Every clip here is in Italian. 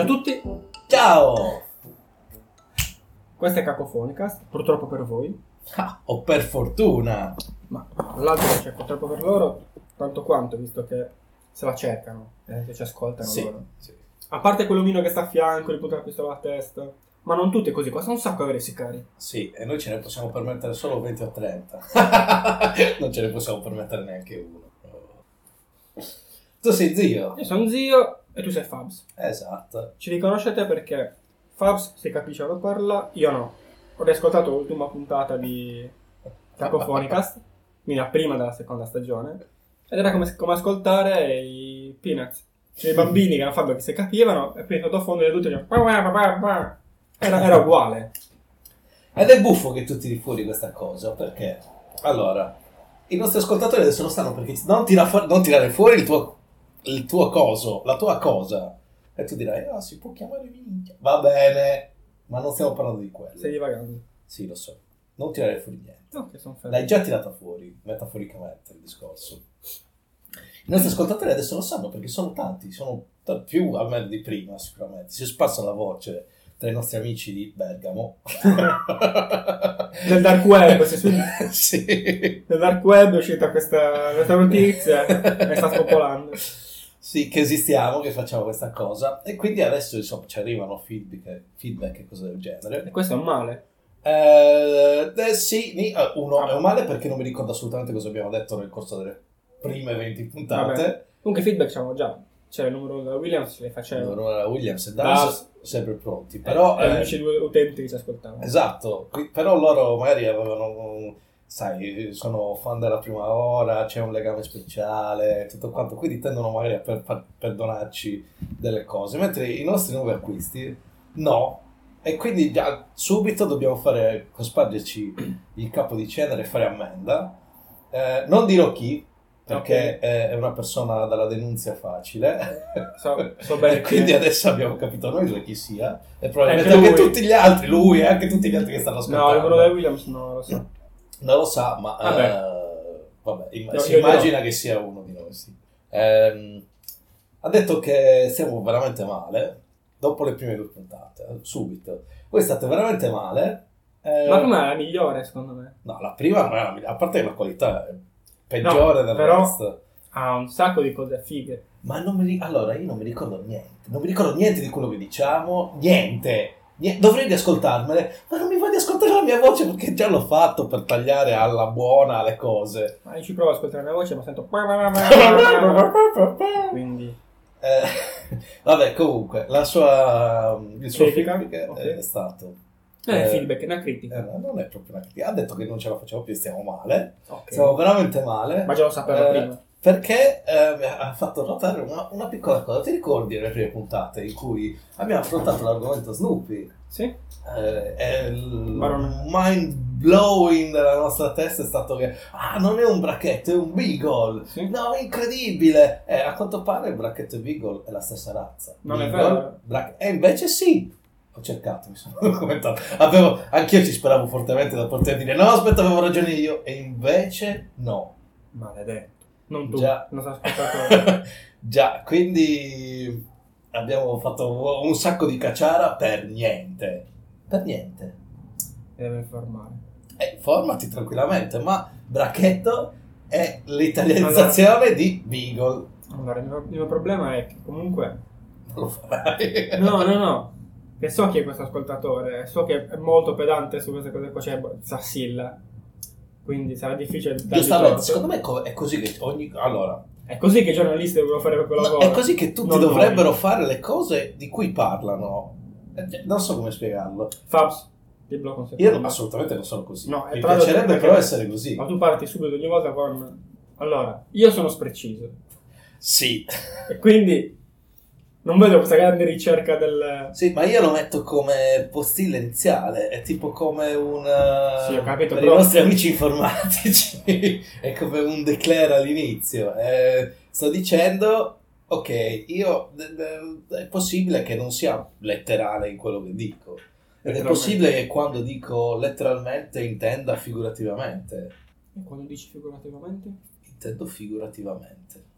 Ciao a tutti, Ciao! questa è Cacofonicast, purtroppo per voi, Ah, o per fortuna! ma l'altro c'è purtroppo per loro, tanto quanto, visto che se la cercano, eh, che ci ascoltano Sì, loro. sì. A parte quell'omino che sta a fianco, gli punta la pistola a testa, ma non tutti così, costa un sacco avere sicari. Sì, e noi ce ne possiamo permettere solo 20 o 30. non ce ne possiamo permettere neanche uno. Tu sei zio? Io sono zio e tu sei Fabs. Esatto. Ci riconoscete perché Fabs si capisce quando parla, io no. Ho riascoltato l'ultima puntata di Cacofonicast, quindi la prima della seconda stagione, ed era come, come ascoltare i Peanuts. Cioè i bambini che erano Fabio che si capivano e poi sottofondo le tutte era, era uguale. Ed è buffo che tu tiri fuori questa cosa, perché? Allora, i nostri ascoltatori adesso lo stanno perché non, tira fu- non tirare fuori il tuo, il tuo coso, la tua cosa. E tu dirai, ah, si può chiamare minchia. Va bene, ma non stiamo parlando di quello. Stai divagando. Sì, lo so. Non tirare fuori niente. Ok, sono fermo. L'hai già tirata fuori, metaforicamente, il discorso. I nostri ascoltatori adesso lo sanno perché sono tanti, sono t- più almeno di prima sicuramente. Si è sparsa la voce tra i nostri amici di Bergamo. Nel dark web, se su- sì. nel dark web è uscita questa, questa notizia e sta spopolando. Sì, che esistiamo, che facciamo questa cosa. E quindi adesso insomma ci arrivano feedback, feedback e cose del genere. E questo è un male. Eh, eh, sì, eh, uno è un male perché non mi ricordo assolutamente cosa abbiamo detto nel corso delle prime 20 puntate. Vabbè. Comunque feedback c'avevo già. C'era il numero da Williams, le facevo. Allora Williams e. Das sempre pronti. Però, eh, eh, unici due utenti che ci ascoltavano. esatto, però loro magari avevano, sai, sono fan della prima ora, c'è un legame speciale, tutto quanto, quindi tendono magari a per- per- perdonarci delle cose, mentre i nostri nuovi acquisti no. E quindi già subito dobbiamo fare, cospargerci il capo di cenere e fare ammenda. Eh, non dirò chi, perché è una persona dalla denunzia facile. So, so bene E quindi adesso abbiamo capito noi due chi sia e probabilmente Anche anche, tutti gli altri, lui e anche tutti gli altri che stanno No, ascoltando. il numero da Williams non lo so. Non lo sa, ma Vabbè. eh, vabbè, imm- Io- si immagina che sia uno di noi. sì. Ehm, ha detto che stiamo veramente male dopo le prime due puntate, eh, subito. Voi state veramente male. eh, Ma com'è la migliore secondo me? No, la prima non è la migliore, a parte che la qualità è peggiore No, del però- resto. Ha un sacco di cose fighe. Ma non mi allora io non mi ricordo niente, non mi ricordo niente di quello che diciamo, niente. Dovrei riascoltarmele, ma non mi di ascoltare la mia voce perché già l'ho fatto per tagliare alla buona le cose. Ma io ci provo ad ascoltare la mia voce, ma sento. Quindi. Eh, vabbè, comunque, la sua, il suo Critica? feedback Ok. è stato... È Eh, feedback, una eh, critica. non è proprio una critica, ha detto che non ce la facciamo più, stiamo male, Ok. stiamo veramente male. Ma già lo sapevo Eh, prima. Perché eh, mi ha fatto notare una, una piccola cosa. Ti ricordi le prime puntate in cui abbiamo affrontato l'argomento Snoopy? Sì? Eh, e il Marone. mind blowing della nostra testa è stato che ah, non è un bracchetto, è un beagle. Sì. No, è incredibile! Eh, a quanto pare il bracchetto e il beagle è la stessa razza. Non è Beagle, vero. brac- E invece sì. Ho cercato, mi sono documentato. Avevo, anch'io ci speravo fortemente da poter dire no, aspetta, avevo ragione io. E invece no. Maledetto. Non tu. Già. Non sono ascoltato. Già, quindi abbiamo fatto un sacco di cacciara per niente. Per niente. Devo informare. Eh, informati tranquillamente, ma bracchetto è l'italianizzazione di Beagle. Allora, il mio, il mio problema è che comunque. Lo farai. No, no, no. Che so chi è questo ascoltatore, so che è molto pedante su queste cose qua, cioè Sassilla. Quindi sarà difficile Giustamente, secondo me è co- è così che ogni... Allora, È così che i giornalisti devono fare no, lavoro. è così che tutti Non dovrebbero noi. fare le cose di cui parlano. Eh, Non so come spiegarlo. Fabs, ti blocco un. Io non- assolutamente non sono così. No, Mi piacerebbe però essere così. Ma tu parti subito ogni volta con... Allora, io sono spreciso. Sì. E quindi non vedo questa grande ricerca del... Sì, ma io lo metto come postilla iniziale, è tipo come un... eh, Sì, ho capito, per però- i nostri amici informatici, è come un declare all'inizio. Eh, sto dicendo, ok, io... è possibile che non sia letterale in quello che dico. Ed è possibile che quando dico letteralmente intenda figurativamente. E quando dici figurativamente? Intendo figurativamente.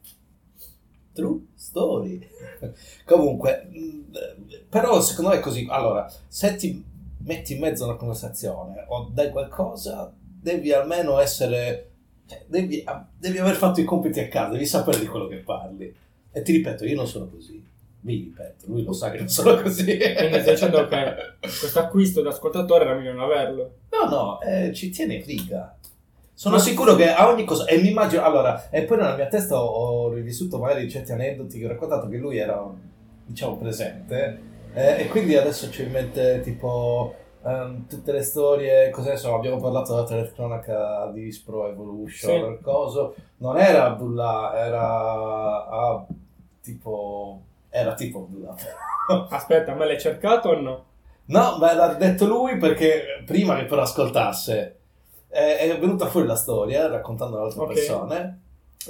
True story. Comunque, mh, però secondo me è così. Allora, se ti metti in mezzo a una conversazione o dai qualcosa, devi almeno essere... cioè, devi, devi aver fatto i compiti a casa, devi sapere di quello che parli. E ti ripeto, io non sono così. Mi ripeto, lui lo sa che non sono così. Quindi stai dicendo che questo acquisto da ascoltatore era meglio non averlo. No, no, eh, ci tiene in Sono sicuro che a ogni cosa, e mi immagino, allora, e poi nella mia testa ho, ho rivissuto magari certi aneddoti che ho raccontato che lui era, diciamo, presente, eh, e quindi adesso c'è in mente tipo ehm, tutte le storie, cos'è, insomma, abbiamo parlato della telecronaca di Spro Evolution, Sì. coso, non era Abdullah, era ah, tipo, era tipo Abdullah. Aspetta, ma l'hai cercato o no? No, ma l'ha detto lui perché prima che però ascoltasse è venuta fuori la storia raccontando ad altre Ok. persone.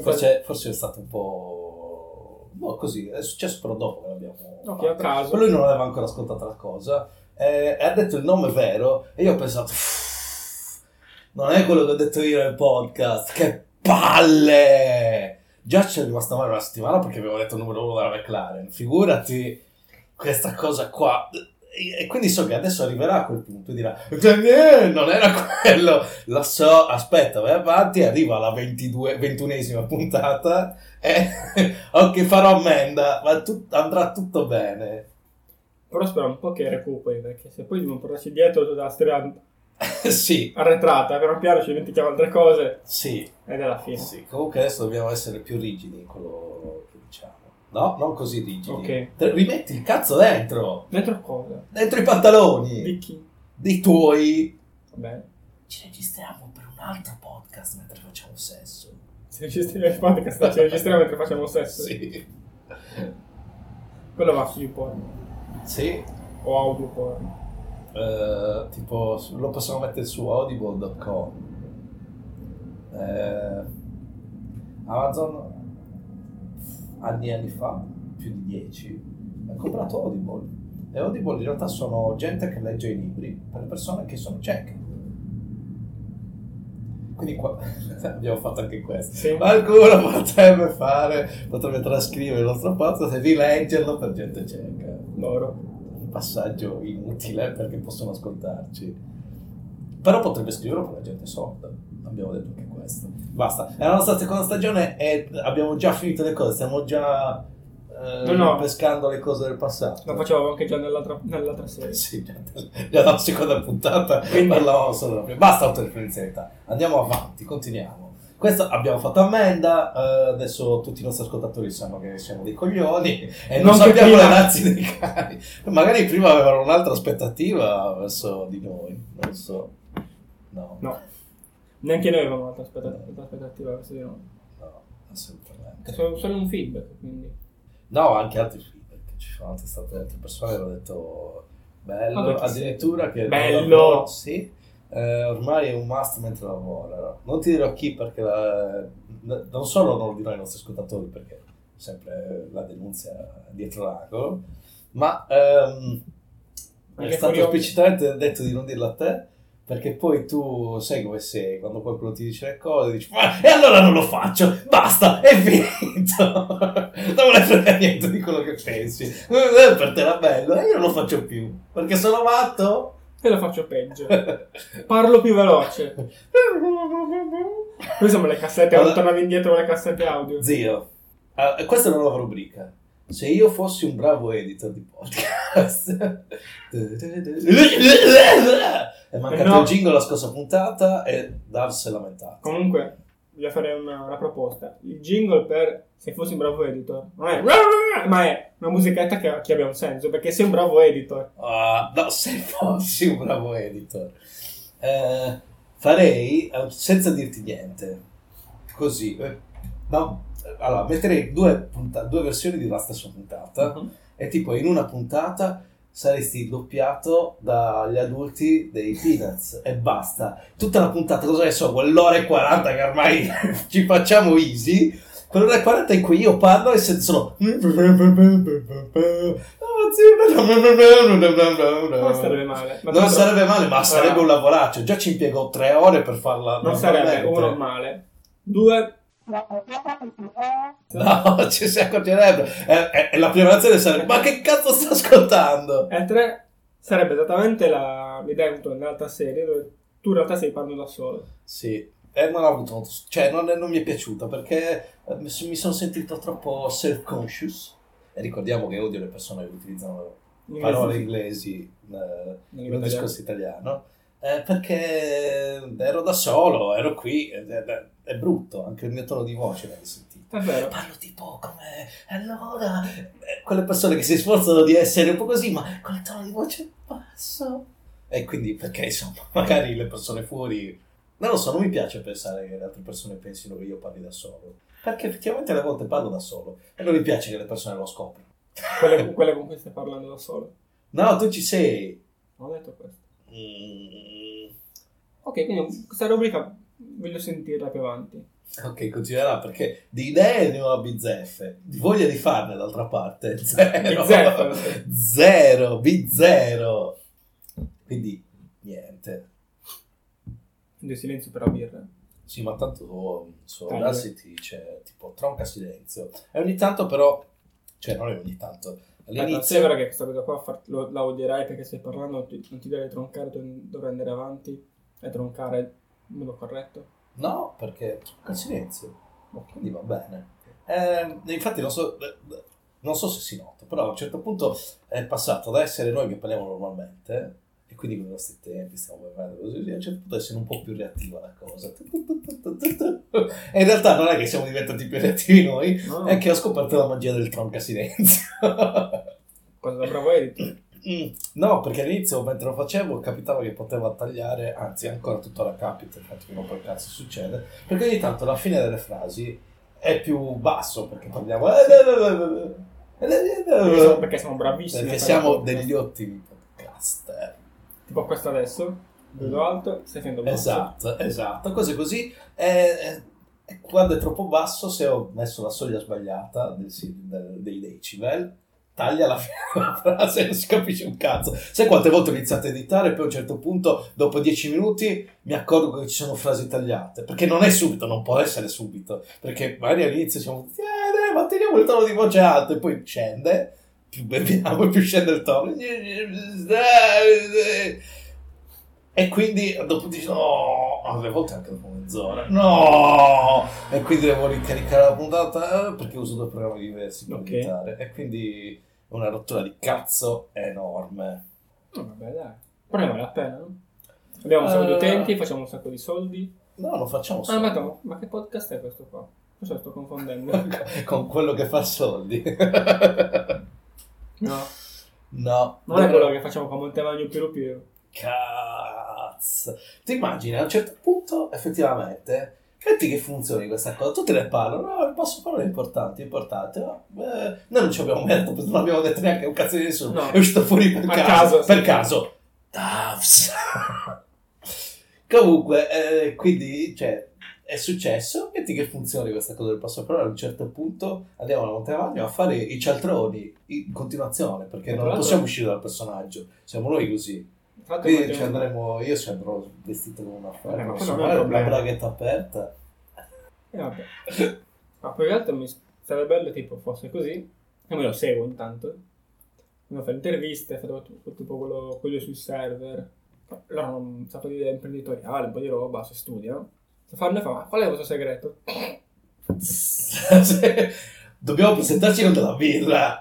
Forse, forse è stato un po'. boh, così, è successo però dopo che l'abbiamo. Ok, fatto. a caso. Lui non aveva ancora ascoltato la cosa. eh, e ha detto il nome vero e io ho pensato. "Uff, Non è quello che ho detto io nel podcast. Che palle! Già ci è rimasta male una settimana perché avevo detto il numero uno della McLaren. Figurati questa cosa qua. E quindi so che adesso arriverà a quel punto e dirà: "Eh, Non era quello, lo so. Aspetta, vai avanti. Arriva alla 22, 21esima puntata. E ok, farò ammenda, ma tut- andrà tutto bene. Però spero un po' che recuperi, perché se poi non tornassi dietro dalla storia sì, arretrata, piano piano ci dimentichiamo altre cose sì, ed è la fine. sì. Comunque adesso dobbiamo essere più rigidi in quello. No, non così rigidi. Ok. Rimetti il cazzo dentro. Dentro cosa? Dentro i pantaloni. Di chi? Dei tuoi. Vabbè. Ci registriamo per un altro podcast mentre facciamo sesso. Se registriamo il podcast, ci registriamo mentre facciamo sesso. Sì. Quello va su YouPorn. Sì. O audio porn. Eh, tipo lo possiamo mettere su audible.com Eh, Amazon anni e anni fa più di 10 ha comprato Audible e Audible in realtà sono gente che legge i libri per persone che sono cieche quindi qua abbiamo fatto anche questo Sì. qualcuno potrebbe fare potrebbe trascrivere il nostro podcast e rileggerlo per gente cieca Loro. un passaggio inutile perché possono ascoltarci. Però potrebbe scriverlo per la gente sorda. Abbiamo detto anche questo. Basta. È la nostra seconda stagione e abbiamo già finito le cose. Stiamo già eh, No, no. pescando le cose del passato. Lo facevamo anche già nell'altra, nell'altra serie. Sì, già, già dalla seconda puntata Quindi- parlavamo solo della prima. Basta autoreferenzialità. Andiamo avanti, continuiamo. Questo abbiamo fatto ammenda, eh, adesso tutti i nostri ascoltatori sanno che siamo dei coglioni e non, Non sappiamo prima. le razze dei cani. Magari prima avevano un'altra aspettativa verso di noi, non so. No, No. Neanche noi avevamo altra aspettativa, verso di noi. no, assolutamente. Solo, solo un feedback, quindi. No, anche altri feedback. Ci sono anche state altre persone che hanno detto bello, Vabbè, che addirittura che Bello! sì, eh, ormai è un must mentre lavora. Non ti dirò chi perché la- non solo non lo dirò ai nostri ascoltatori perché sempre la denunzia dietro l'angolo, ma ehm, è stato esplicitamente detto di non dirlo a te. Perché poi tu sai come sei, quando qualcuno ti dice le cose, dici, ma e allora non lo faccio, basta, è finito. non me ne frega niente di quello che pensi. Eh, Per te era bello, e io non lo faccio più, perché sono matto. E lo faccio peggio. Parlo più veloce. Qui siamo le cassette, Allora- tornavi indietro le cassette audio. Zio, ah, questa è una nuova rubrica. Se io fossi un bravo editor di podcast. è mancato No. il jingle la scorsa puntata e Dav si è lamentato. Comunque, voglio fare una, una proposta. Il jingle per se fossi un bravo editor non è ma è una musichetta che, che abbia un senso, perché sei un bravo editor. Ah, no, se fossi un bravo editor, eh, farei eh, senza dirti niente. Così, eh, no, allora metterei due, punta- due versioni della stessa puntata. E tipo in una puntata saresti doppiato dagli adulti dei Peanuts e basta. Tutta la puntata, cosa ne so, quell'ora e 40 che ormai ci facciamo easy. Quell'ora e 40 in cui io parlo e sento solo. Non sarebbe male. Ma Non sarebbe male, ma sarebbe Ah. un lavoraccio. Già ci impiego tre ore per farla. Non sarebbe uno male. Due No, ci si accorgerebbe. E, e- e la prima sarebbe: Ma che cazzo sta ascoltando? E 3 sarebbe esattamente la, ho avuto nell'altra serie dove tu in realtà stai parlando da solo. Sì, e non avuto. Cioè, non, non mi è piaciuta perché eh, mi, mi sono sentito troppo self-conscious. E ricordiamo che odio le persone che utilizzano parole inglesi eh, italiano. discorso italiano. Eh, perché ero da solo, ero qui, ed è, è- brutto, anche il mio tono di voce l'hai sentito. È vero. Parlo tipo come allora eh, quelle persone che si sforzano di essere un po' così, ma con il tono di voce basso. E quindi perché insomma, magari le persone fuori non lo so, non mi piace pensare che le altre persone pensino che io parli da solo. Perché effettivamente alle volte parlo da solo e non mi piace che le persone lo scoprano. Quelle, quelle con cui stai parlando da solo. No, tu ci sei. Non ho detto questo. Mm, Ok, quindi questa rubrica voglio sentirla più avanti. ok, continuerà perché di idee ne ho a bizzeffe, di voglia di farne d'altra parte. Zero. Bizzeffe. Zero, B0. Quindi niente. Quindi silenzio per la birra. Sì, ma tanto su- su. Audacity c'è tipo tronca silenzio. E ogni tanto però, cioè non è ogni tanto, All'inizio all'inizio... sembra che questa cosa qua far- lo- la odierai perché stai parlando, non ti, non ti deve troncare, dovrai andare avanti e troncare in modo corretto. No, perché il silenzio. Quindi va bene. Eh, infatti non so, non so se si nota, però a un certo punto è passato da essere noi che parliamo normalmente, quindi con i nostri tempi stiamo bevendo così, a un certo punto essere un po' più reattiva la cosa. E in realtà non è che siamo diventati più reattivi noi, No? è che ho scoperto la magia del tronca silenzio. Cosa da bravo editor. Mm, No, perché all'inizio mentre lo facevo capitava che poteva tagliare, anzi ancora tuttora capita, infatti che non poi cazzo succede, perché ogni tanto la fine delle frasi è più basso perché parliamo... Perché siamo, bravissimi. Perché siamo degli ottimi podcaster. Tipo questo adesso, vedo alto, stai facendo basso. Esatto, esatto, cose così. E, e quando è troppo basso, se ho messo la soglia sbagliata del, del- dei decibel, taglia la frase non si capisce un cazzo. Sai quante volte ho iniziato a editare e poi a un certo punto, dopo dieci minuti, mi accorgo che ci sono frasi tagliate. Perché non è subito, non può essere subito. Perché magari all'inizio siamo tutti, eh, dai, manteniamo il tono di voce alto e poi scende, più beviamo più scende il tono. E quindi dopo dici no, alle volte anche dopo mezz'ora, no, e quindi devo ricaricare la puntata eh, perché uso due programmi diversi per Ok. editare e quindi una rottura di cazzo enorme. No, vabbè, dai. Però vale la pena, no? Abbiamo un sacco di Eh. utenti, facciamo un sacco di soldi. No, lo facciamo Ah, solo ma, no, ma che podcast è questo qua? Cosa sto confondendo? con quello che fa soldi. No, no, non è quello che facciamo con Montevagno Piero Piero. Cazzo. Ti immagini a un certo punto, effettivamente, metti che funzioni questa cosa, tutti ne parlano, no, posso parlare importante, importante, no? Beh, noi non ci abbiamo detto, non abbiamo detto neanche un cazzo di nessuno, No. è uscito fuori per A caso, caso, per sì. caso. Tavs. Comunque, eh, quindi, cioè, è successo, metti che funzioni questa cosa del passaporto, a un certo punto andiamo a Montevagno a fare i cialtroni in continuazione, perché Tra non possiamo uscire dal personaggio, siamo noi così. Quindi ci andremo, io ci andrò vestito come una Eh, festa, ma non quello so, non è un magari una braghetta aperta. Eh, vabbè. Ma poi in realtà mi sarebbe bello tipo fosse così. Io me lo seguo intanto. Uno fa interviste, fa tipo quello, quello sui server. Hanno un sacco di idee imprenditoriali, un po' di roba, si studiano. Fanno fa, ma qual è il vostro segreto? Dobbiamo presentarci con della birra.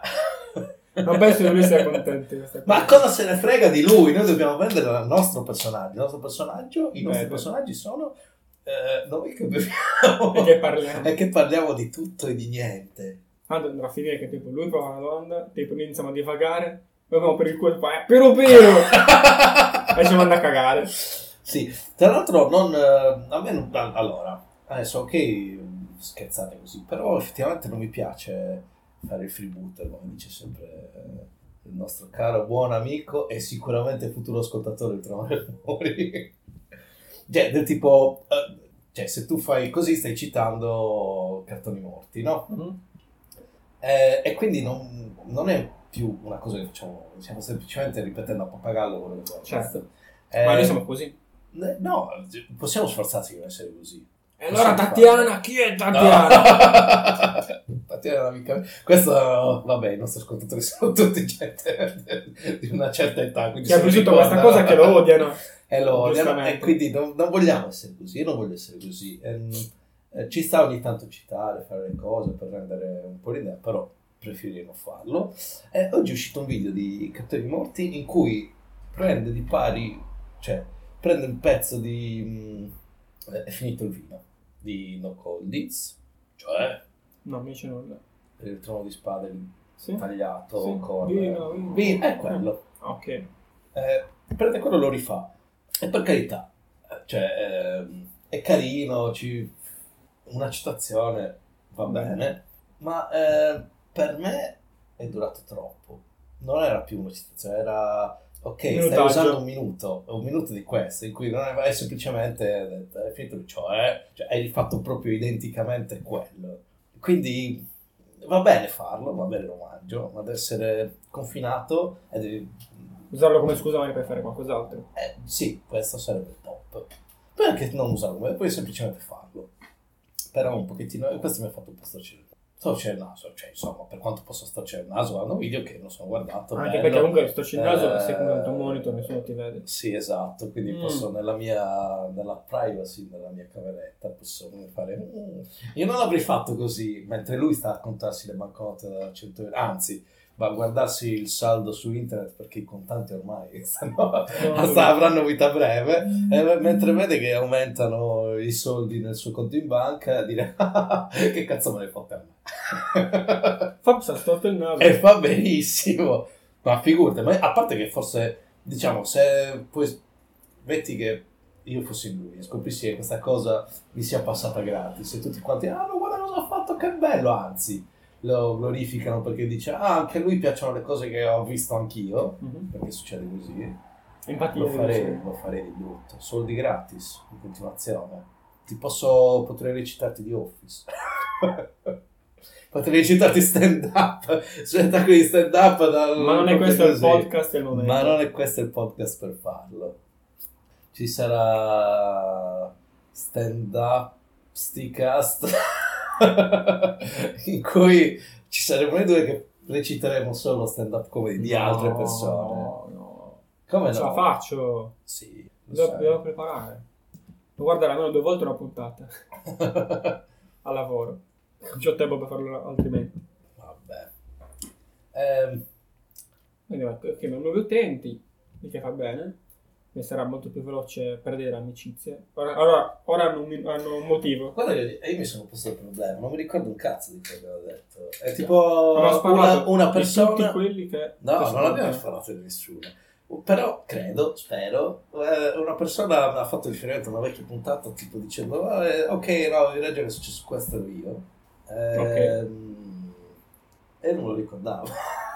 Non penso che lui sia contento. Ma cosa se ne frega di lui? Noi dobbiamo vendere il nostro personaggio. Il nostro personaggio, i nostri personaggi sono eh, noi che beviamo E che parliamo. e che parliamo di tutto e di niente. Tanto andrà a finire che tipo lui prova una domanda, tipo noi iniziamo a divagare, noi andiamo per il culo e fa, eh, pero pero! e ci manda a cagare. Sì, tra l'altro non, eh, a me non, allora, adesso ok scherzate così, però effettivamente non mi piace fare il freebooter, come dice sempre eh, il nostro caro buon amico e sicuramente futuro ascoltatore di Trovare Fuori. cioè, del tipo, eh, cioè, se tu fai così stai citando cartoni morti, no? Eh, e quindi non, non è più una cosa che facciamo, stiamo semplicemente ripetendo a pappagallo quello che facciamo. Certo. Eh, Ma noi siamo così. Eh, No, possiamo sforzarci di non essere così. E allora Tatiana, farlo. chi è Tatiana? No. era amica. Questo, vabbè, i nostri ascoltatori sono tutti gente di una certa età. Che ha vissuto questa cosa che lo odiano. E lo odiano, e quindi non, non, vogliamo essere così. Io non voglio essere così. E, eh, ci sta ogni tanto citare, fare le cose per rendere un po' l'idea, però preferirei non farlo. E oggi è uscito un video di Cattori Morti in cui prende di pari, cioè prende un pezzo di... Mh, è finito il vino di No Coldiz, cioè... No, invece non Per il trono di spade sì? tagliato Sì. con... Vino, vino. Vino, è quello. Ok. Eh, prende quello e lo rifà. E per carità, eh, cioè, ehm, è carino, ci... una citazione va bene, ma eh, per me è durato troppo. Non era più una citazione, era... Ok, stai usando un minuto, un minuto di questo, in cui non è, è semplicemente detto, è finito, cioè, cioè, hai rifatto proprio identicamente quello. Quindi va bene farlo, va bene l'omaggio, ma deve essere confinato e devi Usarlo come scusa magari per fare qualcos'altro. eh, sì, questo sarebbe il top. Anche non usarlo, puoi semplicemente farlo. Però un pochettino, questo mi ha fatto un po' storcere. Storcere il naso, cioè insomma, per quanto possa storcere il naso, hanno video che non sono guardato. Anche bello. perché comunque sto il naso Eh, se comunque un monitor nessuno ti vede. Sì, esatto, quindi Mm. posso nella mia, nella privacy della mia cameretta, posso fare... "Mm". Io non l'avrei fatto così, mentre lui sta a contarsi le banconote da 100 euro, anzi, va a guardarsi il saldo su internet perché i contanti ormai stanno, sta- avranno vita breve, e mentre vede che aumentano i soldi nel suo conto in banca, dire "Ah, che cazzo me ne fotte a me. Fabs ha storto il naso. e fa benissimo, ma figurate, ma a parte che forse, diciamo, se poi metti che io fossi lui e scoprissi che questa cosa mi sia passata gratis e tutti quanti, ah no, guarda cosa ha fatto, che bello, anzi, lo glorificano perché dice, ah, anche a lui piacciono le cose che ho visto anch'io, Mhm. perché succede così. Infatti Lo farei, lo farei di brutto. Soldi gratis, in continuazione. Ti posso, potrei recitarti di Office. potrei recitarti stand up. Spettacoli di stand up. dal- Ma non è questo il così. podcast del momento. Ma non è questo il podcast per farlo. Ci sarà stand up sticast in cui ci saremo noi due che reciteremo solo stand up comedy di altre No, persone. No, no. Come Non ce la no? faccio. Sì, lo Devo, preparare. Devo guardare almeno due volte una puntata a lavoro. Non c'ho tempo per farlo altrimenti. Vabbè. Ehm, Quindi ok, ma nuovi utenti, il che fa bene. Mi sarà molto più veloce perdere amicizie. Ora, ora, ora hanno, un, hanno un motivo. guarda io mi sono posto il problema, non mi ricordo un cazzo di quello che avevo detto. È tipo Abbiamo sparato una, una di persona... tutti quelli che... No, che non abbiamo sparato di nessuno. Però credo, spero, eh, una persona ha fatto riferimento a una vecchia puntata, tipo dicendo: "Ah, eh, Ok, no, hai ragione, è successo questo io. Ehm, E non lo ricordavo.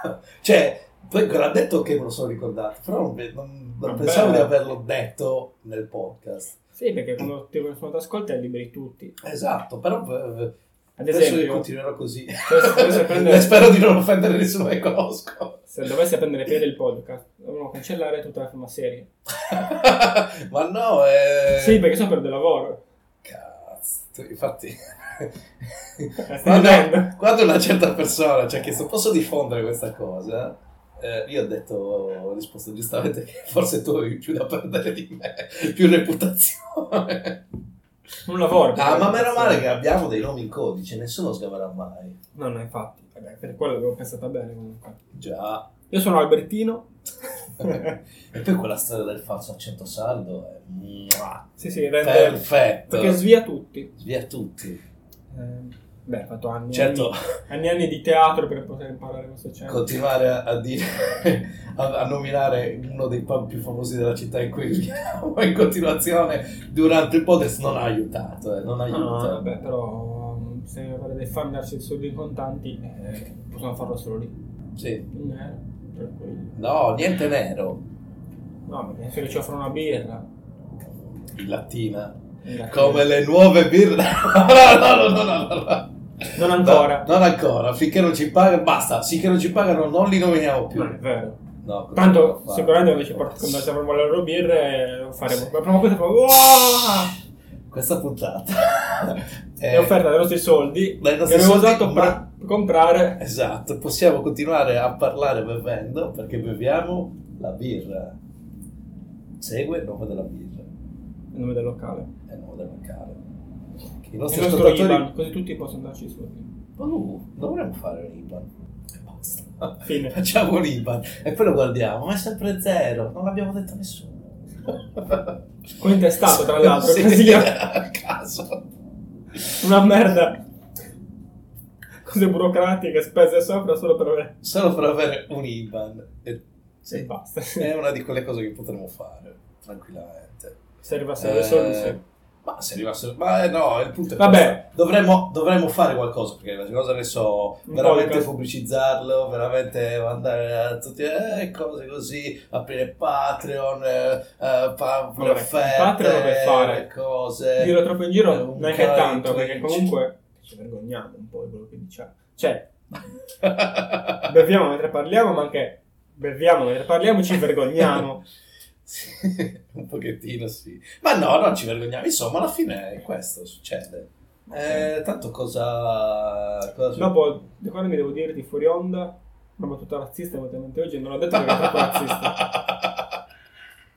cioè, poi ancora ha detto che me lo sono ricordato, però non, non- non pensavo di averlo detto nel podcast. Sì, perché quando ti quando ti ascolti è liberi tutti. Esatto, però eh, Ad penso che esempio, continuerò così. se prendere- E spero di non offendere nessuno che conosco. se dovesse prendere piede il podcast, dovremmo cancellare tutta la prima serie. Ma no, è... Sì, perché so perde lavoro. Cazzo, infatti... Eh, quando, quando una certa persona ci ha chiesto posso diffondere questa cosa, eh, io ho detto, ho risposto giustamente che forse tu avevi più da perdere di me, più reputazione. Un lavoro. Ah, ma meno male che abbiamo dei nomi in codice, nessuno scaverà mai. No, no, infatti. Vabbè, per quello l'avevo pensata bene comunque. Già. Io sono Albertino. e poi quella storia del falso accento sardo è... mua, sì, sì, rende... Perfetto. Perché svia tutti. Svia tutti. Eh, beh, ho fatto anni, Certo. anni, anni, di teatro per poter imparare questo accento. continuare a, a dire a, a nominare uno dei pub più famosi della città in cui viviamo in continuazione durante il podcast non ha aiutato eh, non No, aiuta no, vabbè, però um, se vuole dei fan darsi i soldi in contanti, eh, possono farlo solo lì. sì. Nero, no niente nero No, perché se ci offrono una birra. in lattina in come le nuove birre no no no no no, no, no. Non ancora. No, non ancora finché non ci pagano basta finché non ci pagano non li nominiamo più Non è vero. no, Tanto sicuramente quando ci avremo le loro birre lo faremo. La prima cosa che faremo. "Wow!" questa puntata è Eh, offerta dai nostri soldi dai che nostri abbiamo soldi, usato ma- per comprare Esatto, possiamo continuare a parlare bevendo perché beviamo la birra. Segue il nome della birra, il nome del locale. è il nome del locale. I Il nostri nostro ascoltatori... IBAN, così tutti possono darci i soldi. Uh, dovremmo fare un IBAN. E basta. Fine. Facciamo un IBAN e poi lo guardiamo, ma è sempre zero, non l'abbiamo detto a nessuno. Con intestato, tra l'altro, Sì, così a caso. una merda. Cose burocratiche spese sopra solo per avere. Solo per avere un IBAN. E, E sì, basta. è una di quelle cose che potremmo fare, tranquillamente. Se arrivassero dei soldi, sì. Ma se arrivassero... Ma eh, no, il punto è Vabbè. Dovremmo, dovremmo fare qualcosa, perché la cosa adesso veramente pubblicizzarlo, veramente mandare a tutti eh, cose così, aprire Patreon, eh, eh, pa- Vabbè, offerte, Patreon per fare. cose... Dirlo troppo in giro Eh, un neanche canale tanto, Twitch. perché comunque ci vergogniamo un po' di quello che diciamo. Cioè, beviamo mentre parliamo, ma anche beviamo mentre parliamo ci vergogniamo. Un pochettino sì. Ma no, non ci vergogniamo. Insomma, alla fine questo succede. Eh, tanto cosa... cosa Dopo, ricordami, devo dirti fuori onda, una battuta razzista, eventualmente oggi non l'ho detto perché è troppo razzista.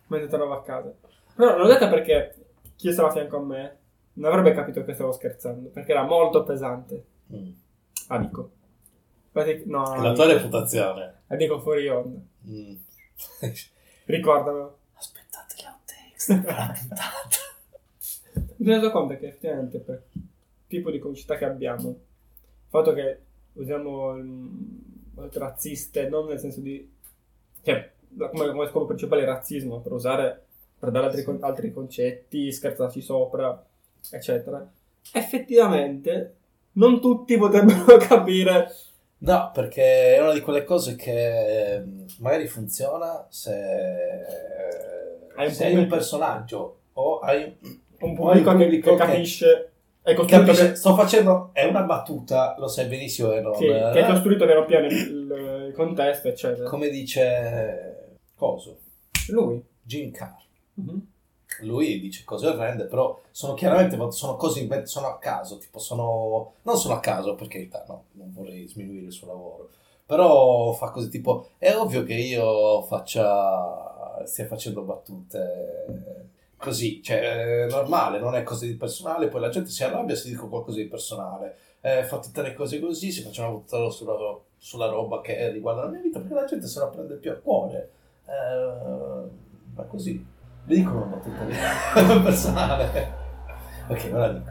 mentre tornavo a casa. Però non l'ho detta perché chi stava a fianco a me non avrebbe capito che stavo scherzando, perché era molto pesante. Mm. Ah, dico. Infatti, no, È la tua reputazione. la dico fuori onda. Mm. Ricordamelo. Puntata. Mi reso conto che effettivamente per il tipo di comicità che abbiamo, il fatto che usiamo razziste non nel senso di... cioè, come, come scopo principale il razzismo, per usare, per dare altri, con- altri concetti, scherzarci sopra, eccetera. Effettivamente non tutti potrebbero capire... No, perché è una di quelle cose che magari funziona se un sei un pubblico- personaggio o hai Un o hai pubblico, che- che, capisce... È costruito Capisci? che- Sto facendo. È una battuta, lo sai benissimo. Non, sì, che è costruito piano piano il, il- contesto, eccetera. come dice Coso, Lui. Jim Carr. Mhm. Lui dice cose orrende, però sono chiaramente sono cose sono a caso, tipo sono non sono a caso per carità, no, non vorrei sminuire il suo lavoro. Però fa così tipo è ovvio che io faccia stia facendo battute così, cioè è normale, non è cosa di personale, poi la gente si arrabbia se dico qualcosa di personale. Eh, fa tutte le cose così, si facciano buttare sulla, sulla roba che riguarda la mia vita, perché la gente se la prende più a cuore. Eh, ma così. Mi dicono una battuta personale. Ok, ora dico.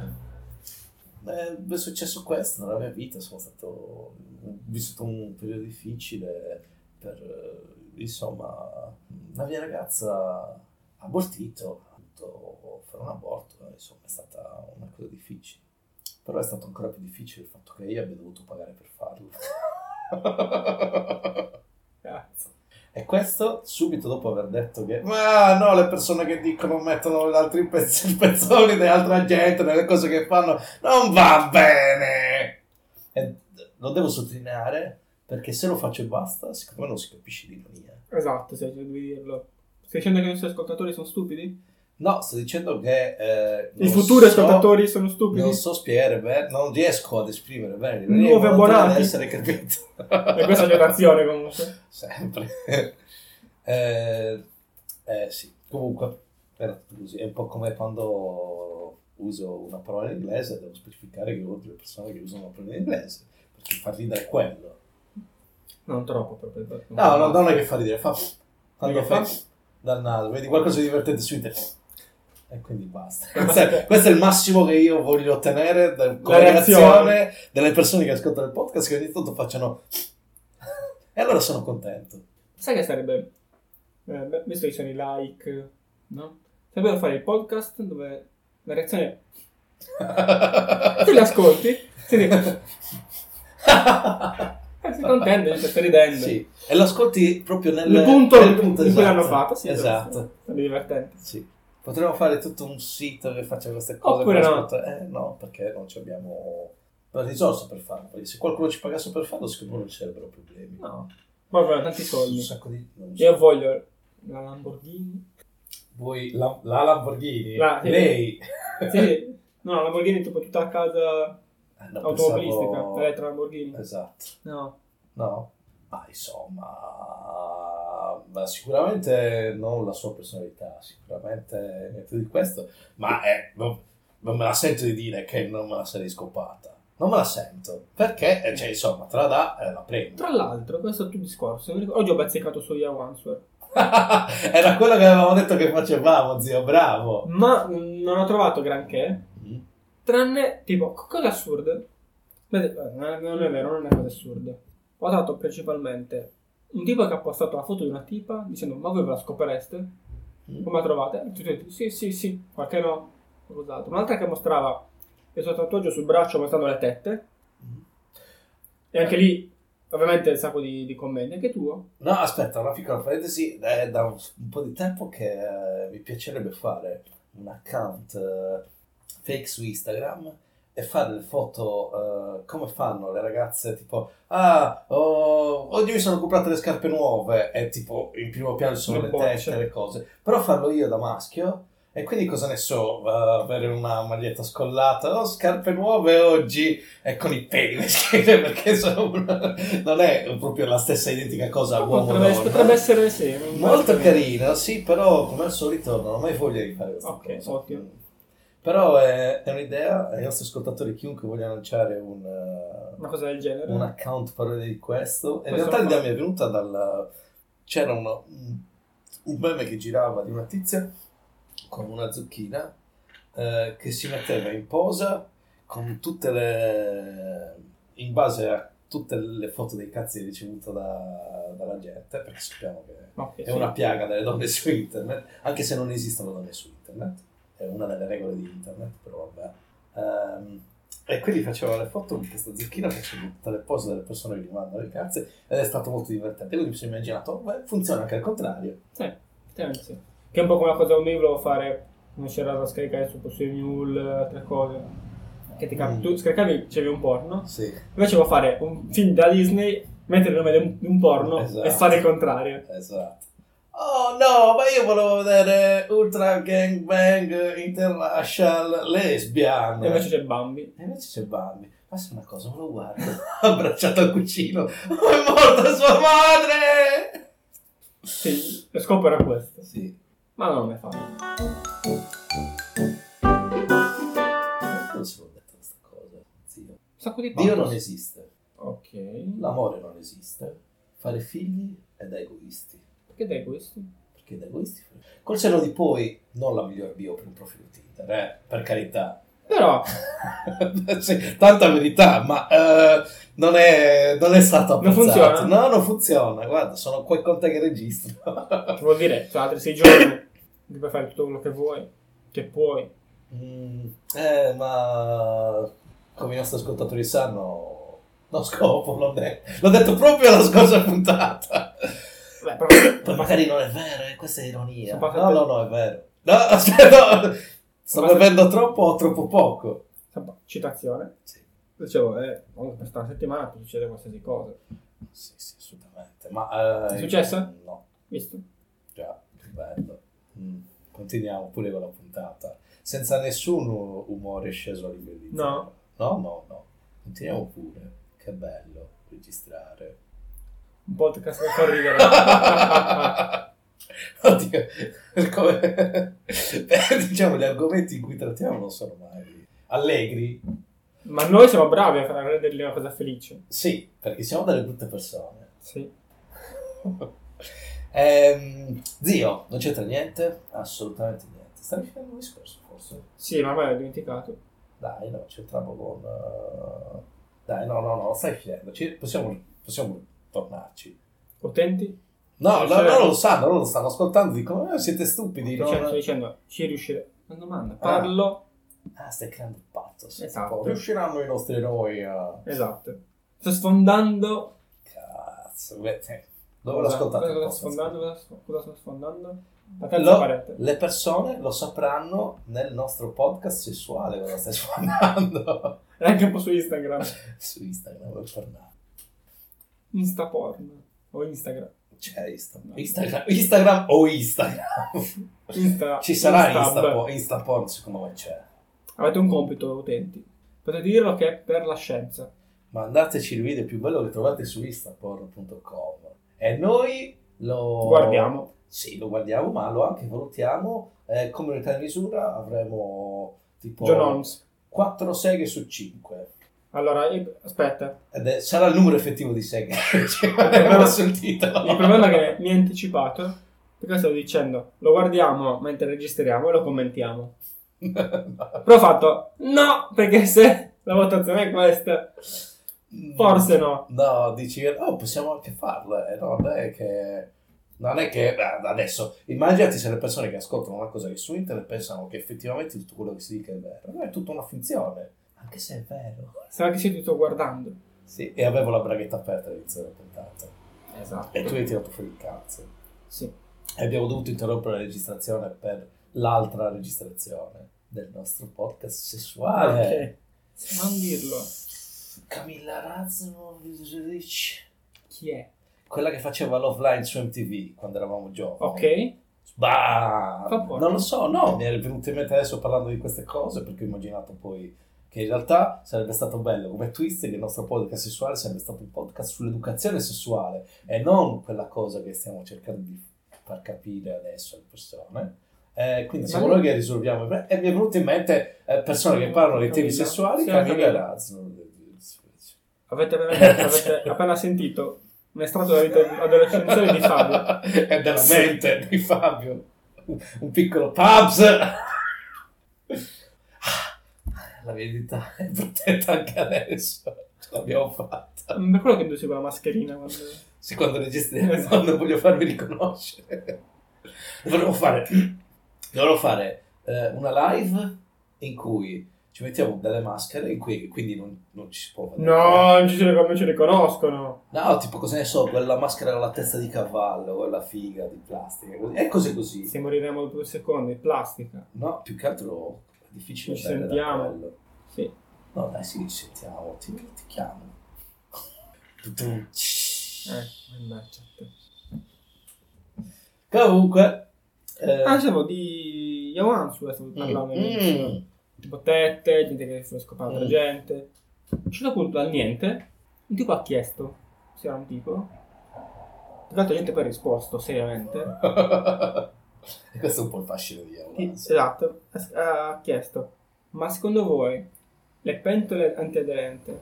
Eh, è successo questo nella mia vita, sono stato ho vissuto un periodo difficile per eh, insomma la mia ragazza ha abortito, ha dovuto fare un aborto, insomma è stata una cosa difficile. Però è stato ancora più difficile il fatto che io abbia dovuto pagare per farlo. Cazzo. E questo subito dopo aver detto che ma no, le persone che dicono mettono gli altri pezz- pezzoni dell'altra gente nelle cose che fanno non va bene. E lo devo sottolineare perché se lo faccio e basta, secondo me non si capisce l'ironia. Esatto, se devi dirlo. Stai dicendo che i nostri ascoltatori sono stupidi? No, sto dicendo che eh, I futuri so- ascoltatori sono stupidi? Non so spiegare bene, non riesco ad esprimere bene. Nuovi da abbonati. essere capito. E questa è generazione comunque. Sempre. eh, eh, sì, comunque era così. È un po' come quando uso una parola in inglese, devo specificare che ho delle persone che usano una parola in inglese, perché fa ridere quello. Non troppo proprio. No, no, non è che fa ridere, fa quando fa dal naso, vedi qualcosa di divertente su internet. E quindi basta. Questo è, questo è il massimo che io voglio ottenere da, con La la reazione. delle persone che ascoltano il podcast che ogni tanto facciano e allora sono contento. Sai che sarebbe... eh, beh, visto che ci sono i like, no? Sarebbero fare il podcast dove la reazione... Tu li ascolti, si dice... Eh, sei contento, dice, stai ridendo. Sì, e lo ascolti proprio nel, Il punto nel in punto cui esatto. l'hanno fatto, sì. Esatto. È divertente. Sì. Potremmo fare tutto un sito che faccia queste cose. Oppure no. ascoltare- Eh, no, perché non ci abbiamo la risorsa per farlo. Perché se qualcuno ci pagasse per farlo, secondo me non ci sarebbero problemi. No. Poi vogliono tanti Un soldi. sacco di... non so. Io voglio la Lamborghini. Vuoi la, la Lamborghini? La- sì. Lei? Sì, No, la Lamborghini tipo tutta la casa no, automobilistica, pensavo- Elettra Lamborghini. Esatto. No. No? Ma insomma, ma sicuramente non la sua personalità, sicuramente niente di questo, ma eh, non, non me la sento di dire che non me la sarei scopata. Non me la sento, perché, eh, cioè, insomma, te la dà e la prendi. Tra l'altro, questo è il discorso. mi ricordo- Oggi ho bazzicato su Yahoo Answer. Era quello che avevamo detto che facevamo, zio, bravo. Ma non ho trovato granché. Tranne, tipo, co- cose assurde. Vede- Non è, vero, non è cose assurde. Ho trovato principalmente un tipo che ha postato la foto di una tipa dicendo ma voi ve la scopereste? Mm. Come la trovate? E tutti detto, sì, sì, sì, qualche no. Qualcos'altro. Un'altra che mostrava il suo tatuaggio sul braccio mostrando le tette. Mm. E anche lì, ovviamente, un sacco di, di commenti. Anche tuo? No, aspetta, una piccola parentesi, è da un, un po' di tempo che eh, mi piacerebbe fare un account eh, fake su Instagram e fare le foto eh, come fanno le ragazze, tipo, ah, oh, oggi mi sono comprate le scarpe nuove e tipo in primo piano ci sono Le teste e le cose, però farlo io da maschio e quindi cosa ne so, eh, avere una maglietta scollata, oh, scarpe nuove oggi e con i peli perché sono una- non è proprio la stessa identica cosa uomo potrebbe, donna. potrebbe essere sì. Molto carino, sì, però come al solito non ho mai voglia di fare questa Ok, cosa. ottimo. Però è, è un'idea, ai nostri ascoltatori, chiunque voglia lanciare un, eh, Una cosa del genere. un account parodia di questo, in Questo realtà l'idea mi è venuta dal... c'era uno- un, meme che girava di una tizia con una zucchina eh, che si metteva in posa con tutte le... in base a tutte le foto dei cazzi ricevute da- dalla gente, perché sappiamo che Ok, è sì. una piaga delle donne su internet, anche se non esistono donne su internet, è una delle regole di internet, però vabbè. Ehm, e quindi facevo le foto con questa zucchina, facevo tutte le pose delle persone che mi mandano le cazze ed è stato molto divertente. Quindi mi sono immaginato, beh, funziona anche al contrario. Sì, sì. Che è un po' come la cosa che io volevo fare, come c'era da scaricare su Possible Mule, altre cose. Che ti cap- Mm. tu scaricavi, ricevi un porno. Sì. Invece volevo fare un film da Disney, mettere il nome di un, di un porno Esatto. e fare il contrario. Esatto. Oh no, ma io volevo vedere Ultra Gangbang International Lesbian. E invece c'è Bambi. E invece c'è Bambi. Ma se una cosa, me lo guardo. Abbracciato al cucino. Oh, è morta sua madre! Sì, lo scopo era questo. Sì. Ma non mai fatto. Non si può detto questa cosa, zio. Un sacco di Dio non esiste. Ok. L'amore non esiste. Fare figli è da egoisti. Perché dai questi? Perché da egoisti. Col seno di poi, non la miglior bio per un profilo Tinder, eh? Per carità. Però, Sì, tanta verità, ma eh, non, è, non è stato Non apprezzato. funziona? No, non funziona. Guarda, sono qua con te che registro. che vuol dire, tra altri sei giorni, puoi fare tutto quello che vuoi, che puoi. Mm, eh, ma come i nostri ascoltatori sanno, lo scopo non è. L'ho detto proprio la scorsa puntata. Beh, però, Poi magari non è vero, eh, questa è ironia. No, no, no, è vero. No, aspetta, no. Sto bevendo troppo o troppo poco? citazione. Sì. Dicevo, eh, per stare una settimana può succedere qualsiasi cosa. Sì, sì, assolutamente. Ma, eh, È successo? No, Visto? già, che bello. Mm, Continuiamo pure con la puntata. Senza nessun umore sceso a livelli No. zero. No, no, no. Continuiamo pure. Che bello registrare. Un podcast che fa ridere. Oddio, come... Beh, diciamo, gli argomenti in cui trattiamo non sono mai allegri. Ma noi siamo bravi a far renderli una cosa felice. Sì, perché siamo delle brutte persone. Sì. Ehm, zio, non c'entra niente? Assolutamente niente. Stavi finendo un discorso, forse? Sì, ma ormai l'ho dimenticato. Dai, no, c'entravo con... eh, Dai, no, no, no, stai finendo. Ci- Possiamo, possiamo tornarci. Utenti? No, no, loro lo sanno, loro lo stanno ascoltando, dicono, eh, siete stupidi. Sto non- dicendo, sto dicendo, ci riusciremo. Una domanda. Parlo. Ah, stai creando un pathos. Esatto. Riusciranno i nostri eroi a... Esatto. Sto sfondando. Cazzo, beh, eh, dove Cosa- l'ascoltate? Cosa, il cosa sto sfondando? Cosa sto, sfondando? Lo- le persone lo sapranno nel nostro podcast sessuale cosa stai sfondando E anche un po' su Instagram. su Instagram per tornare. Instaporn. O Instagram. C'è Instagram. Instagram, Instagram o Instagram? Insta, Ci sarà. Instaporn, Instaporn secondo me c'è. Avete un compito, utenti. Potete dirlo che è per la scienza. Mandateci il video più bello che trovate su instaporn.com e noi lo Guardiamo. Sì, lo guardiamo, ma lo anche valutiamo. Eh, come unità di misura avremo tipo John Holmes. 4 seghe su 5. Allora, io- aspetta. È- sarà il numero effettivo di seghe. Cioè, abbiamo sentito. Il problema è che mi ha anticipato. Perché stavo dicendo, lo guardiamo mentre registriamo e lo commentiamo. Però ho fatto, no, perché se la votazione è questa, forse no. No, dici, oh, possiamo anche farlo. eh, no, non è che... Non è che beh, adesso immaginati se le persone che ascoltano una cosa che su internet pensano che effettivamente tutto quello che si dica è vero. No, è tutta una finzione, anche se è vero. Sarà che sto guardando. Sì, e avevo la braghetta aperta all'inizio della puntata. Esatto. E tu hai tirato fuori il cazzo. Sì. E abbiamo dovuto interrompere la registrazione per l'altra registrazione del nostro podcast sessuale. Ok. Non dirlo. Camilla Razzovic. Chi è? Quella che faceva l'offline su MTV quando eravamo giovani. Ok. Bah, non lo so, no, mi è venuto in mente adesso parlando di queste cose perché ho immaginato poi che in realtà sarebbe stato bello come twist che il nostro podcast sessuale sarebbe stato un podcast sull'educazione sessuale e non quella cosa che stiamo cercando di far capire adesso alle persone. Eh, quindi siamo noi che risolviamo i problemi. E mi è venuto in mente eh, persone che parlano di temi sessuali, Sì, Camilla. Razzo. Avete, avete appena sentito un estratto della vita adolescenziale di Fabio. e della mente di Fabio. Un, un piccolo pubs. La verità è protetta anche adesso. Ce l'abbiamo fatta. Per quello che con la mascherina. Quando... Sì, quando registriamo, quando voglio farvi riconoscere. Dovremmo fare, dovremmo fare eh, una live in cui ci mettiamo delle maschere, in cui quindi non, non ci si può vedere. No, non ci, non ci riconoscono. No, tipo cosa ne so, quella maschera con la testa di cavallo, quella figa di plastica, così. e cose così. Se moriremo dopo due secondi, plastica. No, più che altro è difficile Ci sentiamo. Sì. No, dai, sì, ci sentiamo, ti, ti chiamo. Eh, mannaggia. Comunque, eh, Ah, dicevo di Yawansu, stavo parlando mm, all'inizio. mm. Tipo tette, gente che fa scopare altra Mm. gente. A un certo punto, dal niente, un tipo ha chiesto se era un tipo. Tra l'altro, gente poi ha risposto seriamente. questo è un po' il fascino di Yawan. esatto, ha chiesto: Ma secondo voi le pentole antiaderenti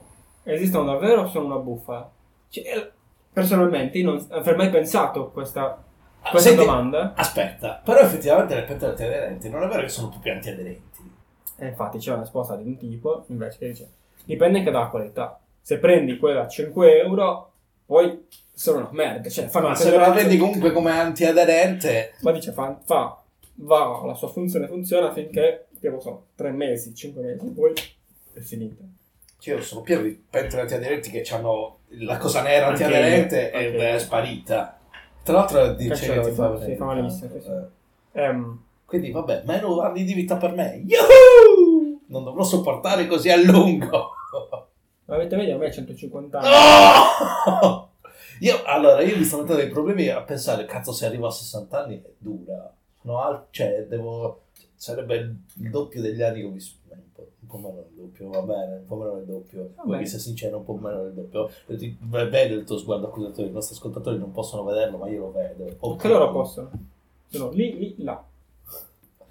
esistono davvero o sono una bufala? Cioè, eh, personalmente, io non avrei mai pensato questa, questa Senti, domanda. Aspetta, però effettivamente le pentole antiaderenti non è vero che sono proprio antiaderenti. E infatti c'è una risposta di un tipo invece che dice: Dipende anche dalla qualità. Se prendi quella a 5 euro, poi sono una merda. Cioè, fanno Ma se la tendenza- vedi comunque come antiaderente, Ma dice: fa, fa, va, la sua funzione funziona finché, che lo so, 3 mesi, 5 mesi, poi è finita. io sono pieno di pentole antiaderenti che hanno la cosa nera Anche antiaderente io, ed anche è sparita. Tra l'altro dice che ti fa malissimo. Eh. Ehm, Quindi vabbè, meno anni di vita per me. Yahoo! Non dovrò sopportare così a lungo. Avete vedi, a me è 150 anni. Oh! Io, allora, io mi sto mettendo dei problemi a pensare, cazzo, se arrivo a 60 anni è dura. Sono al- cioè, devo... Sarebbe il doppio degli anni che ho vissuto. Un po', meno del doppio, va bene, un po' meno del doppio. Vuoi che sia sincero, un po' meno del doppio. Io ti- Vedo il tuo sguardo accusatore, i nostri ascoltatori non possono vederlo, ma io lo vedo. Ok. Anche loro possono. Sono lì, lì, là.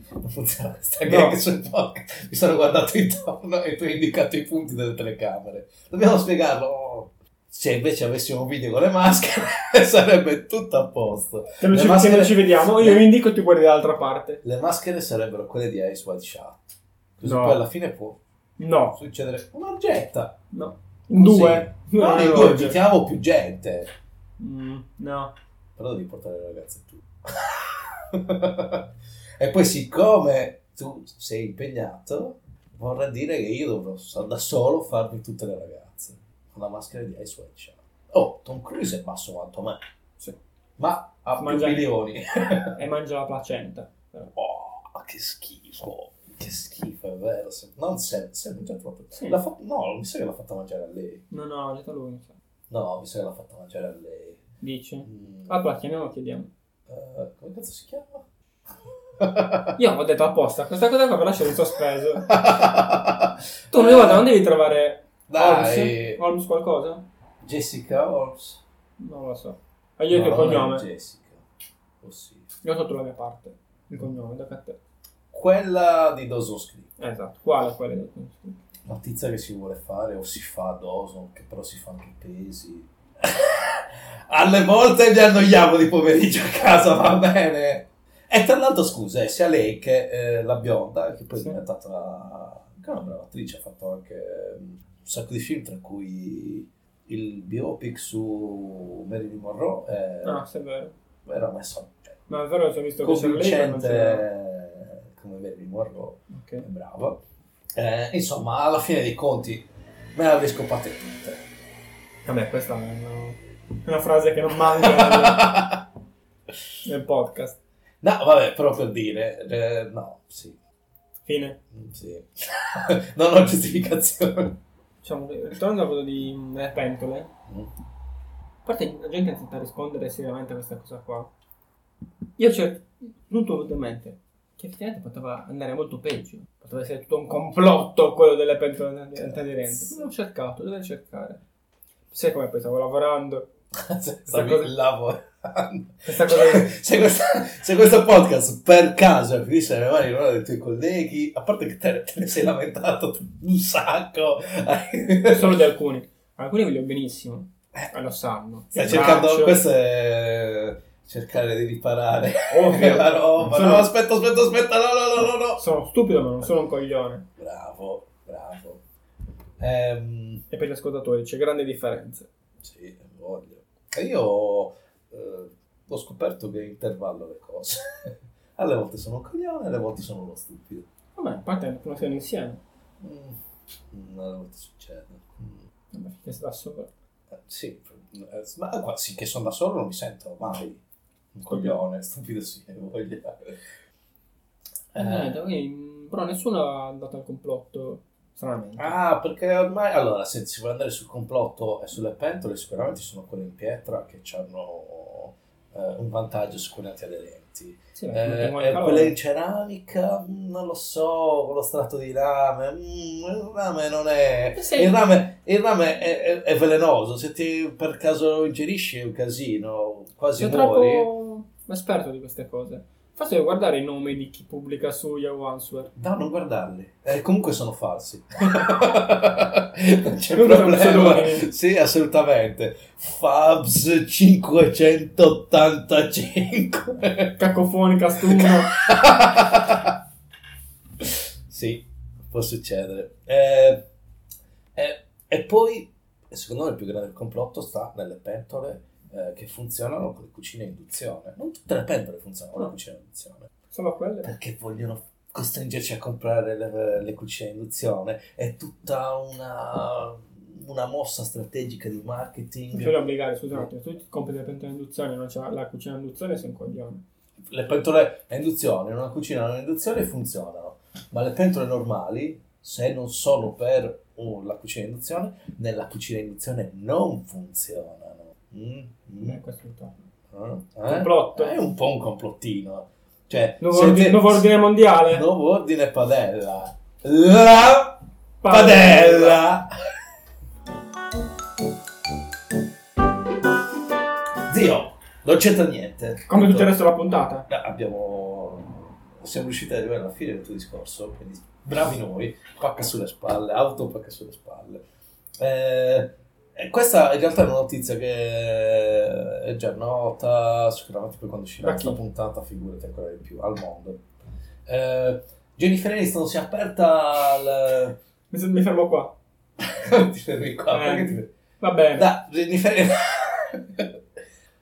Non funziona questa No. gag sul podcast. Mi sono guardato intorno e tu hai indicato i punti delle telecamere. Dobbiamo spiegarlo. Oh. Se invece avessimo un video con le maschere sarebbe tutto a posto. Se non, Le ci, maschere- se non ci vediamo, io vi indico e tu guardi dall'altra parte. Le maschere sarebbero quelle di Ice White Shot. Così No. poi alla fine può No, succedere un'orgetta. no. Così. due. No, due oggi. invitiamo più gente. Mm, no. Però devi portare le ragazze tu. e poi siccome tu sei impegnato, vorrà dire che io dovrò da solo farmi tutte le ragazze. Con la maschera di Ice White. Oh, Tom Cruise è basso quanto me. Sì. Ma ha Mangia- milioni. E mangia la placenta. però. oh, che schifo. Che schifo, è vero. Non sempre già troppo. Sì. L'ha fatto- no, mi sa che l'ha fatta mangiare a lei. No, no, ha mangiato lui. mi sa. No, mi sa che l'ha fatta mangiare a lei. Dici? Mm. Allora, chiamiamo, chiediamo. Eh, come cazzo si chiama? Io ho detto apposta, questa cosa qua per lasciare in sospeso. Tu ogni volta non devi trovare Dai. Holmes? Holmes qualcosa? Jessica Holmes. Non lo so. Ma io che No, è cognome? Jessica. Oh sì. Io ho sotto la mia parte. Il cognome, da te. Quella di Dawson's Creek. Esatto, quale quella? La tizia che si vuole fare o si fa a Dawson, che però si fa anche i pesi. Alle volte mi annoiamo di pomeriggio a casa, va bene. E tra l'altro, scusa, eh, sia lei che eh, la bionda, che poi Sì. è diventata anche una brava attrice, ha fatto anche mm, un sacco di film, tra cui il biopic su Marilyn Monroe, eh, Ah, se è vero. era messo cioè, Ma è vero che ho visto che c'era lei, convincente come Marilyn Monroe Ok. è brava. Eh, insomma, alla fine dei conti me le avrei scopate tutte. Vabbè, questa è una, una frase che non manca nel podcast. No, vabbè, però per dire, eh, no, sì, Fine. mm, sì. non ho giustificazione. Diciamo, ritornando al voto di delle pentole, Mm. a parte la gente tenta rispondere seriamente a questa cosa qua. Io c'è tutto ovviamente che effettivamente poteva andare molto peggio. Poteva essere tutto un complotto quello delle pentole antiaderenti. L'ho cercato, dovevo cercare. Sai come poi stavo lavorando? Stavi cosa- lavorando. Questa cosa se, questa- se questo podcast per caso finisce nelle mani di uno dei tuoi colleghi, a parte che te, te ne sei lamentato un sacco, solo di alcuni. Alcuni voglio benissimo. E lo sanno. stai cercando, braccio. questo è cercare di riparare Ovvio. la roba. Sono- No, aspetta, aspetta, aspetta, no, no, no, no, no. Sono stupido ma non sono un coglione. Bravo, bravo. Ehm, E per gli ascoltatori c'è grande differenza. sì, voglio. E io eh, ho scoperto che intervallo le cose. Alle volte sono un coglione, alle volte sono uno stupido. Vabbè, a parte che non siamo insieme. Mm, alle volte succede. Mm, Vabbè, che sta sopra. eh, sì, eh, ma qua sì che sono da solo non mi sento mai un coglione, stupido sì, voglio. Eh, quindi, mh, però nessuno ha dato al complotto, stranamente. Ah, perché ormai allora, se si vuole andare sul complotto e sulle pentole, sicuramente ci sono quelle in pietra che hanno eh, un vantaggio su quelle antiaderenti. Sì, Eh, e calore. quelle in ceramica, mm, non lo so, con lo strato di rame, mm, il rame non è... Eh sì. Il rame, il rame è, è- è velenoso, se ti per caso ingerisci è un casino, quasi Sei muori. troppo esperto di queste cose. Forse devo guardare i nomi di chi pubblica su Yahoo Answer. No, non guardarli. Eh, comunque sono falsi. non c'è sono problema. Sì, assolutamente. Fabs 585. Cacofonica stuno. sì, può succedere. Eh, eh, e poi, secondo me, il più grande complotto sta nelle pentole eh, che funzionano con le cucine a induzione. Non tutte le pentole funzionano con le No. cucine a induzione. Solo quelle. perché vogliono costringerci a comprare le, le cucine a induzione. È tutta una, una mossa strategica di Non marketing. puoi obbligare, scusa un attimo, se tu compri le pentole a induzione non c'è la cucina a induzione, sei un coglione. Le pentole a induzione in una cucina a induzione funzionano, ma le pentole normali, se non sono per uh, la cucina a induzione, nella cucina a induzione non funzionano. Mm, mm, Eh, questo è il top. eh? Complotto. È un po' un complottino. Cioè, Nuovo, ordine, te- nuovo ordine mondiale. Nuovo ordine padella. La padella. Zio, non c'entra niente. Come tutto il resto della puntata. Eh, Abbiamo... Siamo riusciti ad arrivare alla fine del tuo discorso, quindi bravi noi, pacca sulle spalle, auto pacca sulle spalle. Eh, e questa in realtà è una notizia che è già nota, sicuramente poi quando uscirà questa puntata figurati ancora di più, al mondo. Eh, Jennifer Aniston si è aperta al... Mi, mi fermo qua. ti fermi qua, Eh. ti- Va bene. da, Jennifer...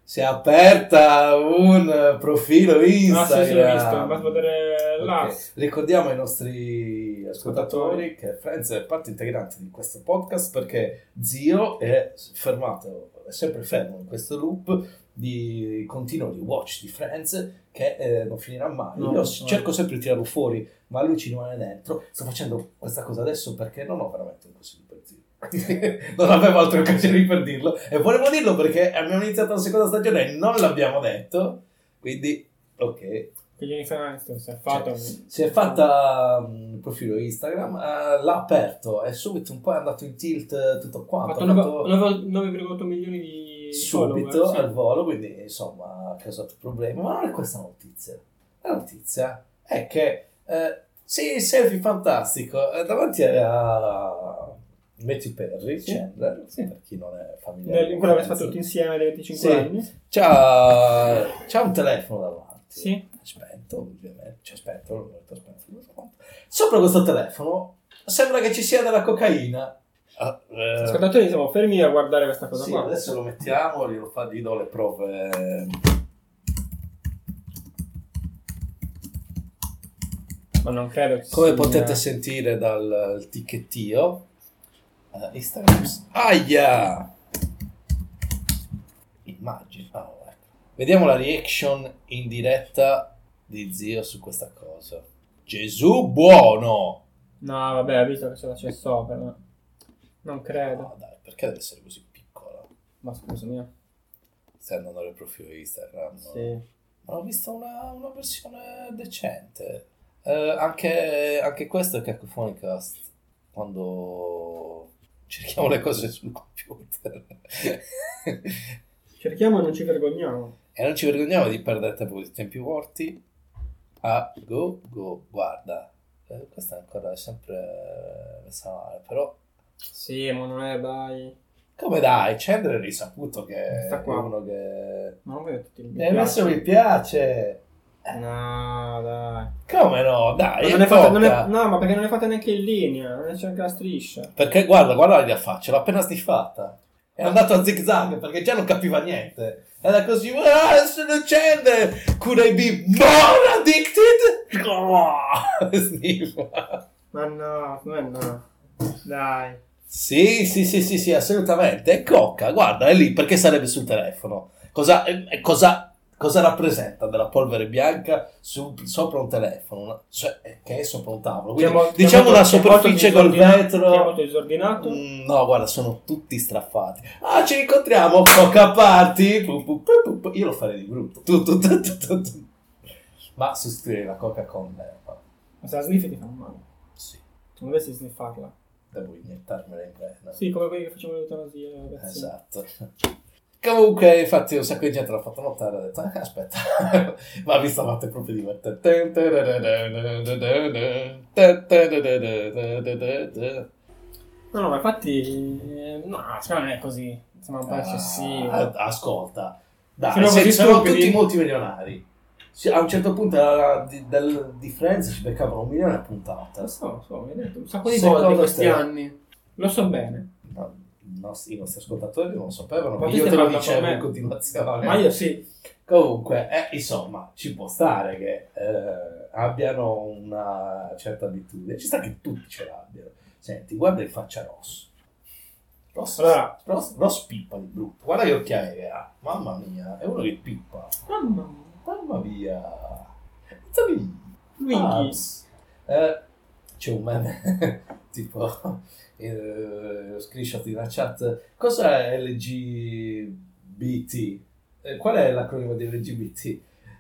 si è aperta un profilo Ah, Instagram. sì, sì, l'ho visto. Basta vedere Ok. l'as. Ricordiamo ai nostri ascoltatori che Friends è parte integrante di questo podcast perché Zio è fermato, è sempre fermo in questo loop di continuo di watch di Friends che eh, non finirà mai. No, Io no. cerco sempre di tirarlo fuori, ma lui ci rimane dentro. Sto facendo questa cosa adesso perché non ho veramente un consiglio per Zio. non avevo altre occasioni per dirlo e volevo dirlo perché abbiamo iniziato la seconda stagione e non l'abbiamo detto. Quindi, ok. Che Jennifer Aniston si è fatto... Si è fatta un profilo Instagram, eh, l'ha aperto e subito un po' è andato in tilt eh, tutto quanto. ha fatto 9,8 milioni di subito follower, sì. al volo, quindi insomma ha causato problemi. Ma non è questa notizia. La notizia è che eh, sì, selfie fantastico eh, davanti a Matthew Perry, Sì. Chandler, Sì. per chi non è familiare. Quello che avete fatto tutti insieme dai 25 Sì. anni. C'ha, c'ha un telefono davanti. Sì. Spento, ovviamente. Detto spento, non so quanto. Sopra questo telefono sembra che ci sia della cocaina. Ah, eh, Ascoltatori, siamo fermi a guardare questa cosa sì, qua. adesso lo mettiamo, glielo fa, gli do le prove. Ma non credo che Come sia- potete sentire dal ticchettio, eh, Instagram. Aia! Immagini. Ah, ecco. Vediamo la reaction in diretta di zio su questa cosa. Gesù buono! No, vabbè, ha visto che ce la c'è sopra. ma Non credo. No, dai, perché deve essere così piccola? Ma scusami. Stai andando nel profilo Instagram. Sì. Ma ho visto una, una versione decente. Eh, anche, anche questo è Cacofonicast. Quando cerchiamo le cose sul computer. Cerchiamo e non ci vergogniamo. e non ci vergogniamo di perdere tempo con i tempi morti. Ah, go, go, guarda. Eh, questa è ancora sempre messa male, però... Sì, ma non è, dai. Come dai, Chandler è risaputo che è Sta qua. uno che... Ma non vedo tutti i Mi hai messo mi piace. No, dai. Come no? Dai, Ma è non è fatta- non è- no, ma perché non è fatta neanche in linea. Non c'è anche la striscia. Perché guarda, guarda la faccia, l'ha appena sniffata. È andato a zig zag perché già non capiva niente. Era così, ah, sono Chandler, cura i B, more addicted? Oh. Ma no, ma no. Dai. Sì, sì, sì, sì, sì, assolutamente. È cocca, guarda, è lì perché sarebbe sul telefono. Cosa, eh, cosa, cosa rappresenta della polvere bianca su- sopra un telefono? Cioè, eh, che è sopra un tavolo. Quindi, Che è mo- diciamo è una superficie col vetro. Molto disordinato. Mm, no, guarda, sono tutti straffati. Ah, ci incontriamo, coca party. Io lo farei di brutto. Tu, tu, tu, tu, tu, tu. Ma sostituire la coca con l'erba. Ma se la sniffi ti fa male. Sì, Non dovresti sniffarla. devo iniettarmela in vena. Sì, come quelli che facevano l'eutanasia. Esatto. Comunque, infatti, un sacco di gente l'ha fatto notare. Ha detto, "Eh, aspetta, ma vi stavate proprio divertendo. No, no, ma infatti... No, secondo me non è così. Sembra un po' eccessivo. Ah, ascolta, dai, Sono se- sono tutti multimilionari. A un certo punto la- di, del- di Friends ci beccavano un milione a puntata. Lo so, lo so, mi hai detto un sacco di soldi in questi anni. Lo so bene. No, nostri, i nostri ascoltatori non sapevano, Ma io te lo dicevo in continuazione. Ma io sì. Comunque, eh, insomma, ci può stare che eh, abbiano una certa abitudine. Ci sta che tutti ce l'abbiano. Senti, guarda il faccia rosso. Ross, Allora. Ross, Ross pippa di brutto. Guarda che occhiali che ha. Mamma mia, è uno che pippa. Mamma mia. Mamma mia. Luigi. Abs. Eh, c'è un meme tipo eh, screenshot in una chat. Cos'è LGBT? Eh, qual è l'acronimo di LGBT?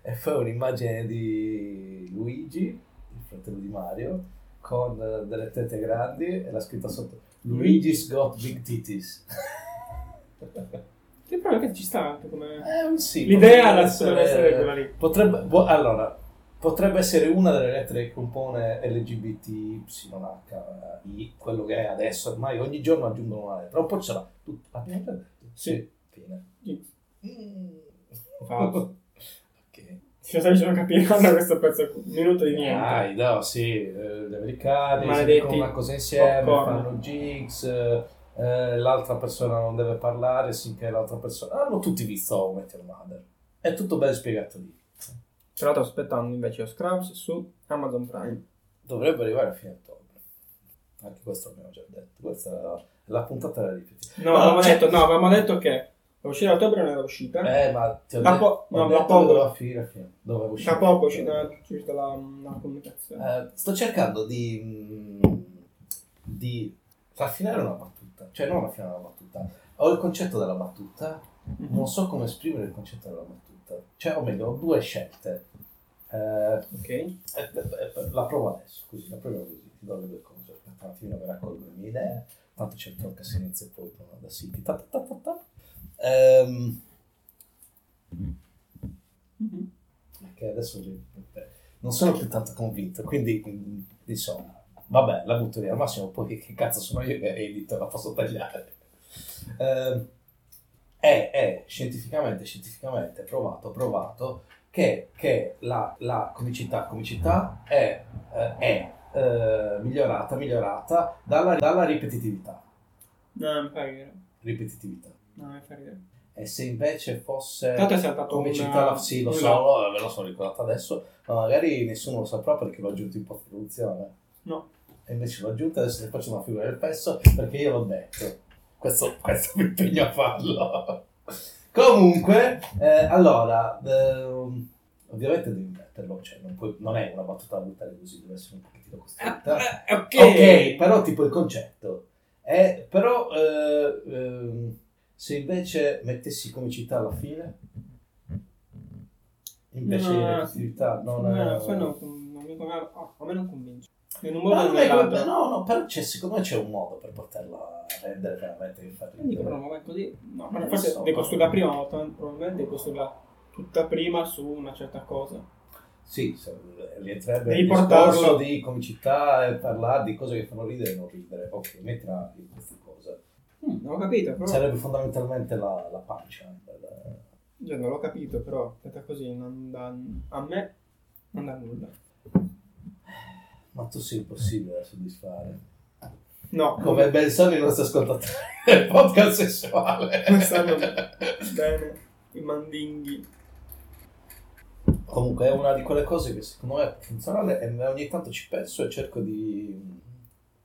E poi un'immagine di Luigi, il fratello di Mario, con eh, delle tette grandi e la scritta sotto Luigi's got big titties. Che però che ci sta anche come... Eh, un sì, L'idea potrebbe la- dovrebbe essere quella lì. Potrebbe, boh, allora, potrebbe essere una delle lettere che compone LGBTYHI, quello che è adesso, ormai ogni giorno aggiungono una lettera, un po' ce l'ha. Tu, l'abbiamo già detto? Sì. Fine. Sì. Mm. Falso. ok. Dicendo capire questo pezzo, un minuto di niente. Dai, no, sì, eh, gli americani Maledetti si dicono una cosa insieme, popcorn. fanno gigs, eh, eh, l'altra persona non deve parlare finché l'altra persona... Hanno tutti visto How Met Your Mother. È tutto ben spiegato lì. Tra l'altro aspettando invece lo Scrubs su Amazon Prime. Dovrebbe arrivare a fine ottobre. Anche questo l'abbiamo già detto. Questa è la, puntata da ripetere. No, avevamo, c'è- detto, no, avevamo detto che la uscita a ottobre non era uscita. Eh, ma ti ho Da po- no, detto da poco. doveva finire a fine. Doveva uscire. Tra poco è uscita, la, la comunicazione. Eh, sto cercando di, mm, di raffinare una battuta. Cioè, non raffinare una battuta. Ho il concetto della battuta, non so come esprimere il concetto della battuta. Cioè, o meglio, ho due scelte. Ok. eh, eh, eh, la provo adesso, così, la proviamo così, ti do le due cose. Aspetta un attimino per raccogliere le mie idee. Tanto c'è il tronco se inizia poi con da City. Ta, ta, ta, ta, ta. Mhm. che adesso non sono più tanto convinto, quindi mm, insomma, vabbè, la butto lì al massimo, poi che cazzo sono io che edito, la posso tagliare. Ehm, è, è scientificamente, scientificamente provato, provato che, che la, la comicità, comicità è, eh, è eh, migliorata, migliorata dalla, dalla ripetitività. No, mi fa ridere. Ripetitività. No, mi fa ridere. E se invece fosse comicità, una- sì, lo so, ve lo sono ricordato adesso, ma magari nessuno lo saprà perché l'ho aggiunto in post-produzione. No. E invece l'ho aggiunto adesso ne faccio una figura del pezzo perché io l'ho detto. Questo, questo mi impegno a farlo. Comunque, eh, allora, ehm, ovviamente devi metterlo, cioè non, puoi- non è una battuta da buttare così, deve essere un pochettino costretta. Eh, ok. Ok, però tipo il concetto. È, però eh, ehm, se invece mettessi comicità alla fine, invece di No, repetitività, non No, è... poi non, non mi convince. oh, a me non convince. In un No, modo o non è come- nell'altro. no, no, però c'è, secondo me c'è un modo per poterla rendere veramente Quindi infatti. però ma così. No, ma Non forse so. devi costruirla prima, ma probabilmente devi costruirla tutta prima su una certa cosa. Sì, se- rientrerebbe il portarlo- discorso di comicità e parlare di cose che fanno ridere e non ridere. Ok, mettila in queste cose. Mm, non ho capito, però. Sarebbe fondamentalmente la, la pancia. del- Cioè, non l'ho capito, però detta così non dà. A me non dà nulla. Ma tu sei impossibile da soddisfare. No, Come ben sanno i nostri ascoltatori del podcast sessuale. come stanno bene i mandinghi. Comunque è una di quelle cose che secondo me è funzionale e ogni tanto ci penso e cerco di...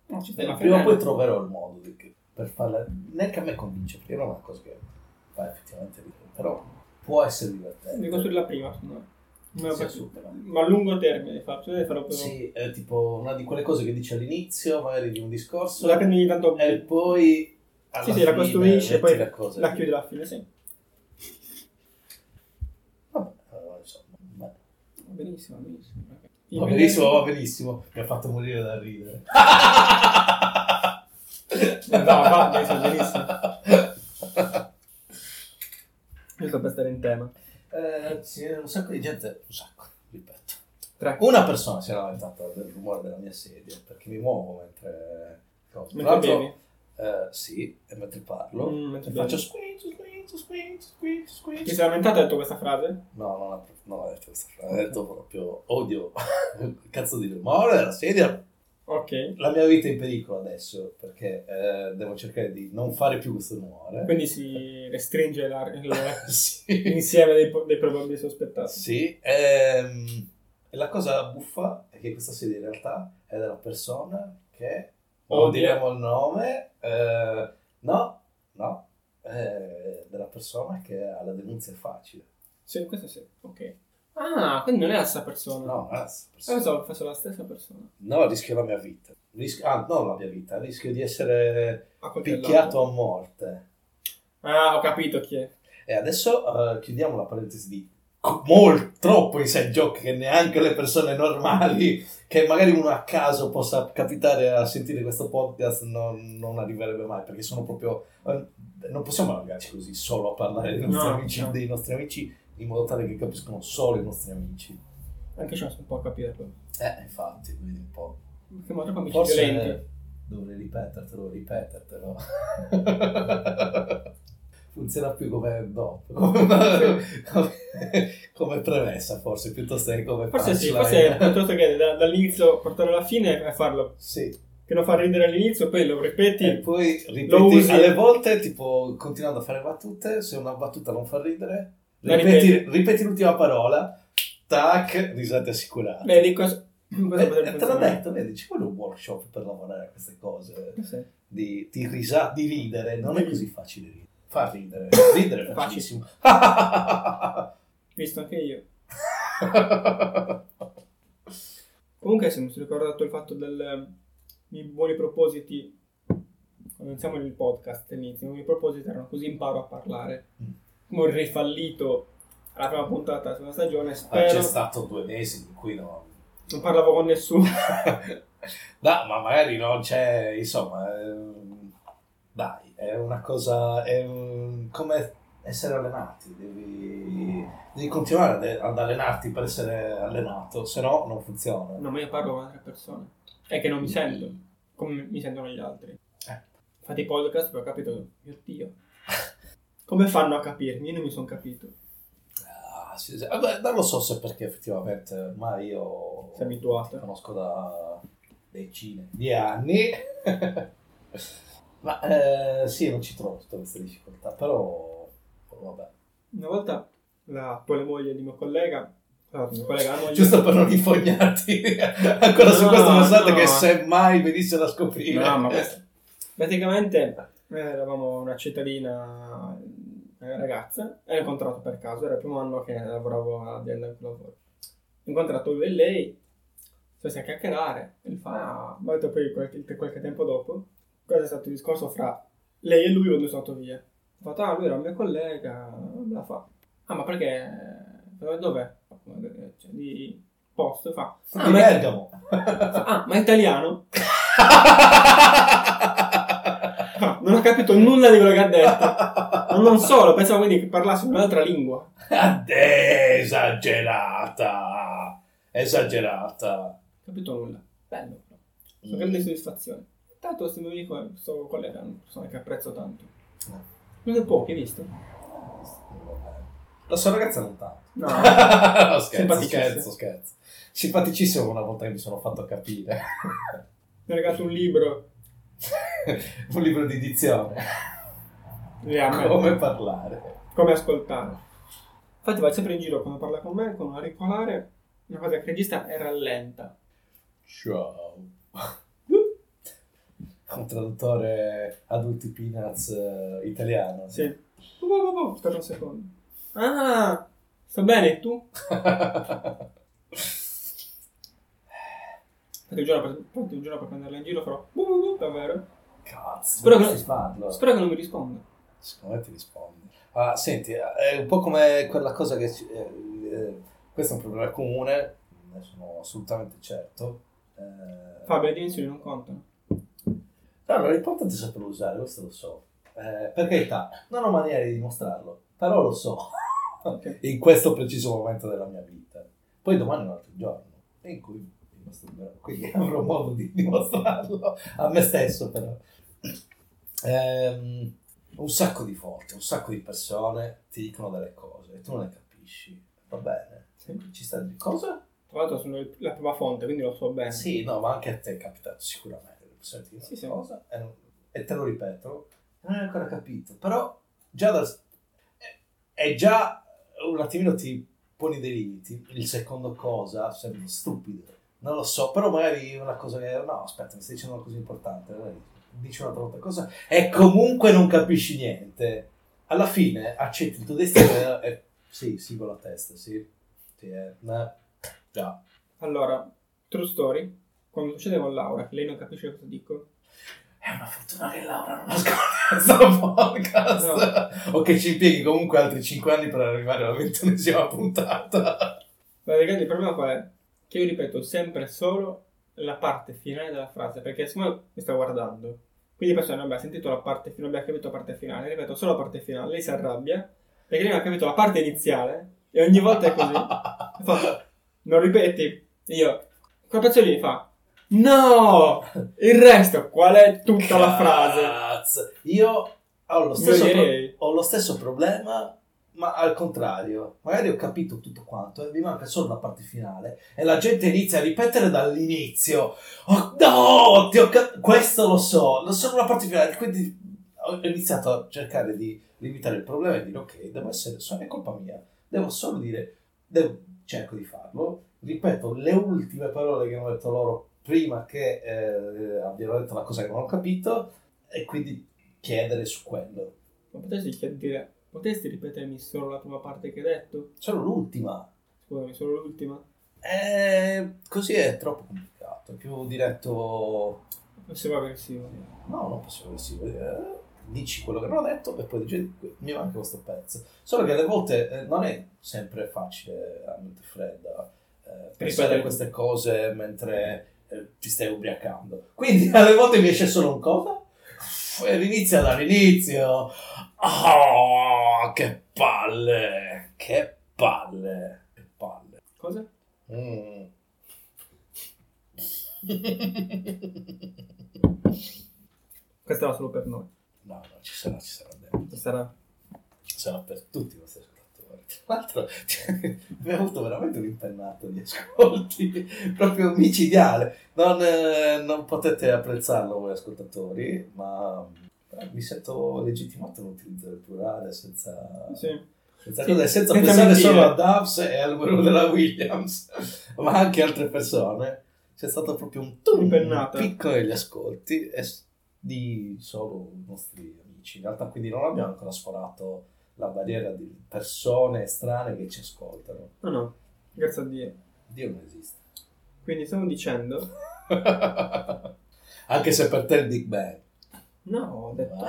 No, ci prima o poi troverò il modo di- per farla. Neanche a me convince, perché non è una cosa che fa effettivamente ridere, però può essere divertente. costruirla prima, secondo me. Faccio- super. Ma a lungo termine faccio, devi farlo per Sì, è tipo una di quelle cose che dici all'inizio, magari di un discorso, La prendi tanto e poi alla Sì, sì, la fine costruisce e poi le cose la chiudi alla fine, sì. Vabbè, allora, insomma. Va benissimo, va benissimo. Va benissimo, va benissimo. Mi ha fatto morire da ridere. No, va benissimo, benissimo. Giusto per stare in tema. Eh, sì, un sacco di gente, un sacco, ripeto. Tre. Una persona si è lamentata del rumore della mia sedia perché mi muovo mentre. Mentre bevi. eh, sì, e mentre parlo. Mm, mentre faccio squinch, squinch, squinch, squinch, Ti squinch. sei lamentato e hai detto questa frase? No, non ha detto questa frase, ha detto proprio odio. Cazzo di rumore della sedia. Ok. La mia vita è in pericolo adesso perché eh, devo cercare di non fare più questo rumore. Quindi si restringe la- il- sì. l'insieme dei, dei probabili sospettati. Sì, ehm, e la cosa buffa è che questa sedia in realtà è della persona che non diremo il nome, eh, no, no, è della persona che ha la denunzia facile. Sì, questo sì. Ok. Ah, quindi non è la stessa persona. No, è la stessa Ah, persona. pensavo fosse la stessa persona. No, rischio la mia vita. Rischio, ah, non la mia vita, rischio di essere A coltellato. picchiato a morte. Ah, ho capito chi è. E adesso eh, chiudiamo la parentesi di molto troppo inside joke che neanche le persone normali che magari uno a caso possa capitare a sentire questo podcast non, non arriverebbe mai perché sono proprio eh, non possiamo allungarci così solo a parlare dei nostri, No, amici, no. dei nostri amici in modo tale che capiscono solo i nostri amici Anche sono un po' a capirlo. eh infatti vedi un po' Siamo troppo amici forse violenti. dovrei ripetertelo ripetertelo funziona più come dopo come, come, come premessa forse piuttosto che come Forse sì, forse piuttosto che da- dall'inizio portarlo alla fine e farlo. sì Che non fa ridere all'inizio, poi lo ripeti. e poi Lo ripeti usi. alle volte tipo continuando a fare battute se una battuta non fa ridere ripeti, ripeti. l'ultima parola tac risate assicurate Vedi cosa. cosa Eh, eh, te l'ho detto, vedi, ci vuole un workshop per lavorare a queste cose. Sì. di, di, risa- di ridere, non è così facile ridere. Fa ridere, ridere è facilissimo. Visto anche io. Comunque, se mi sono ricordato il fatto del i buoni propositi. Quando iniziamo il podcast all'inizio, i buoni propositi erano così imparo a parlare. Mm. Come un rifallito alla prima puntata della stagione. Ma Spero. c'è stato due mesi in cui no. Non parlavo con nessuno. No, ma magari non c'è, insomma, ehm, dai, è una cosa, è un- come essere allenati, devi, devi continuare ad, allenarti per essere allenato, se no non funziona. No, ma io parlo con altre persone. È che non mi sento come mi sentono gli altri. Eh. Fate i podcast ho capito, mio Dio. Come fanno a capirmi? Io non mi sono capito. Ah, sì, sì. Vabbè, non lo so se perché effettivamente ormai io Sei abituato. ti conosco da decine di anni, ma eh, sì, non ci trovo tutte queste difficoltà, però vabbè. Una volta la poi la moglie di mio collega, moglie, Giusto per non infognarti ancora su No, questo passaggio no. che se mai venissero a scoprire. No, ma questo- praticamente eh, eravamo una cittadina eh, ragazza e l'ho incontrato per caso, era il primo anno che lavoravo all'azienda in cui lavoro. Ho incontrato lui e lei, siamo a chiacchierare e lui fa, ah, ma detto poi qualche, qualche tempo dopo, questo è stato il discorso fra lei e lui quando sono andato via. Ho fatto, ah, lui era un mio collega, la fa. Ah, ma perché? Dov'è? Cioè, di posto, fa. Ah, ma, Bergamo. ah, ma è italiano? Ah, non ho capito nulla di quello che ha detto. Non solo, pensavo quindi che parlassi un'altra lingua. Adè, esagerata. Esagerata. Capito nulla. Bello, però. Sono grande soddisfazione. Tanto questo mio amico, questo collega, è una persona che apprezzo tanto. Non è poco, hai visto? La sua ragazza non tanto. No. no, scherzo, scherzo, scherzo. Simpaticissimo una volta che mi sono fatto capire. Mi ha regalato un libro. Un libro di dizione. Come parlare. come ascoltare. Infatti vai sempre in giro quando parla con me, con un auricolare, una cosa che regista è rallenta. Ciao. Un traduttore adulti peanuts eh, italiano. Sì. Oh, oh, oh, oh, Aspetta un secondo. Ah, sta bene, tu? Infatti un giorno per, infatti un giorno per prenderla in giro farò uh, uh, davvero? Cazzo, Spero che- farlo. Spero che non mi risponda. Secondo me ti rispondi. Ah, senti, è un po' come quella cosa che... ci- eh, eh, questo è un problema comune, ne sono assolutamente certo. Eh, Fabio, le dimensioni non contano. Allora, l'importante è saperlo usare, questo lo so. Eh, per carità, non ho maniera di dimostrarlo, però lo so. Ok. in questo preciso momento della mia vita. Poi domani è un altro giorno, in cui quindi avrò modo di dimostrarlo a me stesso, però. Ehm, un sacco di volte, un sacco di persone ti dicono delle cose e tu non le capisci. Va bene, ci sta di cosa? Tra l'altro sono la prima fonte, quindi lo so bene. Sì, no, ma anche a te è capitato sicuramente. Le persone ti dicono Sì, cosa e, non- e te lo ripeto, non hai ancora capito. Però già dal, è- è già un attimino ti poni dei limiti. Il secondo cosa sembra stupido. Non lo so, però magari una cosa che... No, aspetta, mi stai dicendo una cosa importante. magari Dici un'altra volta cosa e comunque non capisci niente. Alla fine accetti il tuo destino e... Sì, sì, con la testa, sì. Sì, eh, ma- Già. Allora, true story, quando succede con Laura, che lei non capisce cosa dico, È una fortuna che Laura non ascolta questo podcast. O che ci impieghi comunque altri 5 anni per arrivare alla ventunesima puntata. praticamente il problema qual è? Che io ripeto sempre solo la parte finale della frase, perché siccome mi sta guardando, quindi la persona, vabbè, ha sentito la parte finale, abbiamo capito la parte finale, ripeto solo la parte finale, lei si arrabbia, perché lei non ha capito la parte iniziale, e ogni volta è così. Fa, non ripeti? Io, quel pezzo lì fa, no! Il resto, qual è tutta la frase? Cazzo. Io ho lo, stesso pro- ho lo stesso problema, ma al contrario. Magari ho capito tutto quanto e mi manca solo la parte finale. E la gente inizia a ripetere dall'inizio. Oh, no! Ti ho cap- questo lo so, lo so la parte finale. Quindi ho iniziato a cercare di limitare il problema e dire ok, devo essere, so- è colpa mia. Devo solo dire, devo- cerco di farlo. Ripeto le ultime parole che hanno detto loro prima che eh, abbiano detto la cosa che non ho capito e quindi chiedere su quello. Ma potresti chiedere, potresti ripetermi solo la prima parte che hai detto? Solo l'ultima. Scusami, solo l'ultima? Eh, così è troppo complicato, è più diretto... Passivo aggressivo. No, non passivo aggressivo. eh, dici quello che non ho detto e poi dici mi manca questo pezzo. Solo che alle volte eh, non è sempre facile a mente fredda eh, pensare Ripetere. a queste cose mentre eh, ti stai ubriacando. Quindi alle volte mi esce solo un cosa inizia dall'inizio. Oh, che palle! Che palle! Che palle! Cosa? Mm. Questa era solo per noi. No, no, ci sarà, ci sarà dentro. Ci sarà. Sarà per tutti ascoltatori. Tra l'altro, abbiamo avuto veramente un'impennata di ascolti, proprio micidiale. Non, eh, non potete apprezzarlo voi ascoltatori, ma eh, mi sento legittimato nell'utilizzare il plurale senza... Sì. Senza, Sì, cosa- senza pensare mentire. solo a Dubs e al numero della Williams, ma anche altre persone. C'è stato proprio un tum, picco negli ascolti di solo i nostri amici. In realtà, quindi non abbiamo ancora sforato la barriera di persone strane che ci ascoltano. No, no. Grazie a Dio. Dio non esiste. Quindi stiamo dicendo... anche se per te il Big Bang. No, ho detto...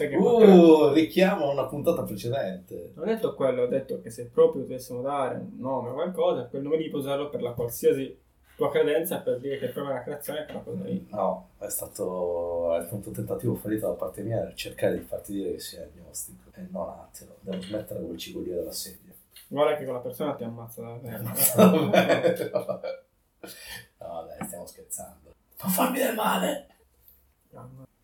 Uh, richiamo a una puntata precedente. Non ho detto quello, ho detto che se proprio dovessimo dare un nome o qualcosa, quel nome lì puoi usarlo per la qualsiasi tua credenza per dire che proprio la creazione è cosa lì. No, è stato, è stato un tentativo fallito da parte mia per cercare di farti dire che sei agnostico e non ateo. Devo smettere con il cigolio della sedia. Guarda che quella persona ti ammazza davvero. No, dai, stiamo scherzando. Non farmi del male!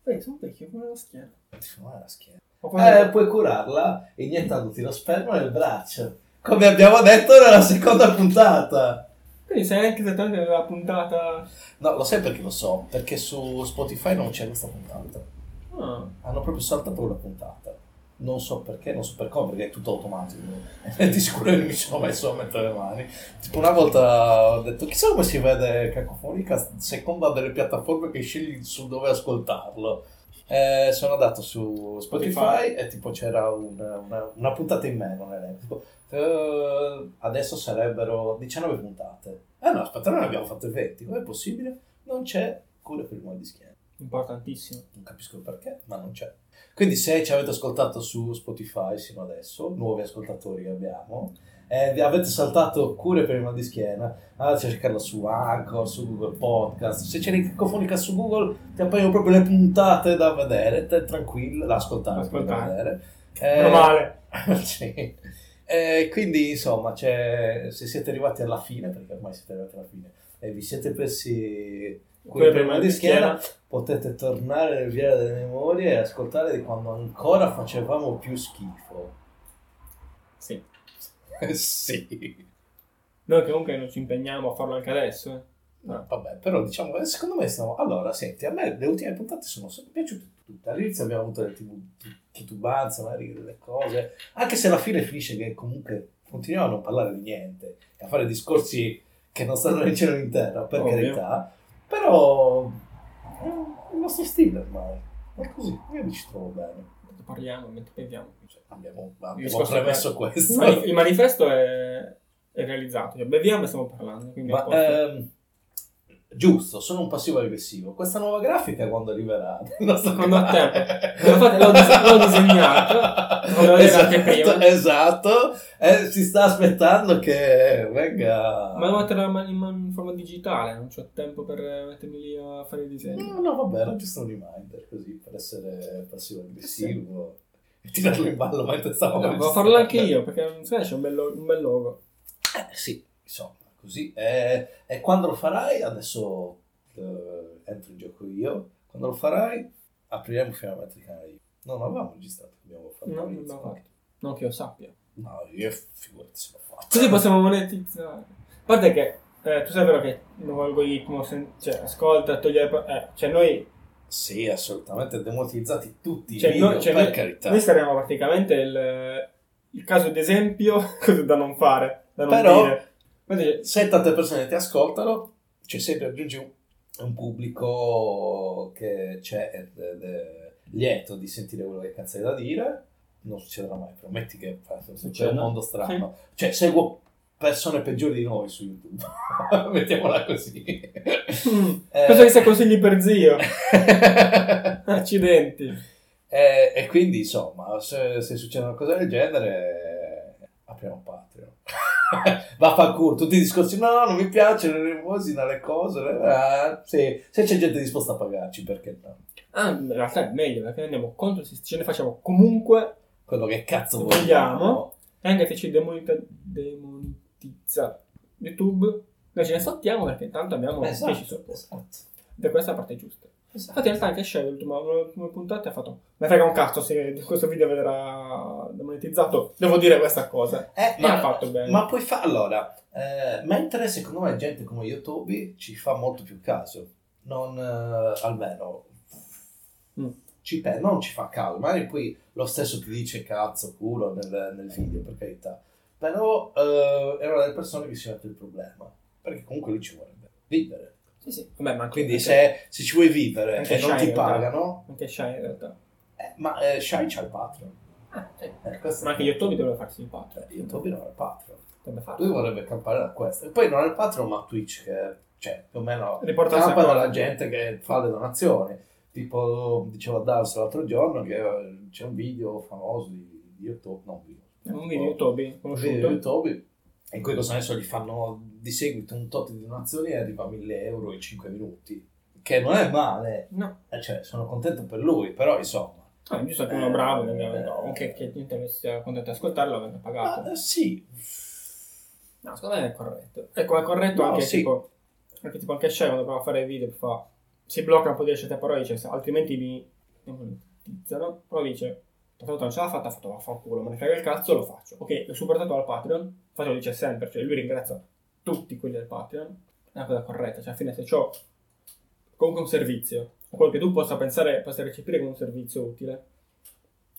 Ehi, sono vecchio come la schiena. Ti fa male la schiena. Eh, puoi curarla iniettandoti lo sperma nel braccio. Come abbiamo detto nella seconda puntata. Quindi sai anche esattamente la puntata... No, lo sai perché lo so? Perché su Spotify non c'è questa puntata. Ah, Hanno proprio saltato quella puntata. Non so perché, non so per come, perché è tutto automatico. E di sicuro io mi sono messo a mettere le mani. Tipo una volta ho detto, chissà come si vede Cacofonica secondo delle piattaforme che scegli su dove ascoltarlo. Eh, sono andato su Spotify, Spotify. e tipo c'era un- una, una puntata in meno nell'elenco. Eh, adesso sarebbero 19 puntate. Eh no, aspetta, noi ne abbiamo fatte 20. Com'è possibile? Non c'è cura per il mal di schiena. importantissimo. Non capisco il perché, ma non c'è. Quindi se ci avete ascoltato su Spotify sino adesso, nuovi ascoltatori che abbiamo, e vi avete saltato cure per il mal di schiena, andate a cercarla su Anchor, su Google Podcast. Se c'è Cacofonica su Google, ti appaiono proprio le puntate da vedere, te tranquillo, da ascoltare, da Ascoltare. vedere. Meno male. sì. Eh, quindi insomma, c'è- se siete arrivati alla fine, perché ormai siete arrivati alla fine, e vi siete persi il mal di schiena, potete tornare nel via delle memorie e ascoltare di quando ancora facevamo più schifo. Sì. Sì. Noi comunque non ci impegniamo a farlo anche adesso. eh. No, vabbè, però diciamo, secondo me stiamo... Allora, senti, a me le ultime puntate sono sempre piaciute. All'inizio abbiamo avuto le titubanze, magari delle cose, anche se alla fine finisce che comunque continuiamo a non parlare di niente, e a fare discorsi che non stanno né in cielo né in terra, per Ovvio. carità, però è il nostro stile ormai. È così, io mi ci trovo bene. Parliamo mentre beviamo. Cioè, abbiamo, abbiamo premesso Il, questo. manif- il manifesto è, è realizzato. Cioè, beviamo e stiamo parlando. Ma, ehm, giusto, sono un passivo aggressivo. Questa nuova grafica quando arriverà? A tempo. Infatti l'ho dis- l'ho anche prima. Esatto, eh, si sta aspettando che venga... Ma devo metterla in, in forma digitale. Non c'ho tempo per mettermi lì a fare i disegni. No, no, vabbè, era giusto un reminder così per essere passivo aggressivo e tirarlo in ballo mentre stavamo No, farlo anche io perché sai, c'è un bel, un bel logo. Eh, sì, insomma, così. E, e quando lo farai, adesso eh, entro in gioco io, quando lo farai apriremo finalmente il canale io. Non avevamo registrato, abbiamo fatto No, l'ho fatto. Non che io sappia. No, io figurati se l'ho fatto. Così possiamo monetizzare. A parte che eh, tu sai vero che il nuovo algoritmo sen- cioè, ascolta, toglie. Eh, cioè noi, Sì, assolutamente demonetizzati tutti cioè, i video, noi, cioè, per noi, carità. noi saremo praticamente il, il caso d'esempio da non fare, da non Però- dire. Quindi, Se tante persone ti ascoltano, cioè se raggiungi un, un pubblico che c'è ed ed è lieto di sentire quello che cazzo hai da dire, non succederà mai. Prometti che c'è Succede. un mondo strano. Cioè, seguo persone peggiori di noi su YouTube. Mettiamola così. Mm, Eh, cosa che sia consigli per zio? Accidenti. Eh, E, quindi, insomma, se, se succede una cosa del genere, apriamo Vaffanculo, tutti i discorsi, no, non mi piace, le rimosina, le cose. ah, sì. Se c'è gente disposta a pagarci, perché no? Ah, in realtà è meglio perché andiamo contro il sistema, ce ne facciamo comunque Quello che cazzo Vogliamo. vogliamo. e anche se ci demonita- demonetizza YouTube, noi ce ne sottiamo perché intanto abbiamo Esatto, 10 sopporti. esatto. È questa parte giusta. Esatto. Infatti in realtà anche Shell, l'ultima, l'ultima puntata ha fatto Ma frega un cazzo se questo video verrà demonetizzato Devo dire questa cosa. Eh, E ha fatto bene. Ma puoi fare allora, eh, mentre secondo me gente come YouTube ci fa molto più caso, non eh, almeno Mm. ci pe- non ci fa caso, magari poi lo stesso ti dice cazzo, culo nel, nel video, per carità, però eh, è una delle persone che si mette il problema, perché comunque lui ci vorrebbe vivere. Sì sì Vabbè ma Quindi se, se ci vuoi vivere e non ti pagano, Anche Shai in realtà eh, ma eh, Shai c'ha il Patreon. ah, sì. Eh, Ma anche YouTube doveva farsi il Patreon Eh, YouTube non ha il Patreon. Dovrebbe Lui vorrebbe campare da questo. E poi non è il Patreon, ma Twitch, che cioè, più o meno Riportarsi campa dalla gente che fa le donazioni. Tipo, diceva Dals l'altro giorno che eh, c'è un video famoso di, di YouTube, non video. Un video YouTube Un video conosciuto YouTube in cui cosa adesso gli fanno di seguito un tot di donazioni e arriva a 1000 euro in 5 minuti. Che non è male, No Eh, cioè, sono contento per lui, però insomma. Ah, è giusto che uno bravo venga- no, anche che gente sia contento di ascoltarlo venga pagato Ma, eh, sì, No, secondo me è corretto. Ecco, è corretto No, anche sì. tipo. Anche tipo anche Shai quando prova a fare video fa. Si blocca un po' di certe parole, dice "Se- altrimenti mi demonetizzano. Però dice. Tanto non ce l'ha fatta, ha fatto vaffanculo, me ne frega il cazzo, lo faccio. Ok, l'ho supportato al Patreon, infatti lo dice sempre, cioè lui ringrazia tutti quelli del Patreon. È una cosa corretta, cioè alla fine se ho comunque un servizio, quello che tu possa pensare, possa recepire come un servizio utile,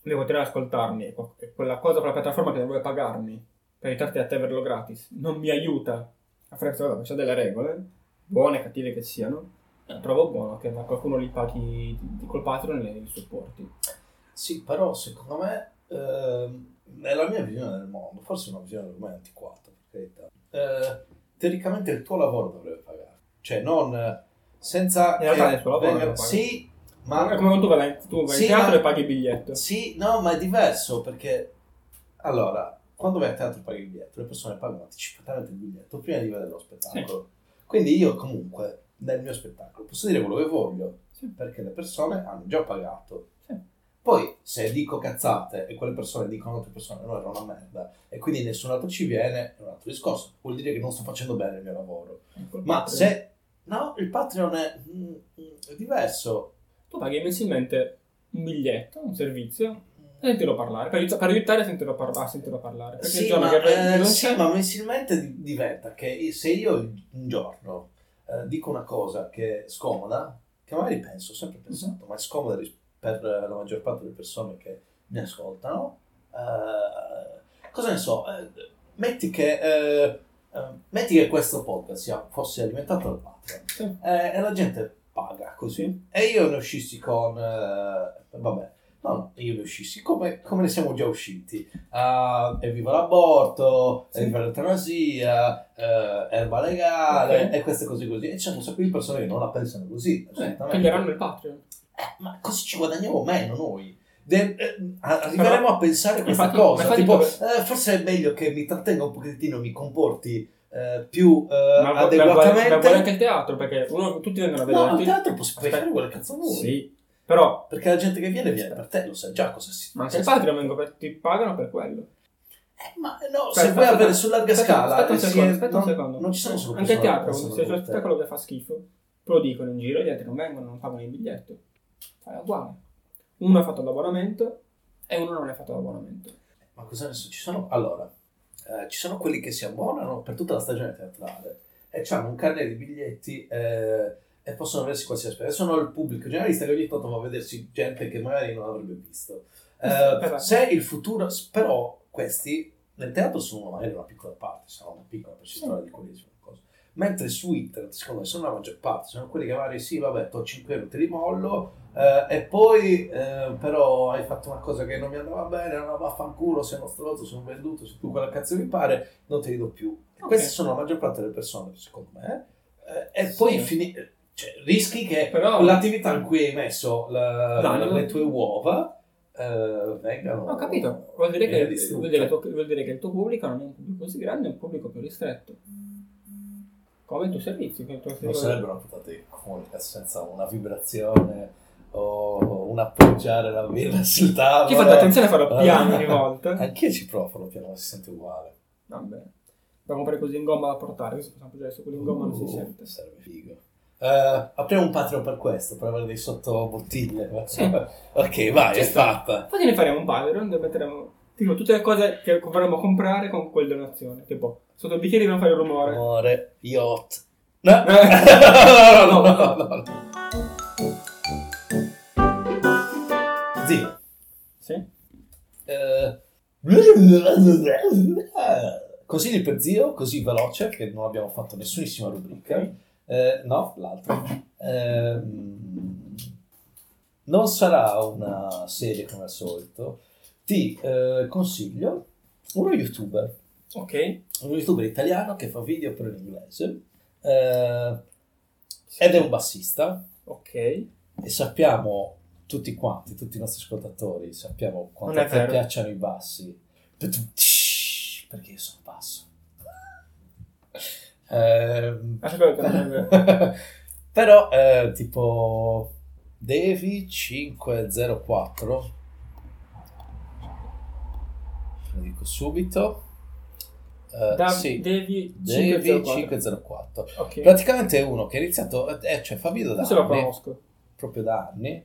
devo continuare ad ascoltarmi, que- quella cosa, quella piattaforma che vuole pagarmi per aiutarti a te averlo gratis, non mi aiuta a fare questa cosa, c'è delle regole, buone e cattive che siano, trovo buono che qualcuno li paghi col Patreon e li supporti. Sì, però secondo me, ehm, nella mia visione del mondo, forse è una visione ormai antiquata, per carità, eh, teoricamente il tuo lavoro dovrebbe pagare. Cioè, non senza... In realtà il tuo lavoro venga-. Sì, Ma è come quando tu vai, tu vai Sì, in teatro ma- e paghi il biglietto. Sì, no, ma è diverso perché... Allora, quando vai a teatro e paghi il biglietto, le persone pagano anticipatamente il biglietto prima di vedere lo spettacolo. Quindi io comunque, nel mio spettacolo, posso dire quello che voglio, Sì. perché le persone hanno già pagato. Poi, se dico cazzate e quelle persone dicono altre persone no, era una merda, e quindi nessun altro ci viene, è un altro discorso. Vuol dire che non sto facendo bene il mio lavoro. Ma Patreon. se... No, il Patreon è, mm, mm, è diverso. Tu paghi mensilmente un biglietto, un servizio, e sentirlo parlare, per, per aiutare a sentirlo, parla- a sentirlo parlare. Perché il Sì, giorno ma, che eh, sì, ma mensilmente di- diventa che se io un giorno eh, dico una cosa che è scomoda, che magari penso, ho sempre pensato, ma è scomoda ris- per la maggior parte delle persone che mi ascoltano, eh, cosa ne so, eh, metti che... eh, eh, metti che questo podcast sia, fosse alimentato dal Patreon Sì. eh, e la gente paga così e io ne uscissi con vabbè no io ne uscissi come, come ne siamo già usciti Ah, evviva l'aborto Sì. evviva l'eutanasia eh, erba legale Ok. e queste cose così e c'è un sacco di persone che non la pensano così Eh, taglieranno il Patreon. Eh, ma così ci guadagniamo meno noi De- eh, arriveremo Però- a pensare questa infatti- cosa infatti tipo eh, forse è meglio che mi trattenga un pochettino mi comporti eh, più eh, Ma adeguatamente ma vuole anche il teatro, perché uno, tutti vengono a No, al vederti. teatro Aspetta. fare quello che cazzo vuoi. Sì, però Perché la gente che viene viene per te, lo sa già cosa si ma il si- Patreon per- ti pagano per quello. Eh, ma no, Aspetta, se vuoi avere su larga aspetta, scala, aspetta un eh, secondo, aspetta un secondo. non ci sono solo Anche il teatro, se c'è te. spettacolo che fa schifo, te lo dicono in giro, gli altri non vengono, non pagano il biglietto. È uguale. Uno ha fatto l'abbonamento e uno non ha fatto l'abbonamento. Ma cosa ne so? Ci sono, allora, eh, ci sono quelli che si abbonano per tutta la stagione teatrale e hanno un carnet di biglietti eh, e possono aversi qualsiasi spesa. Sono il pubblico generalista che ogni tanto va a vedersi gente che magari non avrebbe visto. Eh, Esatto. se il futuro, però questi nel teatro sono magari una piccola parte, sono una piccola percentuale di quelli che sono cose. Mentre su internet, secondo me, sono la maggior parte, sono quelli che magari sì, vabbè, to 5 euro, te li mollo, eh, e poi eh, però hai fatto una cosa che non mi andava bene, non vaffanculo, sei uno stronzo, sono venduto, se tu quella cazzo mi pare, non te li do più. E Ok. Queste sono la maggior parte delle persone, secondo me. eh, e Sì. poi fini- cioè, rischi che Però- l'attività in cui hai messo la- No, le tue uova eh, vengano... Ho capito, vuol dire, che, distrutta. vuol, dire il tuo- vuol dire che il tuo pubblico non è un pubblico così grande, è un pubblico più ristretto. Come i tuoi servizi. Che i tuoi Non servizi- sarebbe una puntata di comunica senza una vibrazione o un appoggiare la birra sul tavolo. Chi fa attenzione a farlo Eh. piano ogni volta. Anch'io ci provo a farlo piano, si sente uguale. Vabbè. Da comprare così in gomma da portare, così possiamo appoggiare su quello in gomma non si Uh, sente. Sarebbe figo. Eh, apriamo un Patreon per questo, per avere dei sottobottiglie. Sì. ok, vai, Ci è fatta. Poi ne faremo un Patreon dove metteremo tipo tutte le cose che vorremmo comprare con quelle donazioni. Tipo, sotto il bicchiere non fare rumore. Amore, yacht. No, Eh. no, no, no, no. Zio. Eh, Consigli per zio, così veloce, che non abbiamo fatto nessunissima rubrica. Eh, no, l'altro. Ehm, non sarà una serie come al solito. Ti eh, consiglio uno youtuber, Ok. uno youtuber italiano che fa video però in inglese. eh, ed è un bassista Ok. e sappiamo tutti quanti, tutti i nostri ascoltatori, sappiamo quanto vero. piacciono i bassi. Perché io sono basso. Ehm, Ascolta, vero. però eh, tipo Devi 504 lo dico subito Eh, Da- sì, Devi Devi 504. 504 Ok. praticamente è uno che ha iniziato eh, cioè fa video da Questo lo anni conosco. Proprio da anni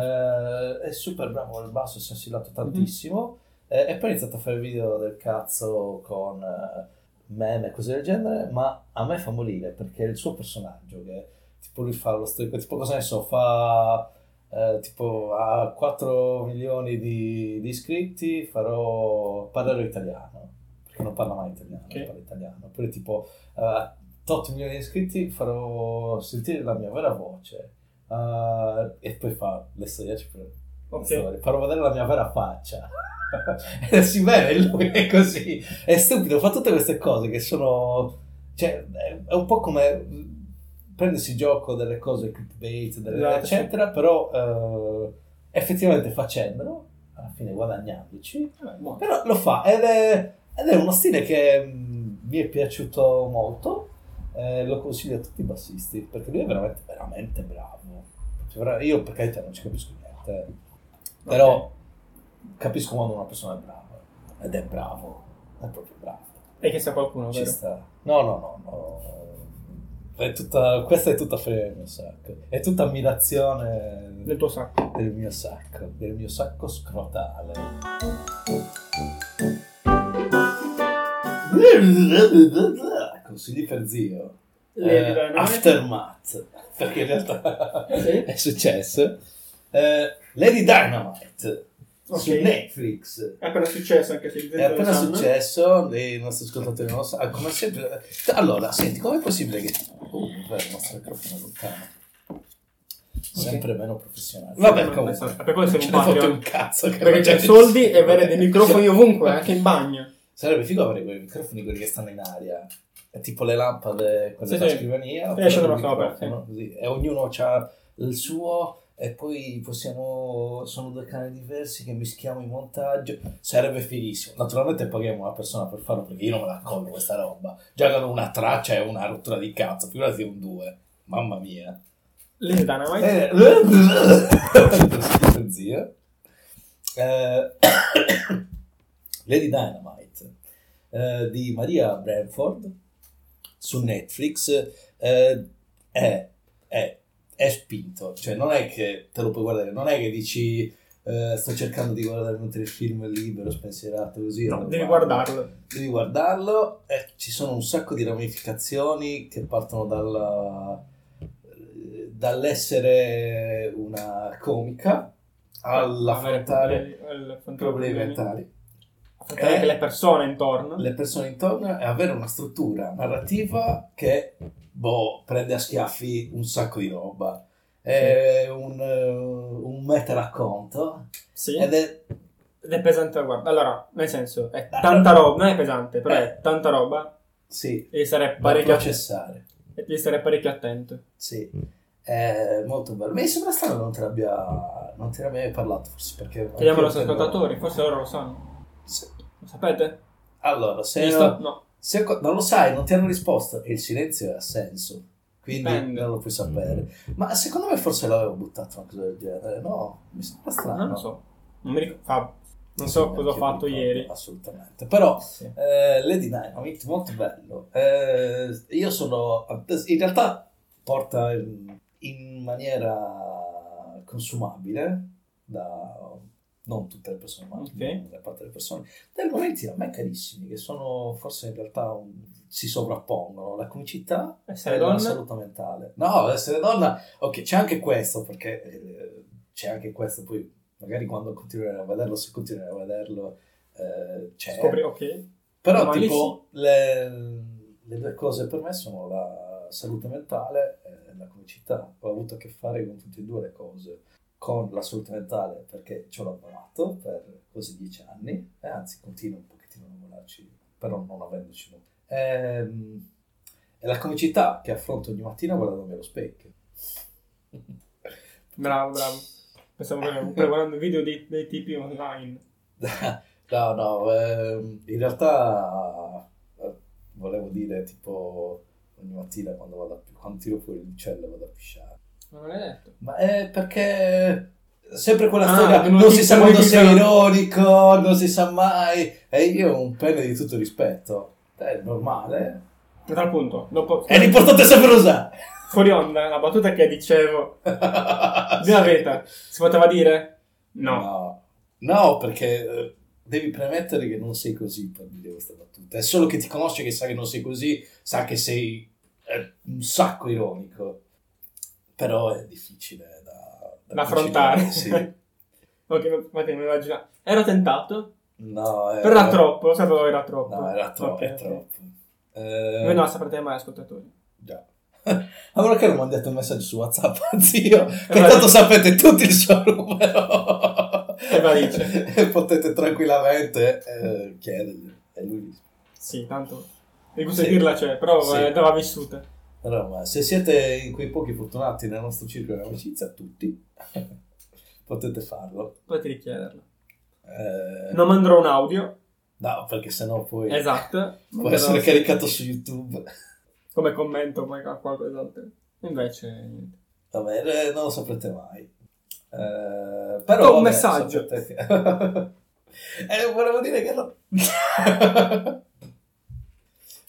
eh, è super bravo al basso, si è assilato Mhm. tantissimo. eh, e poi ha iniziato a fare video del cazzo con eh, meme e cose del genere. Ma a me fa morire perché il suo personaggio, che tipo lui fa lo storico, tipo cosa ne so, fa eh, tipo a 4 milioni di, di iscritti, farò parlerò italiano perché non parla mai italiano, Ok. non parla italiano. Oppure tipo a 8 milioni di iscritti farò sentire la mia vera voce. Uh, e poi fa le storie per Ok. storie. farò vedere la mia vera faccia e si vede lui è così è stupido fa tutte queste cose che sono cioè è un po' come prendersi gioco delle cose clickbait delle- Esatto, eccetera però eh, effettivamente facendolo alla fine guadagnandoci buono. però lo fa ed è, ed è uno stile che mm, mi è piaciuto molto. Eh, lo consiglio a tutti i bassisti perché lui è veramente, veramente bravo. Io per carità non ci capisco niente, però Ok. capisco quando una persona è brava ed è bravo, è proprio bravo. E che sia qualcuno, Ci vero? sta. No, no, no, no. È tutta, questa è tutta frega del mio sacco. È tutta ammirazione Del tuo sacco. del mio sacco, del mio sacco scrotale. Consigli per zio. Eh. Aftermath, perché in realtà Sì. è successo. Eh, Lady Dynamite Ok. su Netflix. È appena successo anche se È appena successo, i nostri ascoltatori non lo sanno. Come sempre. Allora, senti, com'è possibile che. Uh, beh, il nostro microfono lontano. Sempre meno professionale. Vabbè, comunque. per quello siamo ce un cazzo. che Perché c'è soldi e avere dei microfoni ovunque, anche in bagno. Sarebbe figo avere quei microfoni quelli che stanno in aria. È tipo le lampade, quelle Sì, da sì. scrivania. E da il sopra, microfono, così. E ognuno ha il suo e poi possiamo... Sono due canali diversi che mischiamo in montaggio. Sarebbe fighissimo. Naturalmente paghiamo una persona per farlo perché io non me la accolgo questa roba. Già che una traccia è una rottura di cazzo, figurati un due. Mamma mia. Lady Dynamite. Eh, zio. Eh, Lady Dynamite eh, di Maria Branford su Netflix eh, è, è, è spinto, cioè non è che te lo puoi guardare, non è che dici eh, sto cercando di guardare mentre il film è libero, spensierato così. No, devi guardarlo. Devi guardarlo e ci sono un sacco di ramificazioni che partono dalla- dall'essere una comica all'affrontare problemi mentali. Affrontare Eh. anche le persone intorno. Le persone intorno e avere una struttura narrativa che boh, prende a schiaffi un sacco di roba. È un, eh, un meta-racconto Sì. ed è Ed è pesante da guardare. Allora, nel senso, è Ah, tanta roba. Non è pesante, però è tanta roba. sì, Devi stare parecchio, processare. devi stare parecchio attento. Sì. È molto bello. Mi sembra strano non te l'abbia, non te ne abbia mai parlato, forse perché... Chiediamo ai anche nostri io tengo- ascoltatori, forse loro lo sanno. Lo sapete? Allora, se, Visto? No. se non lo sai, non ti hanno risposto e il silenzio ha senso. Quindi Dipende. non lo puoi sapere. Ma secondo me forse l'avevo buttato una cosa del genere. No, mi sembra strano. Non lo so. Non mi ricordo. Fab, non so cosa ho fatto ricordo, ieri. Assolutamente. Però Sì. eh, Lady Dynamite, molto bello. Eh, io sono... In realtà porta in, in maniera consumabile da non tutte le persone, ma Ok. una parte delle persone, dei momenti a me carissimi, che sono forse in realtà un- si sovrappongono. La comicità Essere e la donna? salute mentale. No, essere donna, ok, c'è anche questo, perché eh, c'è anche questo, poi magari quando continuerai a vederlo, se continuerai a vederlo, eh, c'è. Scopri, ok. Però lì tipo le, le due cose per me sono la salute mentale e la comicità. Ho avuto a che fare con tutte e due le cose. Con la salute mentale perché ci ho lavorato per quasi dieci anni e anzi continuo un pochettino a lavorarci, però non avendoci molto. Ehm, E, la comicità che affronto ogni mattina guardandomi allo specchio. Bravo, bravo. Pensavo che stavo guardando video dei, dei tipi online. No, no, ehm, in realtà eh, volevo dire tipo ogni mattina quando vado a, quando tiro fuori il uccello vado a pisciare. Ma non l'hai detto? Ma è perché sempre quella Ah, storia, non non si sa quando sei ironico, non si sa mai. E io ho un pene di tutto rispetto. È normale. A tal punto, dopo... È l'importante sempre usare. Fuori onda, la battuta che dicevo... Di la verità. Si poteva dire? No. No, No, perché eh, devi premettere che non sei così per dire questa battuta. È solo che ti conosce che sa che non sei così, sa che sei eh, un sacco ironico. Però è difficile da, Da affrontare. Sì. Ok, ma- che mi immagino. Ero tentato, No, eh, però era troppo, lo sapevo era troppo. No, era troppo. Ok, è ok. troppo. Eh, Voi non la saprete mai, ascoltatori. Già. Allora che non mandate un messaggio su WhatsApp zio, che tanto sapete tutti il suo numero. E va dice. E potete tranquillamente eh, chiedergli. E lui Sì, tanto... Di gusto Sì. dirla c'è, però Sì. eh, andava vissuta. Allora, ma se siete in quei pochi fortunati nel nostro circolo di amicizia, tutti, potete farlo. Potete richiederla. Eh, Non manderò un audio. No, perché sennò poi Esatto. può essere caricato su YouTube. Come commento a qualcos'altro. Invece, niente. Vabbè, eh, non lo saprete mai. Eh, però Un vabbè, messaggio. sapete eh, volevo dire che no.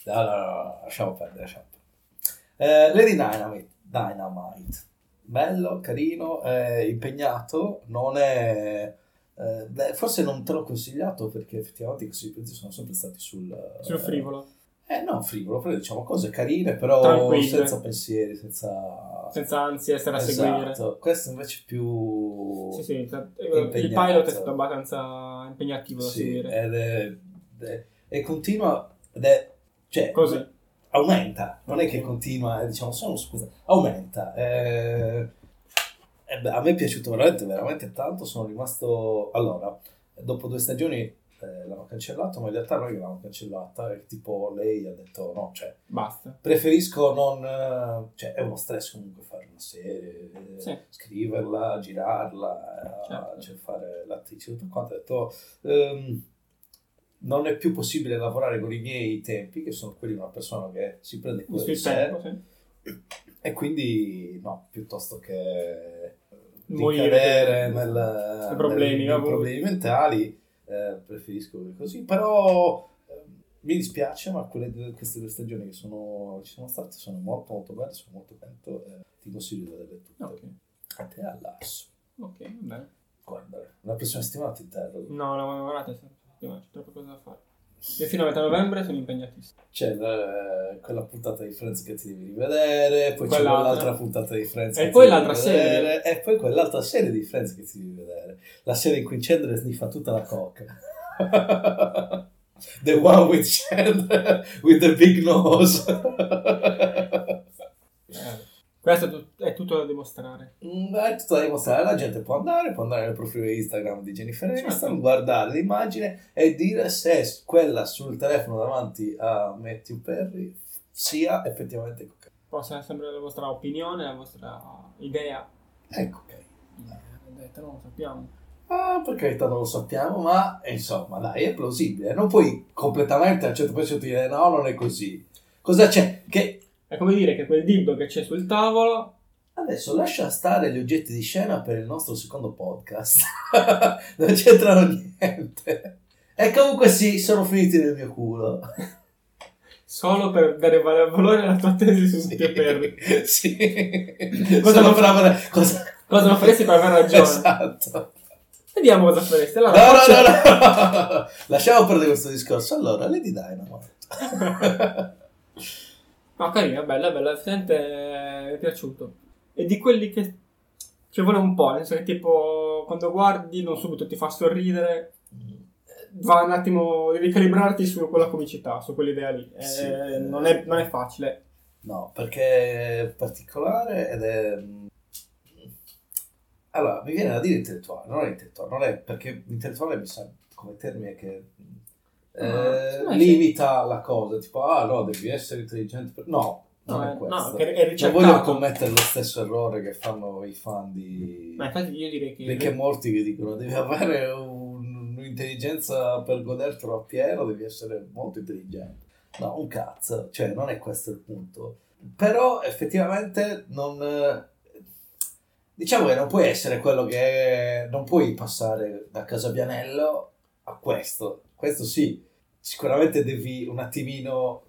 no, no, no, lasciamo perdere, lasciamo perdere. Eh, Lady Dynamite, Dynamite, bello, carino, è impegnato, non è... eh, beh, forse non te l'ho consigliato perché effettivamente questi pezzi sono sempre stati sul... Sul frivolo. Eh, non frivolo, però diciamo cose carine, però Tranquille. senza pensieri, senza... Senza ansia essere a seguire. Esatto, questo invece è più... Sì, sì, cioè, il pilot è stato abbastanza impegnativo da Sì, seguire. ed è, è- e continua, ed è, cioè, Così. Aumenta, non è che continua, eh, diciamo, solo scusa, aumenta. eh, e beh, a me è piaciuto veramente, veramente tanto, sono rimasto, allora, dopo due stagioni eh, l'hanno cancellato, ma in realtà non è che l'hanno cancellata, è tipo lei ha detto no, cioè, Basta. preferisco non, eh, cioè, è uno stress comunque fare una serie, eh, Sì. scriverla, girarla, eh, Certo. cioè fare l'attrice, tutto quanto. Ho detto, ehm, non è più possibile lavorare con i miei tempi, che sono quelli di una persona che si prende cura di sé, sì. e quindi no, piuttosto che Morire ricadere per- nel, problemi, nei- nei problemi mentali, eh, preferisco così. Però eh, mi dispiace, ma quelle due- queste due stagioni che sono, ci sono state sono molto molto belle, sono molto contento e ti consiglio di vederle tutte. Ok, A te all'asso. ok, va bene. Guardare. La prossima settimana ti interrogo. No, no, guardate, c'è troppa cosa da fare. Io fino a metà novembre sono impegnatissimo. C'è eh, quella puntata di Friends che ti devi rivedere, poi c'è Quell'altra. puntata di Friends E che ti poi devi l'altra rivedere, e poi quell'altra serie di Friends che ti devi vedere. La serie in cui Chandler sniffa tutta la coca. the one with Chandler with the big nose. Questo è, tut- è tutto da dimostrare. Mm, È tutto da dimostrare, la gente può andare, può andare nel profilo Instagram di Jennifer Aniston, Certo. guardare l'immagine e dire se quella sul telefono davanti a Matthew Perry sia effettivamente cocaina. possa essere la vostra opinione, la vostra idea. Ecco, ok. Eh, detto, non lo sappiamo. Ah, per carità non lo sappiamo, ma insomma, dai, è plausibile. Non puoi completamente al 100% dire no, non è così. Cosa c'è? Che È come dire che quel dildo che c'è sul tavolo adesso lascia stare gli oggetti di scena per il nostro secondo podcast. non c'entrano niente. E comunque sì, sono finiti nel mio culo. solo per dare val- valore alla tua tesi su i perri. sì. Cosa non fa- bravo. Cosa... Cosa non faresti per aver ragione? Esatto. Vediamo cosa faresti. Allora, No, faccio- no, no, no. Lasciamo perdere questo discorso. Allora, Lady Dynamite. No, carina, bella, bella, effettivamente eh, mi è piaciuto. E di quelli che ci vuole un po', nel senso che tipo quando guardi non subito ti fa sorridere, va un attimo, devi calibrarti su quella comicità, su quell'idea lì. Eh, Sì. non, è, non è facile. No, perché è particolare ed è... Allora, mi viene da dire intellettuale, non è intellettuale, non è perché intellettuale mi sa come termine che eh, Ah, sì. limita la cosa, tipo, ah no, devi essere intelligente. per-" No, non No, è eh, questo. no, è non ricercato. voglio commettere lo stesso errore che fanno i fan di Ma infatti io direi che... E Morti che dicono devi avere un- un'intelligenza per godertelo appieno, devi essere molto intelligente. No, un cazzo, cioè non è questo il punto. Però effettivamente non... eh, Diciamo che non puoi essere quello che... Non puoi passare da Casabianello a questo. Questo sì, sicuramente devi un attimino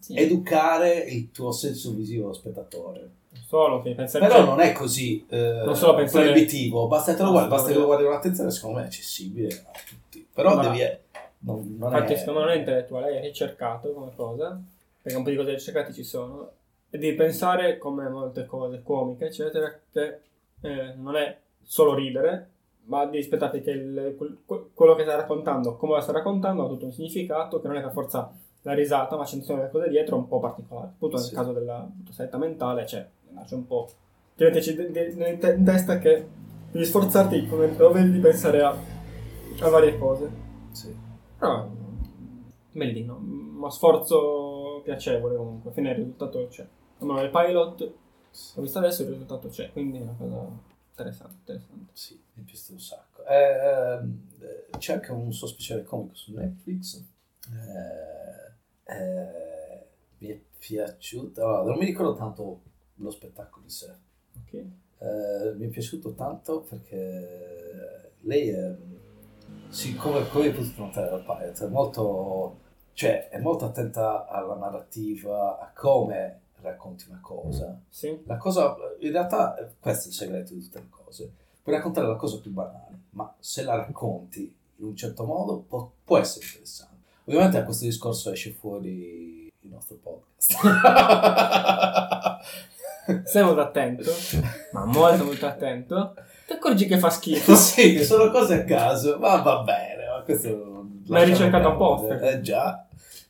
Sì, educare il tuo senso visivo allo spettatore. solo che pensare... Però non è così eh, Non solo pensare- proibitivo, basta che lo guardi, basta che lo guardi con attenzione, secondo me è accessibile a tutti. Però Ma- devi... Non, non Infatti, è... secondo me non è intellettuale, è ricercato come cosa, perché un po' di cose ricercate ci sono, e devi pensare, come molte cose comiche, eccetera, che eh, non è solo ridere, ma devi aspettarti che il- quel- que- quello che stai raccontando, come lo stai raccontando, ha tutto un significato, che non è per forza la risata, ma c'è delle cose dietro un po' particolari. Appunto, nel Sì. caso della saletta mentale, c'è, c'è un po'... Ti de- in te- in testa che devi sforzarti come dove di pensare a, a varie cose. Sì. Però bellino, uno sforzo piacevole comunque. Alla fine il risultato c'è. Almeno nel pilot, l'ho visto adesso, il risultato c'è, quindi è una cosa interessante. interessante. Sì, mi è piaciuto un sacco. Eh, ehm, eh, c'è anche un suo speciale comico su Netflix. Eh, eh, mi è piaciuto... Allora, non mi ricordo tanto lo spettacolo di sé. Ok. Eh, mi è piaciuto tanto perché lei è, sì, come, come potete notare dal pilot, è molto, cioè, è molto attenta alla narrativa, a come racconti una cosa. Sì. La cosa, in realtà, questo è il segreto di tutte le cose. Puoi raccontare la cosa più banale, ma se la racconti in un certo modo può, può essere interessante. Ovviamente a questo discorso esce fuori il nostro podcast. Sei molto attento, ma molto molto attento. Ti accorgi che fa schifo. sì, sono cose a caso, ma va bene. Ma questo L'hai ricercato apposta. Eh già,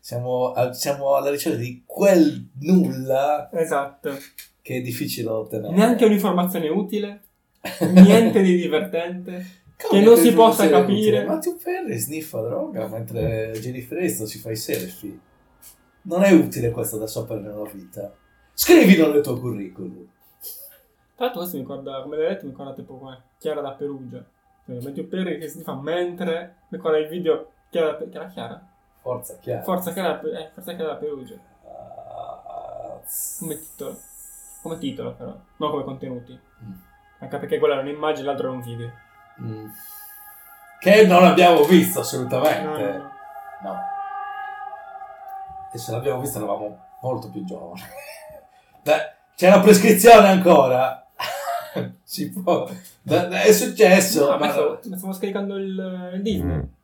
siamo, al- siamo alla ricerca di quel nulla Esatto. che è difficile ottenere. Neanche un'informazione utile, niente di divertente. Come che non si possa capire. utile? Matthew Perry sniffa droga mentre Jennifer Aniston si fa i selfie. Non è utile questo da sapere nella vita. Scrivilo nel tuo curriculum. Tra l'altro questo mi ricorda, come l'hai detto, mi ricorda tipo come Chiara da Perugia. Cioè, Matthew Perry che si fa mentre mi ricorda il video Chiara da Chiara Chiara? Forza, chiaro. Forza Chiara, eh, Forza Chiara da Perugia. Ah, Come titolo. Come titolo però, non come contenuti. Mm. Anche perché quella era un'immagine, l'altro era un video. Mm. Che non abbiamo visto No, assolutamente. no, no. No. E se l'abbiamo vista eravamo molto più giovani. Beh, c'è la prescrizione ancora. si può. È successo. No, ma ma stavo, stavo scaricando il, il Disney.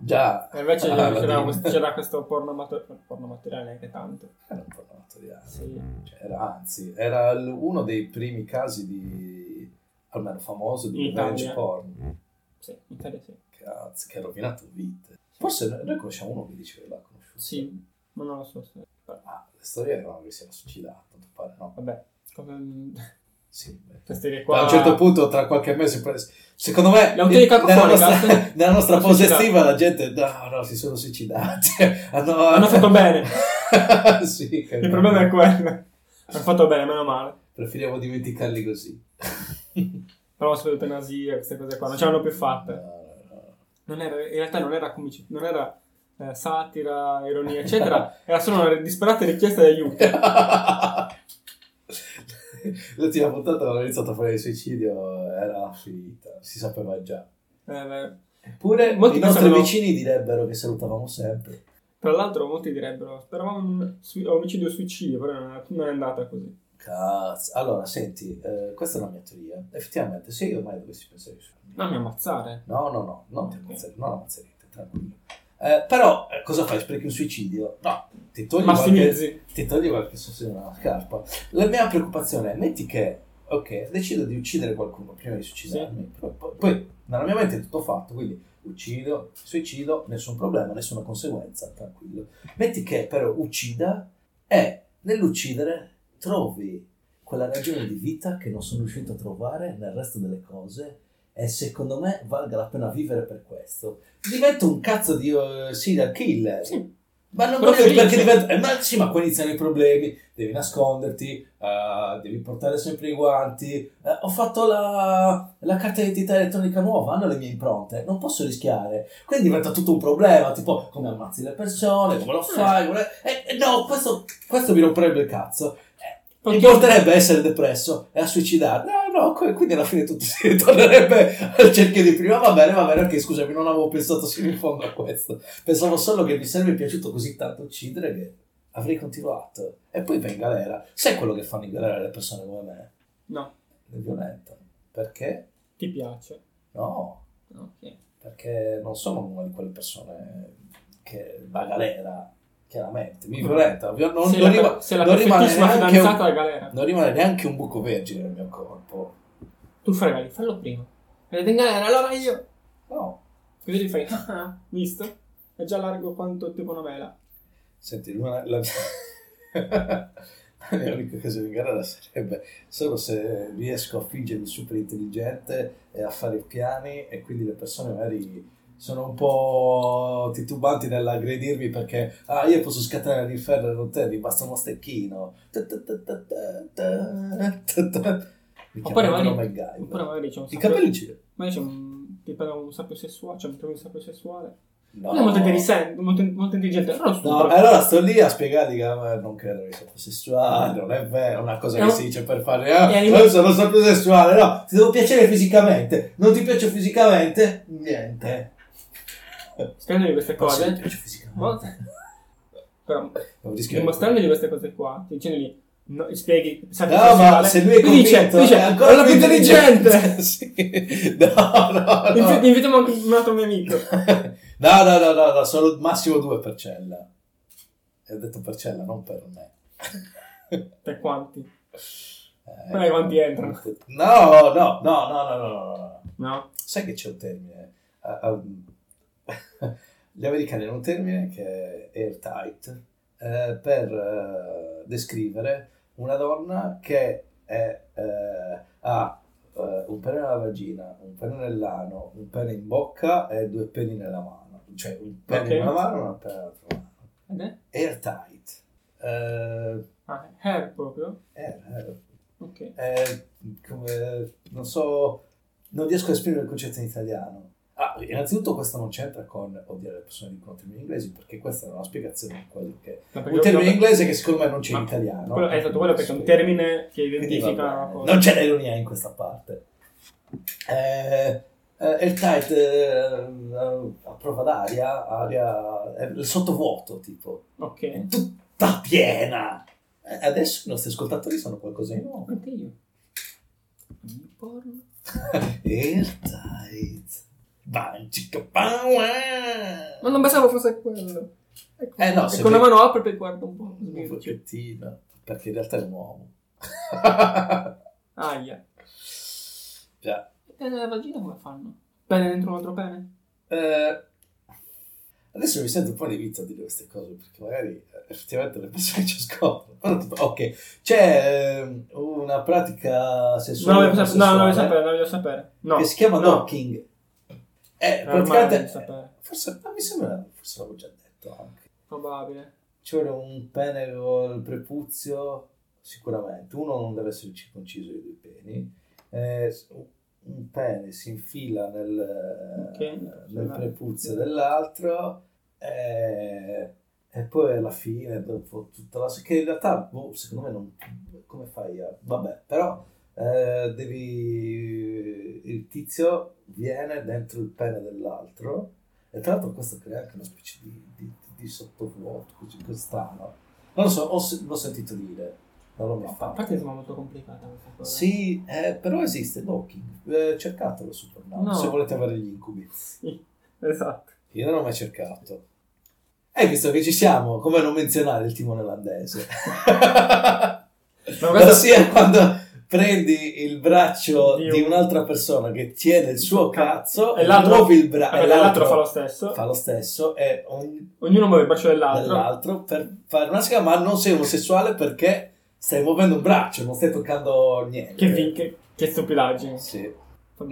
Già. E invece Ah, c'era, questo, c'era questo porno, amato- porno materiale neanche tanto. Era un po' amatoriale. Sì. Cioè, era, anzi, era l- uno dei primi casi di, almeno famoso, di revenge porn. Sì, in Italia sì. Cazzo, che ha rovinato vite. Forse noi, noi conosciamo uno che dice che l'ha conosciuto. Sì, ma non lo so se... Ah, le storie erano che si era suicidato, a quanto pare, no? Vabbè, come... Sì, qua... A un certo punto, tra qualche mese, secondo me, autori nella nostra, nella nostra pausa estiva la gente, no, no, si sono suicidati. hanno, Hanno fatto bene. sì, Il problema è quello. Hai fatto bene, meno male. Preferiamo dimenticarli così. Però sulle eutanasia, queste cose qua, non ce l'hanno più era, in realtà non era comici, non era eh, satira, ironia, eccetera. era solo una disperata richiesta di aiuto. L'ultima puntata quando ho iniziato a fare il suicidio era finita, si sapeva già. Eh. Eppure Molti i nostri pensavano- vicini direbbero che salutavamo sempre. Tra l'altro molti direbbero, speravamo un sui- omicidio suicidio, però non è, non è andata così. Cazzo. Allora, senti, eh, questa è la mia teoria. Effettivamente, se io mai dovessi pensare su... Non mi ammazzare. No, no, no, non ti ammazzerete, non ammazzerete, tranquillo. Eh, però, eh, cosa fai? Sprechi un suicidio? No, ti togli qualche... Ti togli qualche sostiene una scarpa. La mia preoccupazione è, metti che, ok, decido di uccidere qualcuno prima di suicidarmi, poi, poi- poi nella mia mente è tutto fatto, quindi uccido, suicido, nessun problema, nessuna conseguenza, tranquillo. Metti che però uccida e nell'uccidere trovi quella ragione di vita che non sono riuscito a trovare nel resto delle cose e secondo me valga la pena vivere per questo. Divento un cazzo di eh, serial killer. Sì. Ma non felice. perché diventa. eh, ma sì, ma qua iniziano i problemi. Devi nasconderti, eh, devi portare sempre i guanti. eh, ho fatto la, la carta d'identità elettronica nuova, hanno le mie impronte, non posso rischiare. Quindi diventa tutto un problema, tipo come ammazzi le persone, come lo fai. come- eh, eh, no, questo, questo mi romperebbe il cazzo. Mi Perché- porterebbe a essere depresso e a suicidarmi. No, no, quindi alla fine tutto si ritornerebbe al cerchio di prima. Va bene, va bene, ok, scusami, non avevo pensato sino in fondo a questo. Pensavo solo che mi sarebbe piaciuto così tanto uccidere che avrei continuato. E poi vai in galera. Sai quello che fanno in galera le persone come me? No, Le violentano. Perché? ti piace. No, Ok. perché non sono una di quelle persone che va a galera, chiaramente. Mi violenta. Non, non, sei non la, rima- sei la non rimane neanche un- alla galera. non rimane neanche un buco vergine nel mio corpo. Tu fregali, fallo prima. Vedete in galera, allora io. No. Così gli fai, ah, visto? È già largo quanto tipo una mela. Senti, una- la, la mia unica occasione in gara sarebbe solo se riesco a fingermi super intelligente e a fare i piani e quindi le persone magari sono un po' titubanti nell'aggredirmi perché ah io posso scattare all'inferno e non te mi basta uno stecchino Oppure magari, oppure magari c'è un i capelli ce magari c'è un, ti prende un sappio sessuale, trovi un sappio sessuale. no Non è molto intelligente, molto, molto intelligente, però No, allora sto lì a spiegargli che eh, non credo che sia sessuale, non è vero, è una cosa È che si dice per fare, ah, è io sono sempre sessuale, no, ti devo piacere fisicamente, non ti piace fisicamente? Niente. Spiegandogli queste cose, piace fisicamente. però dimostrandogli queste cose qua, dicendogli, no, spieghi, No, ma se lui è lui dice, convinto, dice, è ancora la più intelligente! sì. No, no, no. Invitiamo anche un altro mio amico. No, no, no, no, no, solo massimo due per cella. E ho detto per cella, non per me. Per quanti? Eh, Guarda quanti entrano. No, no, no, no, no, no, no, no. Sai che c'è un termine? Ah, ah, gli americani hanno un termine che è airtight eh, per eh, descrivere una donna che è, eh, ha eh, un pene nella vagina, un pene nell'ano, un pene in bocca e due peni nella mano. Cioè un pene Ok. in una mano e una pene nell'altra mano. È? Airtight. Eh, Ah, hair proprio? air, air. Ok. Eh, come, non so, non riesco a esprimere il concetto in italiano. Ah, innanzitutto questo non c'entra con odiare le persone dicono termini inglesi, perché questa è una spiegazione di quello che... No, Un termine no, inglese che secondo me non c'è in italiano. Quello, esatto, quello perché è un termine che identifica Quindi, Non c'è l'ironia in questa parte. Eh, eh, il tight eh, a prova d'aria, aria, il sottovuoto tipo, Ok. tutta piena. Eh, adesso i nostri ascoltatori sanno qualcosa di nuovo. Anche io. Porno. Airtight. Bancica Ma non pensavo fosse quello. Ecco, Eh, no, e con la mano apre e guarda un po'. Un pochettino. Perché in realtà è un uomo. Aia. Già. E pene nella vagina come fanno? Pene dentro un altro pene? Eh, adesso mi sento un po' inibito a dire queste cose perché magari eh, effettivamente le persone ci ascoltano. Però, tipo, ok, c'è ehm, una pratica sessuale, no, non voglio sapere, non voglio sapere. No. che si chiama no. docking. Eh, praticamente, forse, ma mi sembra, forse l'avevo già detto anche. Probabile. Vuole un pene col prepuzio sicuramente. Uno non deve essere circonciso i due peni. Eh, un pene si infila nel, Ok. nel prepuzio dell'altro e, e poi alla fine dopo tutta la che in realtà boh, secondo me non come fai a vabbè però eh, devi il tizio viene dentro il pene dell'altro e tra l'altro questo crea anche una specie di, di, di sottovuoto così strano non lo so ho l'ho sentito dire non l'ho mai A fatto parte sembra molto complicata questa cosa. sì, eh, però esiste Docking. Eh, cercatelo su Pornhub No. se volete avere gli incubi. Sì, esatto. Io non l'ho mai cercato. E visto che ci siamo, come non menzionare il timone olandese? Ma questo- Ossia quando prendi il braccio Di di, un- un'altra persona che tiene il suo cazzo E l'altro- muovi il braccio Vabbè, l'altro fa lo stesso. fa lo stesso e ogni- Ognuno muove il braccio dell'altro. dell'altro per fare una schema ma non sei omosessuale perché stai muovendo un braccio non stai toccando niente Che, vi- che, che stupidaggine. Sì.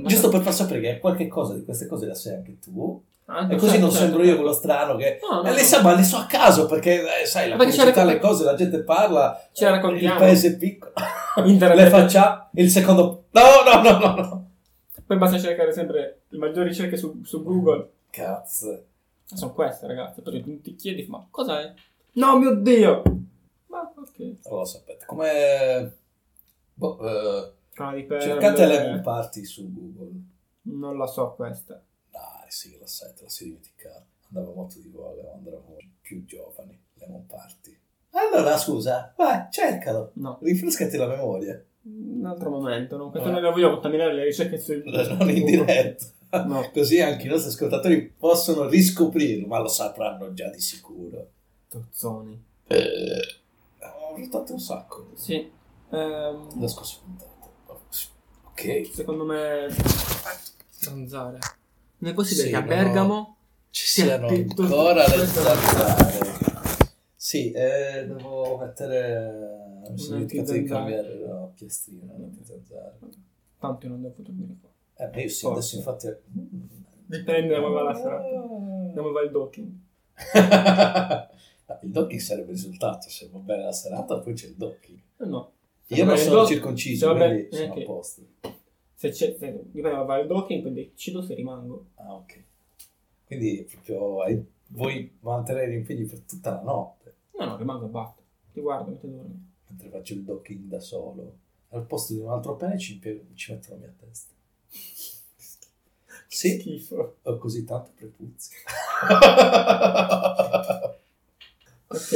Giusto per far sapere che qualche cosa di queste cose la sai anche tu. Anche E così non certo, sembro io quello strano che... No, no, e le sa, ma le so a caso perché, eh, sai, la Perché pubblicità, le cose, la gente parla, Ce la il paese è piccolo, Internet. le faccia, il secondo... No, no, no, no, no. Poi basta cercare sempre le maggiori ricerche su, su Google. Cazzo. Sono queste, ragazzi. Poi tu ti chiedi, ma cos'è? No, mio Dio! Ma ok. Non lo sapete. Come... Boh, eh, perle. cercate Lemon Party su Google. Non la so questa. Dai, sì, la sai, te la sei dimenticata. Andava molto di voga quando eravamo più giovani. Lemon Party. Allora, scusa, vai, cercalo. No. Rinfrescati la memoria. Un altro momento. No? Questo Eh. non voglio contaminare le ricerche su Non in diretta. No. Così anche i nostri ascoltatori possono riscoprirlo, ma lo sapranno già di sicuro. Tozzoni. Ho ruttato un sacco Sì. Ehm, la scorsa. Ok, secondo me... Zanzare. Non è possibile Sì, che a no. Bergamo... ci Sì, siano ancora le zanzare. Sì, eh, devo mettere... Mi sono dimenticato di cambiare la piastrina, l'antizanzare. Tanto io non devo dormire qua. Eh, io sì, Forse. adesso infatti... Dipende da come va la serata. Da come va il docking. Il docking sarebbe risultato, se va bene la serata poi c'è il docking. Eh no. Io non sono doc- circonciso, bene, quindi sono eh, che- a posto. Se c'è... Se, dipende va il docking, poi decido se rimango. Ah, ok. Quindi proprio hai- vuoi mantenere gli impegni per tutta la notte, No, no, rimango e batto. Ti guardo mentre dormi. mentre faccio il docking da solo. Al posto di un altro pene ci, ci metto la mia testa. Sì, Schifo. ho così tanto prepuzio. Ok.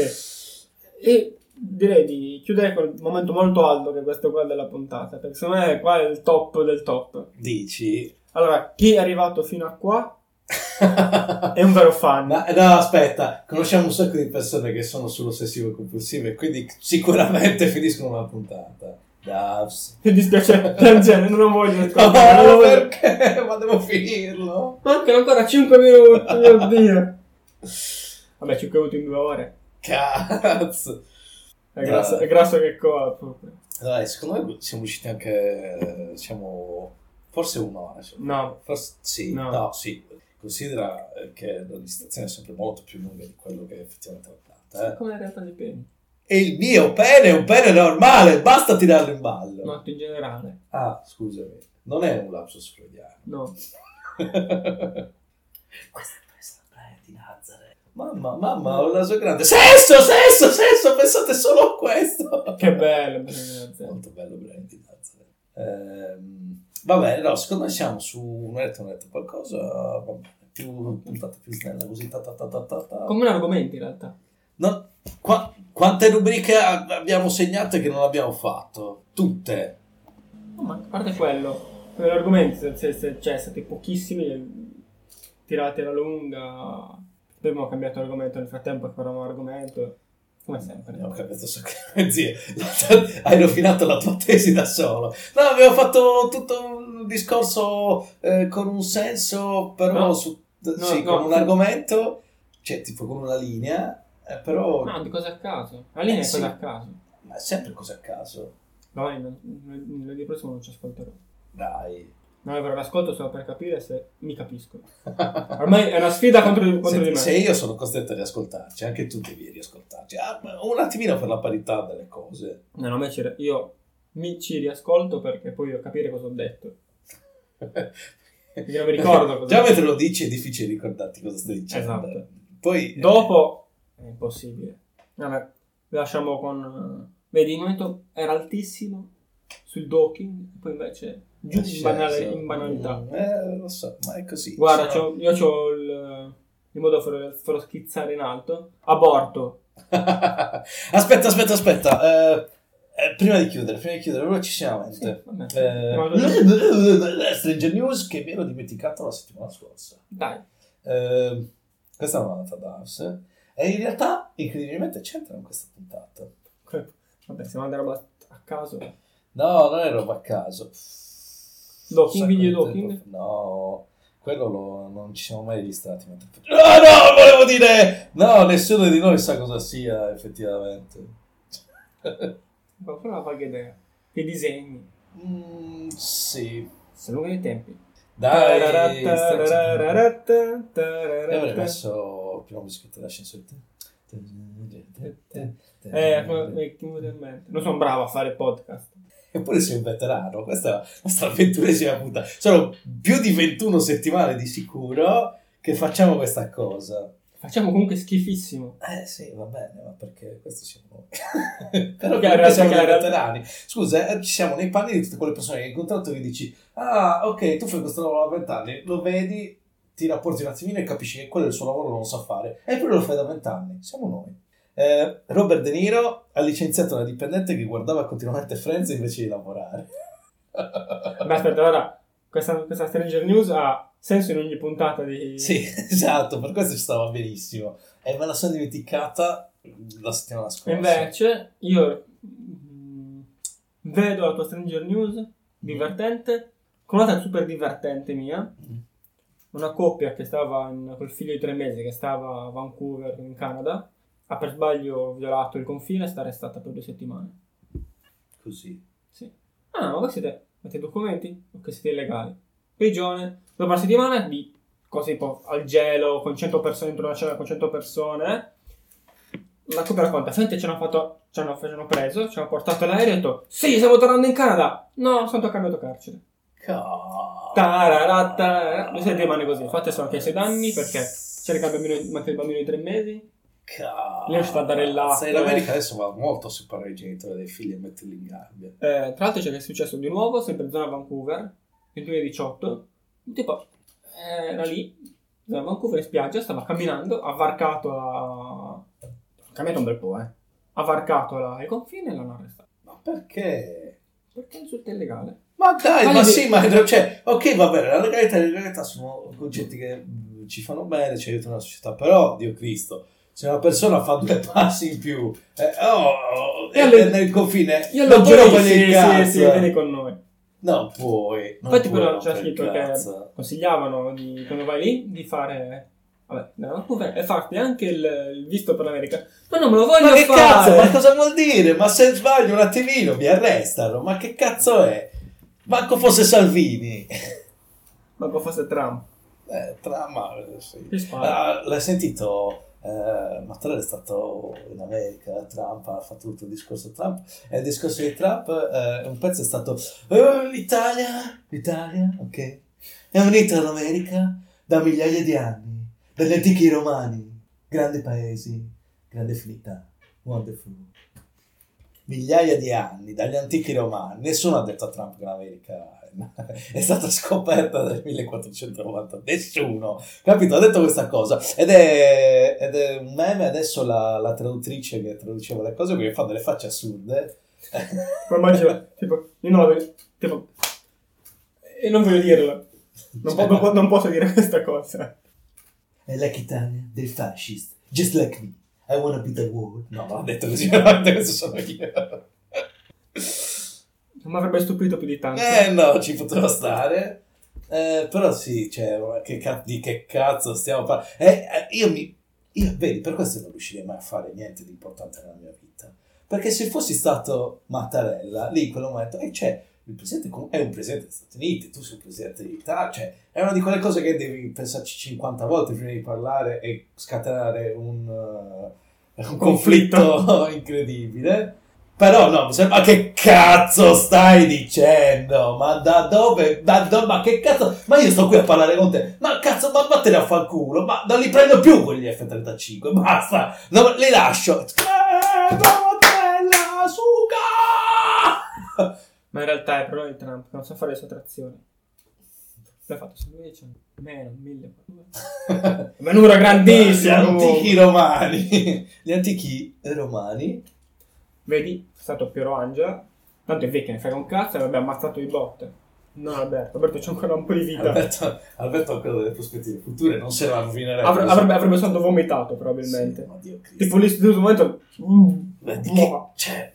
E direi di chiudere con il momento molto alto che è questo qua della puntata. Perché secondo me qua è il top del top. Dici? Allora, chi è arrivato fino a qua è un vero fan. Ma, no, aspetta, conosciamo un sacco di persone che sono sull'ossessivo compulsivo e quindi sicuramente finiscono la puntata. Davs. Mi dispiace piangere, non lo voglio No, non lo voglio- perché? Ma devo finirlo. Mancano ancora 5 minuti, mio Dio. Vabbè, 5 minuti in 2 ore. Cazzo. È grasso, è grasso che proprio. Dai, secondo me siamo usciti anche, siamo, forse un'ora. No, Forse, sì, No. no. sì. Considera eh, che la registrazione è sempre molto più lunga di quello che effettivamente è la puntata, eh. come la realtà dei peni. E il mio pene è un pene normale, basta tirarlo in ballo. No, in generale. Ah, scusami, non è un lapsus freudiano. No. Questa è questa è di Nazareth. Mamma, mamma, ho il naso grande. Sesso, sesso, sesso, pensate solo a questo. Che bello. bello. Molto bello Brian di Nazareth. Ehm, vabbè, no, secondo me siamo su un'oretta, un'oretta qualcosa, va bene. Più puntata più snella, così ta ta ta ta ta ta. Come un argomento in realtà. No, qua- quante rubriche abbiamo segnate che non abbiamo fatto? Tutte. No, ma a parte quello, per l'argomento, se, cioè, siete pochissimi, tirati alla lunga. Poi abbiamo cambiato argomento nel frattempo, che un argomento. Come sempre. Abbiamo cambiato so che zie, hai rovinato la tua tesi da solo. No, abbiamo fatto tutto un discorso eh, con un senso, però No. su, No, sì, no. con un argomento, cioè tipo con una linea, eh, però No, di cose a caso. La linea Eh, è sì. cosa a caso. ma è sempre cose a caso. Non- lunedì prossimo non ci ascolterò. Dai, No, però l'ascolto solo per capire se mi capisco. Ormai è una sfida contro, contro Se, di me. se io sono costretto a riascoltarci, anche tu devi riascoltarci. Ah, un attimino per la parità delle cose. No, no, me ci- io mi ci riascolto perché poi devo capire cosa ho detto. Non mi ricordo cosa Già mentre lo dici è difficile ricordarti cosa stai dicendo. Esatto. Poi Dopo è impossibile. Vabbè, lasciamo con... eh, Vedi, il momento era altissimo sul docking, poi invece giù in, banale- in banalità. Eh, lo so, ma è così. Guarda, c'ho- io ho il, il modo per farlo schizzare in alto. Aborto. aspetta, aspetta, aspetta. Eh, eh, prima di chiudere, prima di chiudere, velocissimamente. Sì. Eh, Ma- Stranger News che mi ero dimenticato la settimana scorsa. Dai. Eh, questa è una nota Davs. E in realtà, incredibilmente, c'entra in questa puntata. Vabbè, stiamo andando roba a caso. No, non è roba a caso. Docking, video docking? No, quello lo- non ci siamo mai registrati. mentre- No, no, volevo dire... No, nessuno di noi sa cosa sia effettivamente. Qualcuno ha qualche idea. Che disegni. Mm, sì. Sono lunghi i tempi. Dai, avrei messo il primo musichetto dell'ascensore. Eh, mi è venuto in mente. Non sono bravo a fare podcast. Eppure sei un veterano, questa è la nostra ventunesima puntata. Sono più di 21 settimane di sicuro che facciamo questa cosa. Facciamo comunque schifissimo. Eh sì, va bene, ma perché questo siamo noi. Però era- siamo perché dei era-2 veterani. Scusa, eh, ci siamo nei panni di tutte quelle persone che hai incontrato che dici ah, ok, tu fai questo lavoro da 20 anni, lo vedi, ti rapporti un attimino e capisci che quello è il suo lavoro, non lo sa fare. Eppure lo fai da 20 anni. Siamo noi. Eh, Robert De Niro ha licenziato una dipendente che guardava continuamente Friends invece di lavorare. Beh, aspetta, allora, questa, questa Stranger News ha senso in ogni puntata di... Sì, esatto, per questo ci stava benissimo. E me la sono dimenticata la settimana scorsa. Invece, io mm, vedo la tua Stranger News, divertente, con un'altra super divertente mia, Mm. una coppia che stava in- col figlio di tre mesi, che stava a Vancouver, in Canada, ha per sbaglio violato il confine e sta arrestata per due settimane. Così. Sì. Ah, ma voi siete, avete documenti? Ok, siete illegali. Prigione, dopo una settimana di cose tipo al gelo, con 100 persone dentro una cella con 100 persone. La coppia racconta, senti, ci hanno fatto, ci hanno, ci hanno preso, ci hanno portato l'aereo e ho detto, sì, stiamo tornando in Canada. No, sono cambiato carcere. Ca- Tararata. Due settimane così. Infatti sono anche 6 danni perché cerca il bambino, manca il bambino di 3 mesi. Ca- Lei è uscita a dare il latte. Sai, l'America adesso va molto a separare i genitori dai figli e metterli in gabbia. Eh, tra l'altro c'è che è successo di nuovo, sempre in zona Vancouver, nel 2018. Tipo, eh, era lì, zona Vancouver in spiaggia, stava camminando, ha varcato la... Ha camminato un bel po', eh. Ha varcato la... il confine e l'hanno arrestato. Ma perché? Perché insulto illegale. Ma dai, Ma ma sì, ma cioè, ok, va bene, la legalità e l'illegalità sono concetti che mm, ci fanno bene, ci aiutano la società, però, Dio Cristo, se una persona fa due passi in più, eh, oh, e le- nel confine, Io lo giuro, rompere sì, cazzo. sì, sì, vieni con noi. Non puoi. non Infatti puoi però c'è scritto che consigliavano di, quando vai lì di fare... Vabbè, e farti anche il, il visto per l'America. Ma non me lo voglio Ma che fare! cazzo, ma cosa vuol dire? Ma se sbaglio un attimino mi arrestano, ma che cazzo è? Manco fosse Salvini. Ma poi fosse Trump. Eh, eh, sì. Ah, l'hai sentito? Eh, Mattarella è stato in America, Trump ha fatto tutto il discorso Trump. E il discorso di Trump, eh, un pezzo è stato "Eh, l'Italia, l'Italia, ok, è unita all'America da migliaia di anni, dagli antichi romani, grandi paesi, grande finità, wonderful. Migliaia di anni, dagli antichi romani, nessuno ha detto a Trump che l'America è stata scoperta nel 1490, nessuno, capito? Ha detto questa cosa ed è, ed è un meme adesso la, la traduttrice che traduceva le cose perché fa delle facce assurde. Poi immagino, tipo, io non la vedo, tipo, e non voglio dirlo. Non, non po- non posso dire questa cosa. È Italia, they're fascist, just like me. I wanna be the world. No, non ha detto così, veramente questo sono io. Non mi avrebbe stupito più di tanto. Eh no, ci poteva stare. Eh, però sì, cioè, ma che ca- di che cazzo stiamo parlando? Eh, eh, io mi... Io, vedi, per questo non riuscirei mai a fare niente di importante nella mia vita. Perché se fossi stato Mattarella, lì in quel momento, e cioè, il presidente è un presidente degli Stati Uniti, tu sei un presidente dell'Italia, cioè è una di quelle cose che devi pensarci 50 volte prima di parlare e scatenare un, uh, un conflitto incredibile. Però no, mi sembra, ma che cazzo stai dicendo? Ma da dove? Da dove? Ma che cazzo? Ma io sto qui a parlare con te. Ma cazzo, ma vattene a far culo. Ma non li prendo più quegli F-35. Basta. No, li lascio. Eh, Donatella, suga! Ma in realtà è il problema di Trump, non sa fare le sottrazioni. L'ha fatto lui c'è meno, mille. Ma numero Gli grandissimo. antichi romani. Gli antichi romani. Vedi, è stato Piero Angela. Tanto è vecchio, ne frega un cazzo e avrebbe ammazzato di botte. Non Alberto. Alberto c'è ancora un po' di vita. Alberto, Alberto ha ancora delle prospettive future, non se la rovinerebbe. Avre- avrebbe, avrebbe soltanto vomitato, probabilmente. Sì, oddio Cristo. tipo lì in questo momento. Beh, di Mm, che- cioè,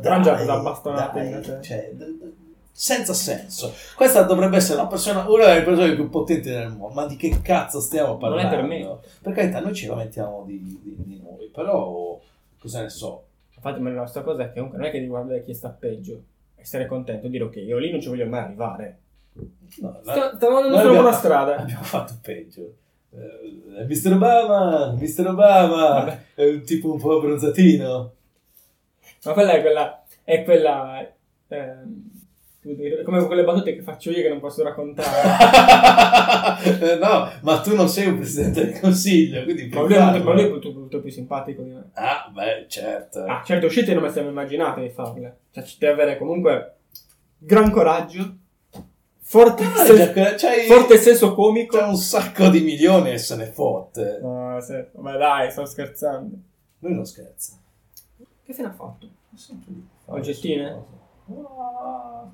Dai, in te. cioè, d- senza senso. Questa dovrebbe essere una persona, una delle persone più potenti del mondo. Ma di che cazzo stiamo Non parlando? è per me. Per carità, noi ci lamentiamo di, di- di noi, però cosa ne so. Infatti, ma la nostra cosa è che comunque non è che devi guardare chi sta peggio. Essere contento e dire ok, io lì non ci voglio mai arrivare. No, Sta- Stiamo andando sulla buona abbiamo- strada. Abbiamo fatto peggio. Eh, Mr. Obama, Mr. Obama, Vabbè. è un tipo un po' abbronzatino. Ma quella è quella. È quella. ehm, come quelle battute che faccio io che non posso raccontare. No, ma tu non sei un presidente del consiglio, quindi ma puoi lui è molto, farlo. ma lui è molto, molto più simpatico di me. Ah, beh, certo. Ah, certe uscite non me siamo immaginate di farle. Cioè, ci devi avere comunque gran coraggio, forte, Ah, sen- c'hai, forte senso comico. c'è un sacco di milioni e se ne fotte. No, se- vabbè, dai, sto scherzando. Lui non scherza. Che se fatto? È sempre lì. Oggettine? Ah.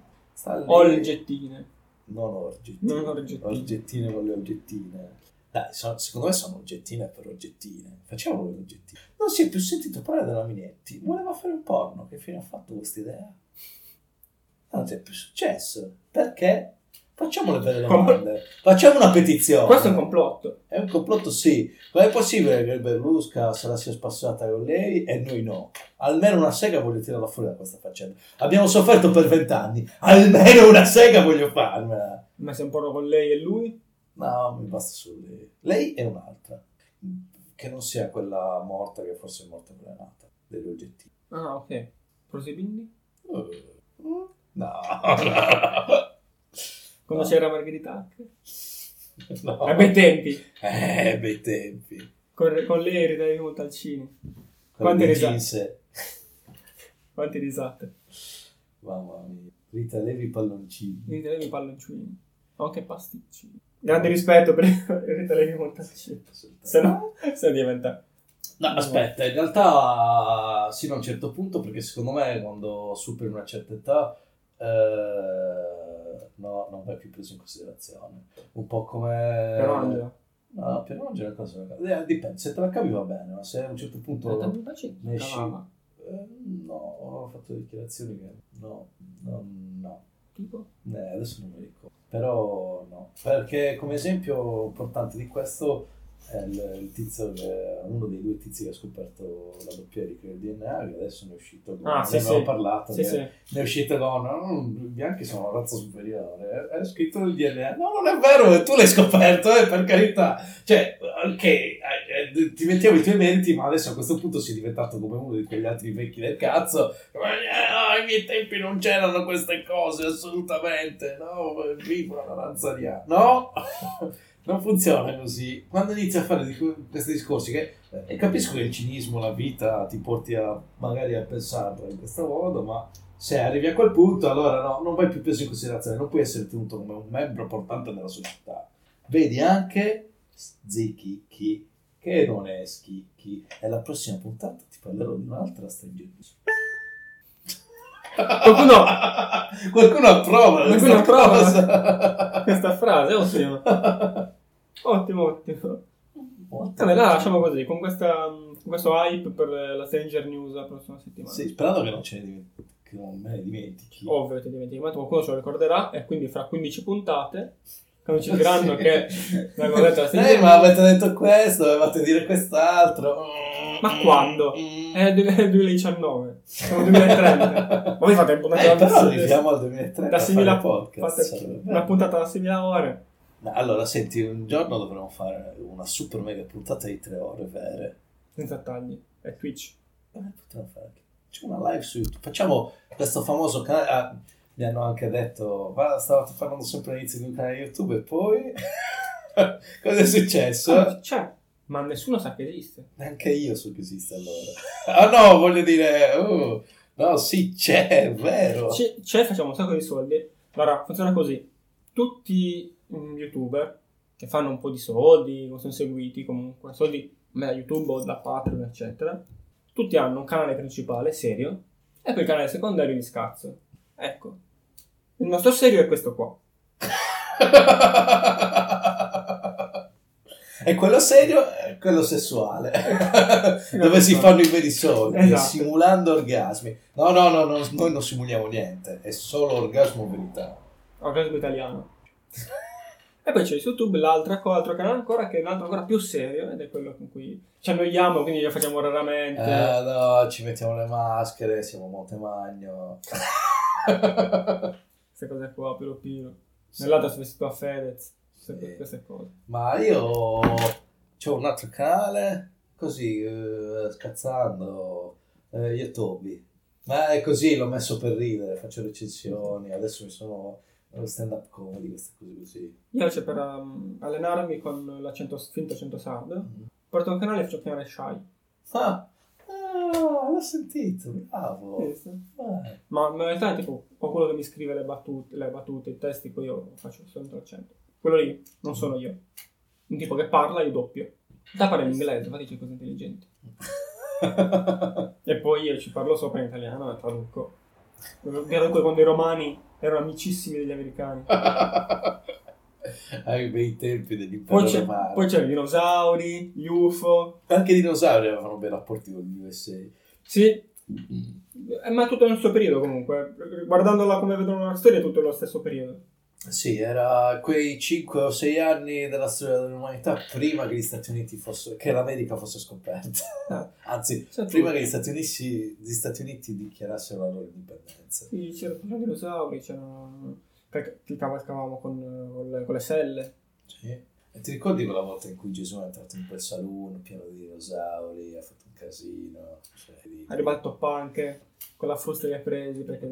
Olgettine. Non oggettine. Non oggettine. Oggettine con le oggettine. Dai, so- secondo me sono oggettine per oggettine. Facciamolo con oggettine. Non si è più sentito parlare della Minetti. Voleva fare un porno. Che fine ha fatto questa idea? Non c'è più successo. Perché? Facciamo le belle domande. Facciamo una petizione. Questo è un complotto. È un complotto, sì. Ma è possibile che Berlusca se la sia spassata con lei e noi no? Almeno una sega voglio tirarla fuori da questa faccenda. Abbiamo sofferto per vent'anni. Almeno una sega voglio farmela. Ma sei un po' con lei e lui? No, mi basta solo lei. Lei è un'altra. Che non sia quella morta, che forse è morta avvelenata. Degli oggettini. Ah, ok. Prosebindi? Eh, No. Quando c'era Margherita Hack? no. A bei tempi. Eh, bei tempi. Con, con lei ridavi Montalcini. Quelle Quante dei risate. Quante risate. Mamma mia. Rita Levi palloncini. Rita Levi palloncini. O anche pasticci. Grande rispetto per Rita Levi Montalcini. Se no, se diventa... No, aspetta, in realtà sino a un certo punto, perché secondo me quando superi una certa età, eh, no, non vai più preso in considerazione. Un po' come... Però Angela. No, per non è cosa. eh, dipende, se te la cavi va bene, ma se a un certo punto... Ne esci-. Eh, no, ho fatto dichiarazioni che... No, no, no. Tipo? Eh, adesso non mi ricordo. Però no. Perché come esempio importante di questo il, tizio uno dei due tizi che ha scoperto la doppia di del DNA che adesso ne è uscito con Ah, ne sì, abbiamo sì. parlato Sì, che sì. ne è uscito con "No, i bianchi sono una razza superiore. È scritto nel DNA no non è vero tu l'hai scoperto eh, per carità. Cioè ok eh, eh, ti mettiamo i tuoi meriti ma adesso a questo punto sei diventato come uno di quegli altri vecchi del cazzo. Eh, no, ai miei tempi non c'erano queste cose assolutamente no? Viva la razza di A no non funziona così quando inizi a fare questi discorsi che e capisco che il cinismo, la vita ti porti a magari a pensarla in questo modo, ma se arrivi a quel punto, allora no, non vai più preso in considerazione, non puoi essere tenuto come un membro portante della società. Vedi anche Zichichi, che non è Schicchi, e la prossima puntata ti parlerò di un'altra Stranger News. Qualcuno- Qualcuno approva Qualcuno questa approva. cosa. Questa frase, ottimo. Ottimo, ottimo. Vabbè, la lasciamo così, con, questa, con questo hype per la Stranger News la prossima settimana. Sì, sperando che non, ce ne dimentichi, che non me ne dimentichi. Ovvio che ti dimentichi, ma qualcuno ce lo ricorderà e quindi fra 15 puntate, quando ci diranno che la Stranger Eh, ma avete detto questo, dovevate dire quest'altro. Mm. Ma quando? È il 2019, siamo nel 2030. Ma voi fate puntate Eh, però arriviamo al 2030 da a 6.000 fare podcast. fate una puntata da 6.000 ore. Allora, senti, un giorno dovremmo fare una super mega puntata di tre ore vere. Senza tagli. È Twitch. Eh, potremmo fare anche. C'è una live su YouTube. Facciamo questo famoso canale. ah, mi hanno anche detto, ma stavate parlando sempre all'inizio di un canale YouTube e poi... Cosa è successo? Ah, c'è, ma nessuno sa che esiste. Neanche io so che esiste allora. Ah no, voglio dire... oh, no, sì, c'è, è vero. C'è, c'è, facciamo un sacco di soldi. Allora, funziona così. Tutti mm, youtuber che fanno un po' di soldi, o sono seguiti comunque, soldi da YouTube o da Patreon, eccetera, tutti hanno un canale principale, serio, e poi il canale secondario di scazzo. Ecco. Il nostro serio è questo qua. E quello serio è quello sessuale, dove si fanno i veri soldi, Esatto. simulando orgasmi. No, no, no, no, noi non simuliamo niente, è solo orgasmo verità. Orgasmo italiano. E poi c'è su YouTube l'altra co- altro canale ancora che è un altro ancora più serio ed è quello con cui ci annoiamo, quindi lo facciamo raramente. Eh, no, ci mettiamo le maschere, siamo Montemagno. Queste cose qua, pilo pilo. Nell'altro si è vestito a Fedez. Queste, Sì. queste cose. Ma io ho un altro canale, così, eh, scazzando, eh, YouTube. Ma è così, l'ho messo per ridere, faccio recensioni, adesso mi sono eh, stand up comedy, queste cose così. Io c'è per um, allenarmi con l'accento finto accento sardo. Porto un canale e faccio chiamare Shy. Ah, ah, l'ho sentito, bravo. Ma in realtà è tipo qualcuno che mi scrive le battute, le battute, i testi, poi io faccio soltanto l'accento. Quello lì non sono io. Un tipo che parla, io doppio. Da parla in inglese, infatti c'è cose intelligenti. E poi io ci parlo sopra in italiano e traduco. Traduco quando i romani erano amicissimi degli americani. Ai bei tempi dell'impero Poi, c'è, poi c'erano i dinosauri, gli UFO. Anche i dinosauri avevano bei rapporti con gli USA. Sì, eh, ma tutto nel suo periodo comunque. Guardandola come vedono la storia, è tutto nello stesso periodo. Sì, era quei 5 o 6 anni della storia dell'umanità prima che gli Stati Uniti fossero, che l'America fosse scoperta. Anzi, Sì, prima tu- che gli Stati, Uniti, gli Stati Uniti dichiarassero la loro indipendenza. Sì, c'erano i dinosauri, c'erano... che che cavalcavamo con, con le, con le selle. Sì. E ti ricordi quella volta in cui Gesù è entrato in quel saloon pieno di dinosauri, ha fatto un casino? Cioè, di- il toppante con la frusta li ha presi perché...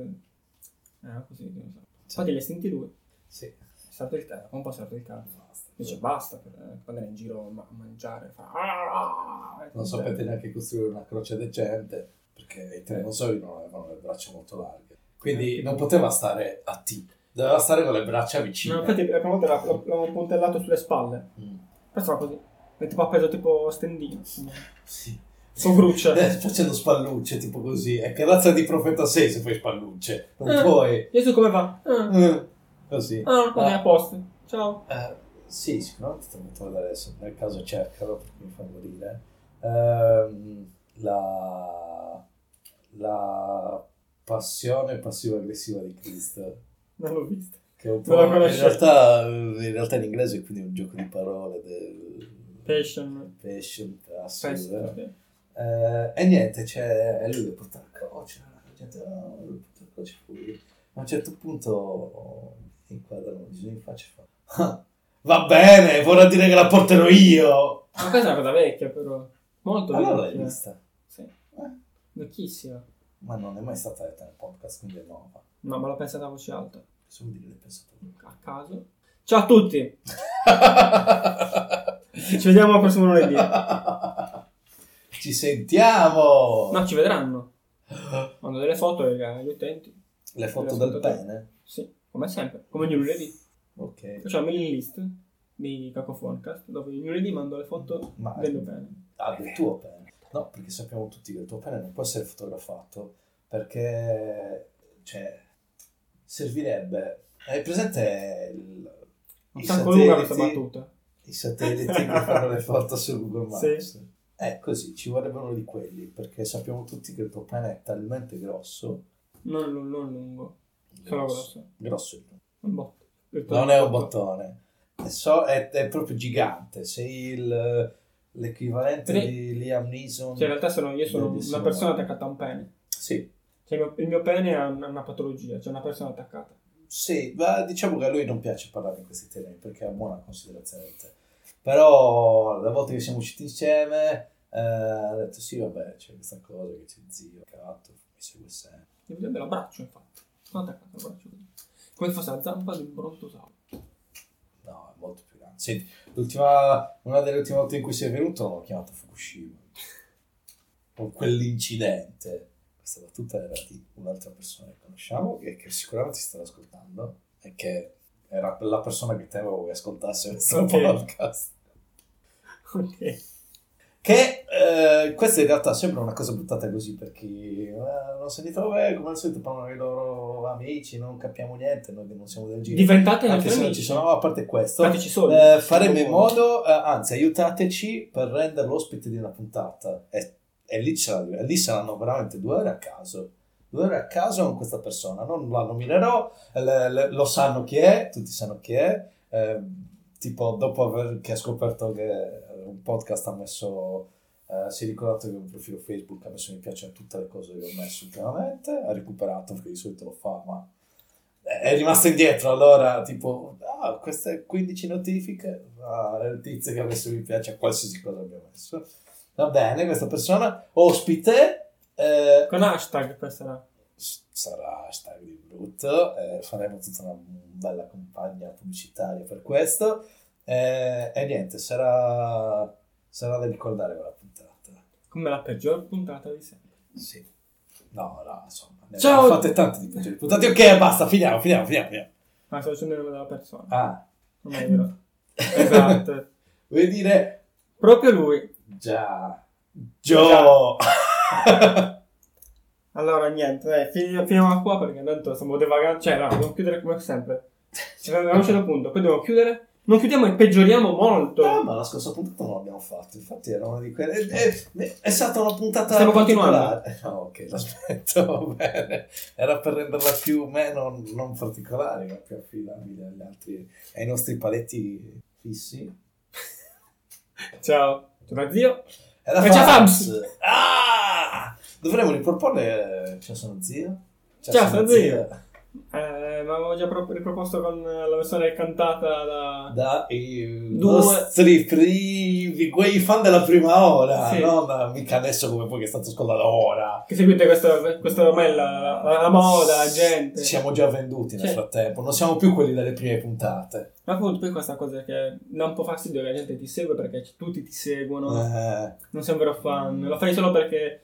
Era così, i dinosauri. Infatti li ha sentiti lui. Sì. È stato il tempo, un po' è stato il cazzo. Basta. Dice basta per eh, quando era in giro ma- a mangiare. Fa... "Ah!" Non sapete neanche costruire una croce decente perché i tiranosauri non avevano le braccia molto larghe. Quindi Eh, non poteva stare a T, doveva stare con le braccia vicine. No, infatti la prima volta l'ha- l'avevamo puntellato sulle spalle. Mm. Poi stava così. E tipo appeso tipo stendino. Sì. Con gruccia. Eh, facendo spallucce, tipo così. È che razza di profeta sei se fai spallucce? Non Eh. puoi. Gesù come va? Ah, Eh, Così. ah ok, Ah. a posto. Ciao. Eh, sì, sicuramente lo metto a vedere adesso. Nel caso cercalo perché mi fa morire. Ehm, la, la passione passivo-aggressiva di Cristo. Non l'ho visto. Che è un po', in, realtà, in realtà in inglese è quindi un gioco di parole del Passion. passion, passive. Passion. Eh, e niente, c'è e lui deve portare la croce, la gente, oh, deve portare la croce fuori. A un certo punto inquadrano Gesù in faccia e fa "Ah, Va bene, vorrà dire che la porterò io. Ma questa è una cosa vecchia però. Molto Allora l'hai vecchia. vista? Sì. Eh, Vecchissima. ma non è mai stata detta nel podcast, quindi è nuova. No, ma l'ho pensata a voce alta. Cosa vuol dire l'hai pensato? A caso. Ciao a tutti. Ci vediamo al prossimo lunedì. Ci sentiamo! No, ci vedranno. Mando delle foto agli utenti. Le foto L'ho del ascoltato. pene? Sì, come sempre. Come ogni lunedì. Ok. Facciamo mailing list di Cacofonicast dove ogni lunedì mando le foto Ma del mio pene. Ah, del tuo pene. No, perché sappiamo tutti che il tuo pene non può essere fotografato perché, cioè, servirebbe. Hai presente il, Un sacco lunga questa battuta. i satelliti che fanno le foto su Google Maps? Sì. Eh, così, ci vorrebbe uno di quelli perché sappiamo tutti che il tuo pene è talmente grosso. Non, lu- non lungo, grosso. Grosso Un botto. Non è un botto. bottone, è, so- è- è proprio gigante. Sei il, l'equivalente Sì. di Liam Neeson. Cioè, in realtà sono, io sono una persona attaccata a un pene. Sì, Cioè, il mio, il mio pene ha una, una patologia, c'è una persona attaccata. sì, ma diciamo che a lui non piace parlare in questi termini perché ha buona considerazione di te. Però le volte che siamo usciti insieme eh, ha detto sì vabbè c'è questa cosa che c'è zio, gatto, mi segue sempre. Mi vedrebbe l'abbraccio, infatti. Sono attaccato all'abbraccio così. Come se fosse la zampa di un brontosauro. No, è molto più grande. Senti, l'ultima, una delle ultime volte in cui sei venuto l'ho chiamato Fukushima. Con quell'incidente. Questa battuta era di un'altra persona che conosciamo e che sicuramente si stava ascoltando e che era la persona che temevo che ascoltasse questo Ok. podcast. Ok. Che eh, questa in realtà sembra una cosa buttata così per chi eh, non sentito, vabbè, come al solito parlano dei loro amici, non capiamo niente, noi non siamo del giro. Diventate Anche se non ci sono, a parte questo, eh, faremo in modo, eh, anzi, aiutateci per rendere l'ospite di una puntata. E, e lì, sarà- lì saranno veramente due ore a caso. Due ore a caso con questa persona. Non la nominerò, eh, le- le- lo sanno chi è, tutti sanno chi è. eh, tipo, dopo aver che ha scoperto che un podcast ha messo. Eh, si è ricordato che un profilo Facebook ha messo mi piace a tutte le cose che ho messo ultimamente. Ha recuperato perché di solito lo fa, ma è rimasto indietro allora tipo ah, queste 15 notifiche ah, il tizio che ha messo mi piace a qualsiasi cosa abbia messo va bene questa persona ospite eh, Con hashtag questa era. s- sarà hashtag di brutto eh, faremo tutta una bella campagna pubblicitaria per questo eh, e niente sarà sarà da ricordare quella puntata Come la peggior puntata di sempre. sì no no insomma ne Ciao! abbiamo fatte tante di peggiori puntate ok basta finiamo finiamo finiamo, finiamo. Ma sto dicendo il nome della persona. ah Non è vero. esatto. vuoi dire Proprio lui. Già. Gio. Allora, niente, dai, finiamo, finiamo qua perché tanto stiamo devagando. Cioè, no, dobbiamo chiudere come sempre. Ci abbiamo a un certo punto, poi dobbiamo chiudere. Non chiudiamo e peggioriamo molto. No, ma la scorsa puntata non l'abbiamo fatto. Infatti era una di quelle. È, è- è stata una puntata. Stiamo. Eh, No, ok, l'aspetto, bene. Era per renderla più meno non particolare, ma più affidabile agli altri, ai nostri paletti fissi. Ciao. Ciao zio. E la E c'è Fabs. Ah! Dovremmo riproporre. Ciao, sono zio. Ciao, sono zio. Eh, ma avevo già pro- riproposto con la versione cantata da... dai Due. nostri primi, quei fan della prima ora, Sì. non mica adesso come voi che state ascoltando ora. Che seguite questa, questa ormai la, la, moda, la gente. Siamo già venduti nel Sì. frattempo, non siamo più quelli delle prime puntate. Ma appunto poi questa cosa che dà un po' fastidio che la gente ti segue perché tutti ti seguono. Eh, non sei un vero fan, lo fai solo perché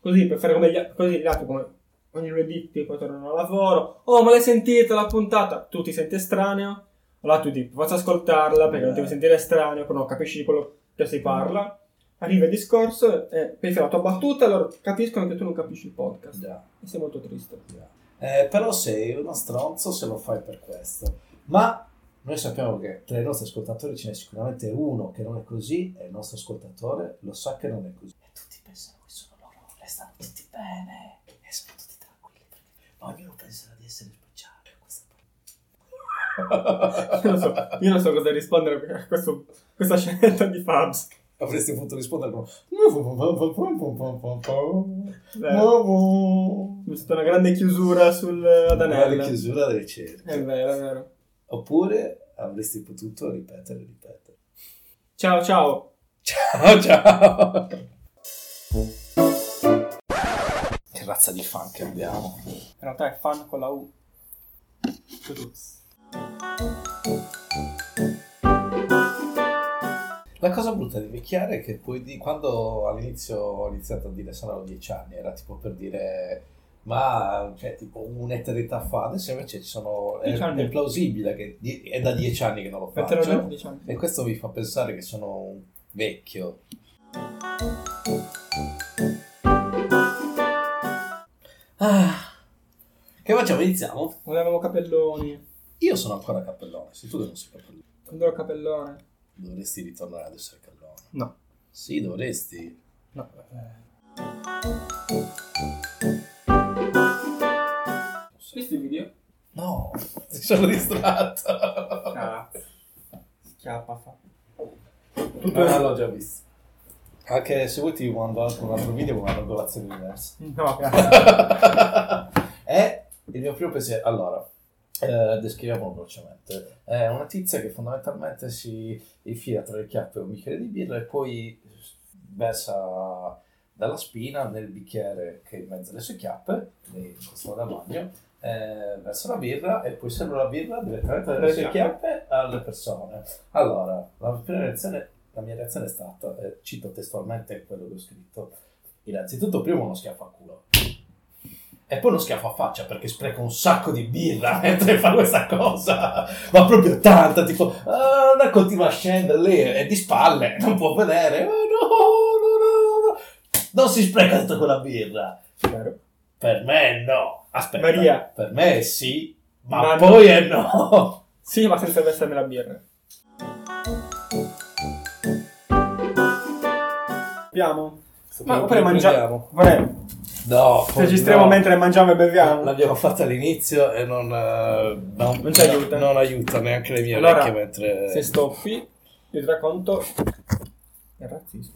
così per fare come gli, così gli altri come ogni lunedì tipo tornano a lavoro. Oh ma l'hai sentita la puntata? Tu ti senti estraneo? Allora tu dici faccio ascoltarla perché non ti devi sentire estraneo però non capisci di quello che si parla. Arriva il discorso e poi fai la tua battuta allora capiscono che tu non capisci il podcast. Già, e sei molto triste. Già. Eh, però sei uno stronzo se lo fai per questo. Ma noi sappiamo che tra i nostri ascoltatori ce n'è sicuramente uno che non è così e il nostro ascoltatore lo sa che non è così. E tutti pensano che sono loro e stanno tutti bene e sono tutti tranquilli perché ognuno penserà di essere speciale. Questa io non so, io non so cosa rispondere a questo- questa scelta di Fabs Avresti potuto rispondere con... È stata una grande chiusura sul Grande Adanella chiusura delle ricerche. è vero è vero Oppure avresti potuto ripetere ripetere. ciao ciao Ciao ciao! Razza di fan che abbiamo. In realtà è fan con la U. La cosa brutta di vecchiare è che poi di, quando all'inizio ho iniziato a dire saranno dieci anni, era tipo per dire ma cioè tipo un'eternità fa, adesso invece ci sono, è, è plausibile che è da dieci anni che non lo faccio 10 anni. e questo mi fa pensare che sono un vecchio. Ah, che facciamo? Iniziamo? Non avevamo capelloni. Io sono ancora cappellone, se tu non sei cappellone. Quando ero capellone? Dovresti ritornare ad essere cappellone. No. Sì, dovresti. No. Visto il video? No, ti sono distratto. Ah. Schiappa fa. Tutto Ah, l'ho già visto. Anche se vuoi ti mando anche un altro video con una colazione diversa. No, grazie. è il mio primo pensiero. Allora, eh, descriviamolo velocemente. È una tizia che fondamentalmente si infila tra le chiappe un bicchiere di birra e poi versa dalla spina nel bicchiere che è in mezzo alle sue chiappe, in questo lavagno, eh, verso la birra e poi serve la birra direttamente dalle Dalle sue chiappe alle persone. Allora, la, prima reazione, la mia reazione è stata, eh, cito testualmente quello che ho scritto, innanzitutto prima uno schiaffo a culo. E poi uno schiaffo a faccia perché spreca un sacco di birra mentre fa questa cosa, ma proprio tanta, tipo, ah, continua a scendere lì e di spalle, non può vedere, oh, no, no, no, no, non si spreca tutta quella birra. Vero. Per me no. Aspetta. Maria. Per me sì, ma, Ma poi è no. Sì, ma senza versarmi la birra. Abbiamo? Ma Poi mangiamo. Vorrei. No, Registriamo no. mentre mangiamo e beviamo. L'abbiamo fatta all'inizio e non, eh, no, Non ci aiuta. Non aiuta neanche le mie Allora, orecchie mentre... Se stoppi, io ti racconto il razzismo.